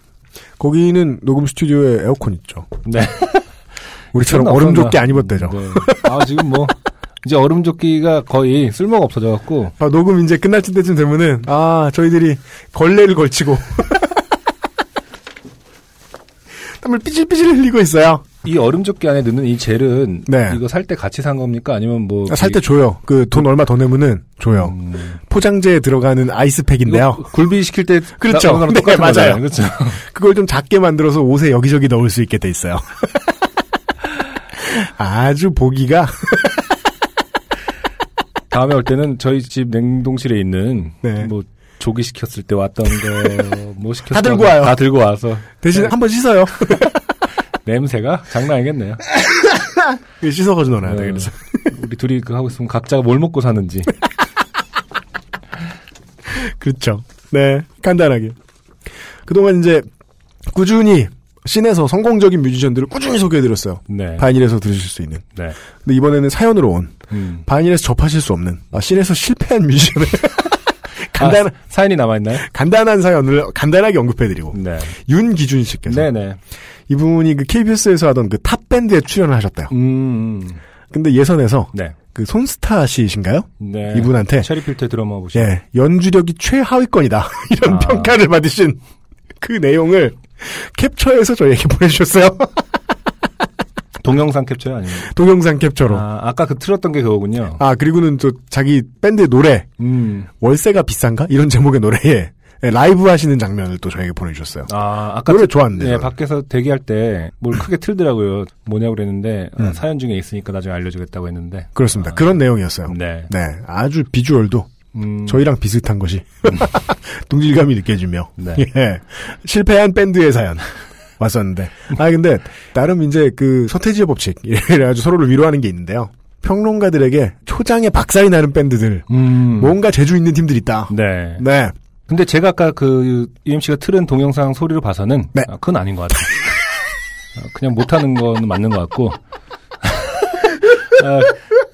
거기는 녹음 스튜디오에 에어컨 있죠. 네. 우리처럼 없었나? 얼음 조끼 안 입었대죠. 네. 아, 지금 뭐, 이제 얼음 조끼가 거의 쓸모가 없어져갖고, 아, 녹음 이제 끝날 때쯤 되면은 아 저희들이 걸레를 걸치고 땀을 삐질삐질 흘리고 있어요. 이 얼음조끼 안에 넣는 이 젤은, 네. 이거 살 때 같이 산 겁니까? 아니면 뭐. 살 때 줘요. 그 돈 얼마 더 내면은 줘요. 음, 포장재에 들어가는 아이스팩인데요. 굴비 시킬 때. 그렇죠. 나- 네, 맞아요. 거잖아요. 그렇죠. 그걸 좀 작게 만들어서 옷에 여기저기 넣을 수 있게 돼 있어요. 아주 보기가 다음에 올 때는 저희 집 냉동실에 있는 네. 뭐 조기 시켰을 때 왔던 거뭐 시켰을 다때 들고 와요. 다 들고 와서 대신 한번 씻어요. 냄새가 장난 아니겠네요. 씻어가지고 넣어놔야 돼. 네. 그래서 우리 둘이 그 하고 있으면 각자가 뭘 먹고 사는지. 그렇죠. 네, 간단하게. 그동안 이제 꾸준히 씬에서 성공적인 뮤지션들을 꾸준히 소개해드렸어요. 네. 바이닐에서 들으실 수 있는. 네. 근데 이번에는 사연으로 온 음. 바이닐에서 접하실 수 없는 아, 씬에서 실패한 뮤지션을 간단, 아, 사연이 남아 있나요? 간단한 사연을 간단하게 언급해드리고. 네. 윤기준 씨께서. 네네. 이분이 그 KBS에서 하던 그 탑 밴드에 출연을 하셨대요. 음, 근데 예선에서 네. 그 손스타 씨이신가요? 네. 이분한테 체리필터 드러머시죠. 예, 연주력이 최하위권이다. 이런 아. 평가를 받으신 그 내용을 캡처해서 저희에게 보내주셨어요. 동영상 캡처요? 아니면? 동영상 캡처로. 아. 아, 아까 그 틀었던 게 그거군요. 그리고는 또 자기 밴드 노래, 음. 월세가 비싼가? 이런 제목의 노래에 예, 라이브 하시는 장면을 또 저에게 보내주셨어요. 아, 아까 노래 틀- 좋았는데. 네. 밖에서 대기할 때 뭘 크게 틀더라고요. 뭐냐고 그랬는데 아, 음. 사연 중에 있으니까 나중에 알려주겠다고 했는데. 그렇습니다. 아. 그런 내용이었어요. 네. 네, 아주 비주얼도 음, 저희랑 비슷한 것이 동질감이 느껴지며 네. 예. 실패한 밴드의 사연 왔었는데 아 근데 나름 이제 그 서태지의 법칙 이래가지고 서로를 위로하는 게 있는데요 평론가들에게 초장에 박살이 나는 밴드들 음. 뭔가 재주 있는 팀들 있다 네. 네 근데 제가 아까 그 UMC가 틀은 동영상 소리로 봐서는 네. 아, 그건 아닌 것 같아요. 아, 그냥 못하는 거는 맞는 것 같고. 아,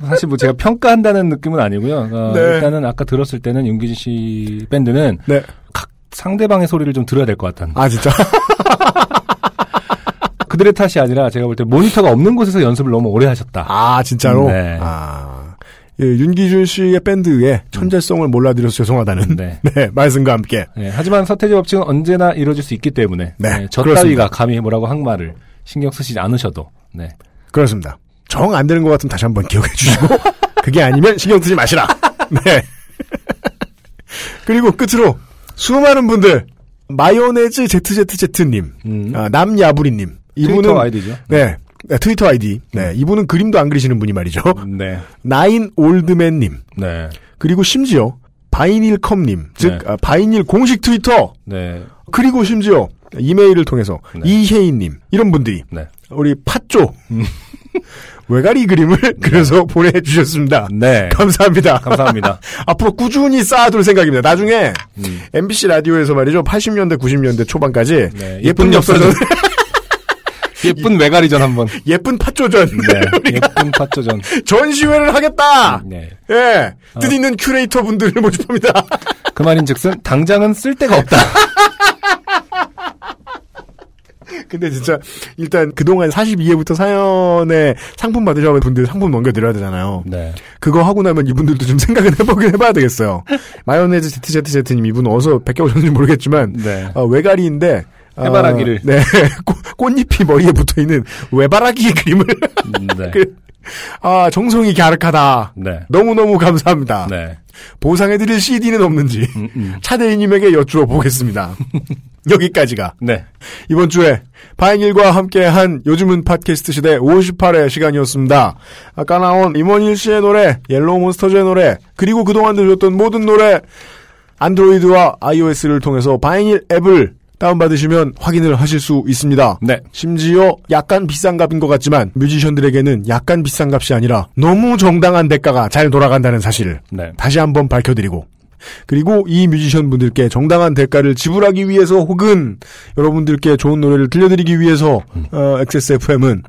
사실 뭐 제가 평가한다는 느낌은 아니고요. 어, 네. 일단은 아까 들었을 때는 윤기진 씨 밴드는 네. 각 상대방의 소리를 좀 들어야 될 것 같다는. 아 진짜 그들의 탓이 아니라 제가 볼 때 모니터가 없는 곳에서 연습을 너무 오래 하셨다. 아 진짜로 네. 아 예, 윤기준 씨의 밴드의 천재성을 몰라드려서 죄송하다는 네. 네, 말씀과 함께 네, 하지만 서태지 법칙은 언제나 이루어질 수 있기 때문에 네, 저 그렇습니다. 따위가 감히 뭐라고 한 말을 신경 쓰시지 않으셔도 네. 그렇습니다. 정 안 되는 것 같으면 다시 한번 기억해 주시고 그게 아니면 신경 쓰지 마시라. 네. 그리고 끝으로 수많은 분들 마요네즈 ZZZ님, 음. 아, 남야부리님 이분은 트위터 아이디죠. 네. 네, 트위터 아이디. 네, 이분은 그림도 안 그리시는 분이 말이죠. 네. 나인 올드맨님 네. 그리고 심지어 바이닐컴님, 즉 네. 아, 바이닐 공식 트위터 네. 그리고 심지어 이메일을 통해서 네. 이혜인님 이런 분들이 네. 우리 팥조 음. 왜가리 그림을 그려서 보내주셨습니다. 네. 감사합니다. 감사합니다. 앞으로 꾸준히 쌓아둘 생각입니다. 나중에 음. MBC 라디오에서 말이죠. 80년대, 90년대 초반까지 네, 예쁜 예쁜 엽서전, 예쁜 왜가리전 한번. 예쁜 팥조전 네. 예쁜 파초전. 전시회를 하겠다. 네. 예, 뜻 있는 큐레이터 분들을 모집합니다. 그 말인즉슨 당장은 쓸 데가 없다. 근데 진짜 일단 그동안 42회부터 사연에 상품 받으셔본 분들 상품 넘겨드려야 되잖아요. 네. 그거 하고 나면 이분들도 좀 생각을 해보긴 해봐야 되겠어요. 마요네즈 ZZZ님 이분 어서 베껴 오셨는지 모르겠지만 네. 어, 외가리인데 어, 해바라기를. 네 꽃- 꽃잎이 머리에 붙어 있는 외바라기 그림을 네. 그- 아 정성이 갸륵하다. 네. 너무 너무 감사합니다. 네. 보상해드릴 CD는 없는지 음, 음. 차대인님에게 여쭈어 보겠습니다. 여기까지가 네. 이번 주에 바이닐과 함께한 요즘은 팟캐스트 시대 58회 시간이었습니다. 아까 나온 임헌일 씨의 노래, 옐로우 몬스터즈의 노래, 그리고 그동안 들으셨던 모든 노래 안드로이드와 iOS를 통해서 바이닐 앱을 다운받으시면 확인을 하실 수 있습니다. 네. 심지어 약간 비싼 값인 것 같지만 뮤지션들에게는 약간 비싼 값이 아니라 너무 정당한 대가가 잘 돌아간다는 사실을 네. 다시 한번 밝혀드리고 그리고 이 뮤지션 분들께 정당한 대가를 지불하기 위해서 혹은 여러분들께 좋은 노래를 들려드리기 위해서 어, XSFM은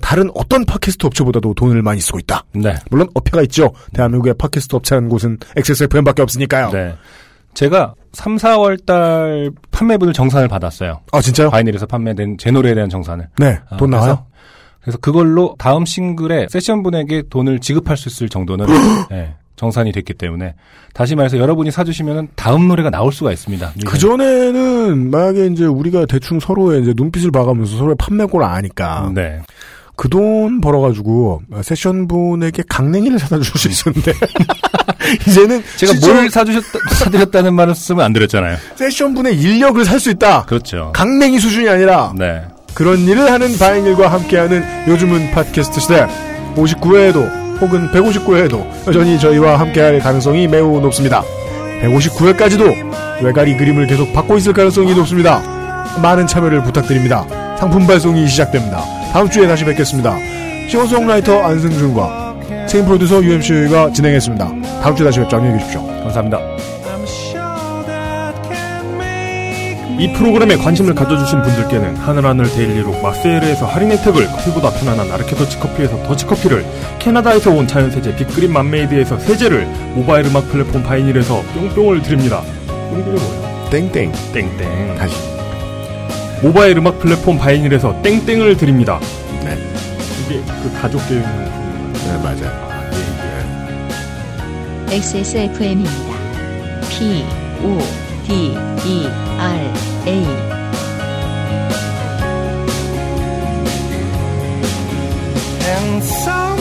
다른 어떤 팟캐스트 업체보다도 돈을 많이 쓰고 있다. 네. 물론 업체가 있죠. 대한민국의 팟캐스트 업체라는 곳은 XSFM밖에 없으니까요. 네. 제가 3, 4월 달 판매분을 정산을 받았어요. 아 진짜요? 바이닐에서 판매된 제 노래에 대한 정산을. 네. 아, 돈 나와요? 그래서, 그래서 그걸로 다음 싱글에 세션분에게 돈을 지급할 수 있을 정도는 네, 정산이 됐기 때문에 다시 말해서 여러분이 사주시면 다음 노래가 나올 수가 있습니다. 그 전에는 만약에 이제 우리가 대충 서로의 이제 눈빛을 봐가면서 서로의 판매고를 아니까 네. 그 돈 벌어가지고 세션 분에게 강냉이를 사다 줄수 있었는데 이제는 제가 실제로 뭘 사주셨다, 사드렸다는 말을 쓰면 안 드렸잖아요. 세션 분의 인력을 살 수 있다. 그렇죠. 강냉이 수준이 아니라 네. 그런 일을 하는 바인일과 함께하는 요즘은 팟캐스트 시대 59회에도 혹은 159회에도 여전히 저희와 함께할 가능성이 매우 높습니다. 159회까지도 왜가리 그림을 계속 받고 있을 가능성이 높습니다. 많은 참여를 부탁드립니다. 상품 발송이 시작됩니다. 다음 주에 다시 뵙겠습니다. 싱어송라이터 안승준과 체인 프로듀서 UMC가 진행했습니다. 다음 주에 다시 뵙죠. 안녕히 계십시오. 감사합니다. 이 프로그램에 관심을 가져주신 분들께는 하늘하늘 데일리로 마세일에서 할인 혜택을 커피보다 편안한 아르케 더치 커피에서 더치커피를 캐나다에서 온 자연세제 빅그린 맘메이드에서 세제를 모바일 음악 플랫폼 바이닐에서 뿅뿅을 드립니다. 뿅뿅이 뭐야? 땡땡. 땡땡. 다시. 모바일 음악 플랫폼 바이닐에서 땡땡을 드립니다. 네. 이게 그 가족 계획 네, 맞아요. 아, 예, 예. XSFM입니다. P, O, D, E, R, A. And so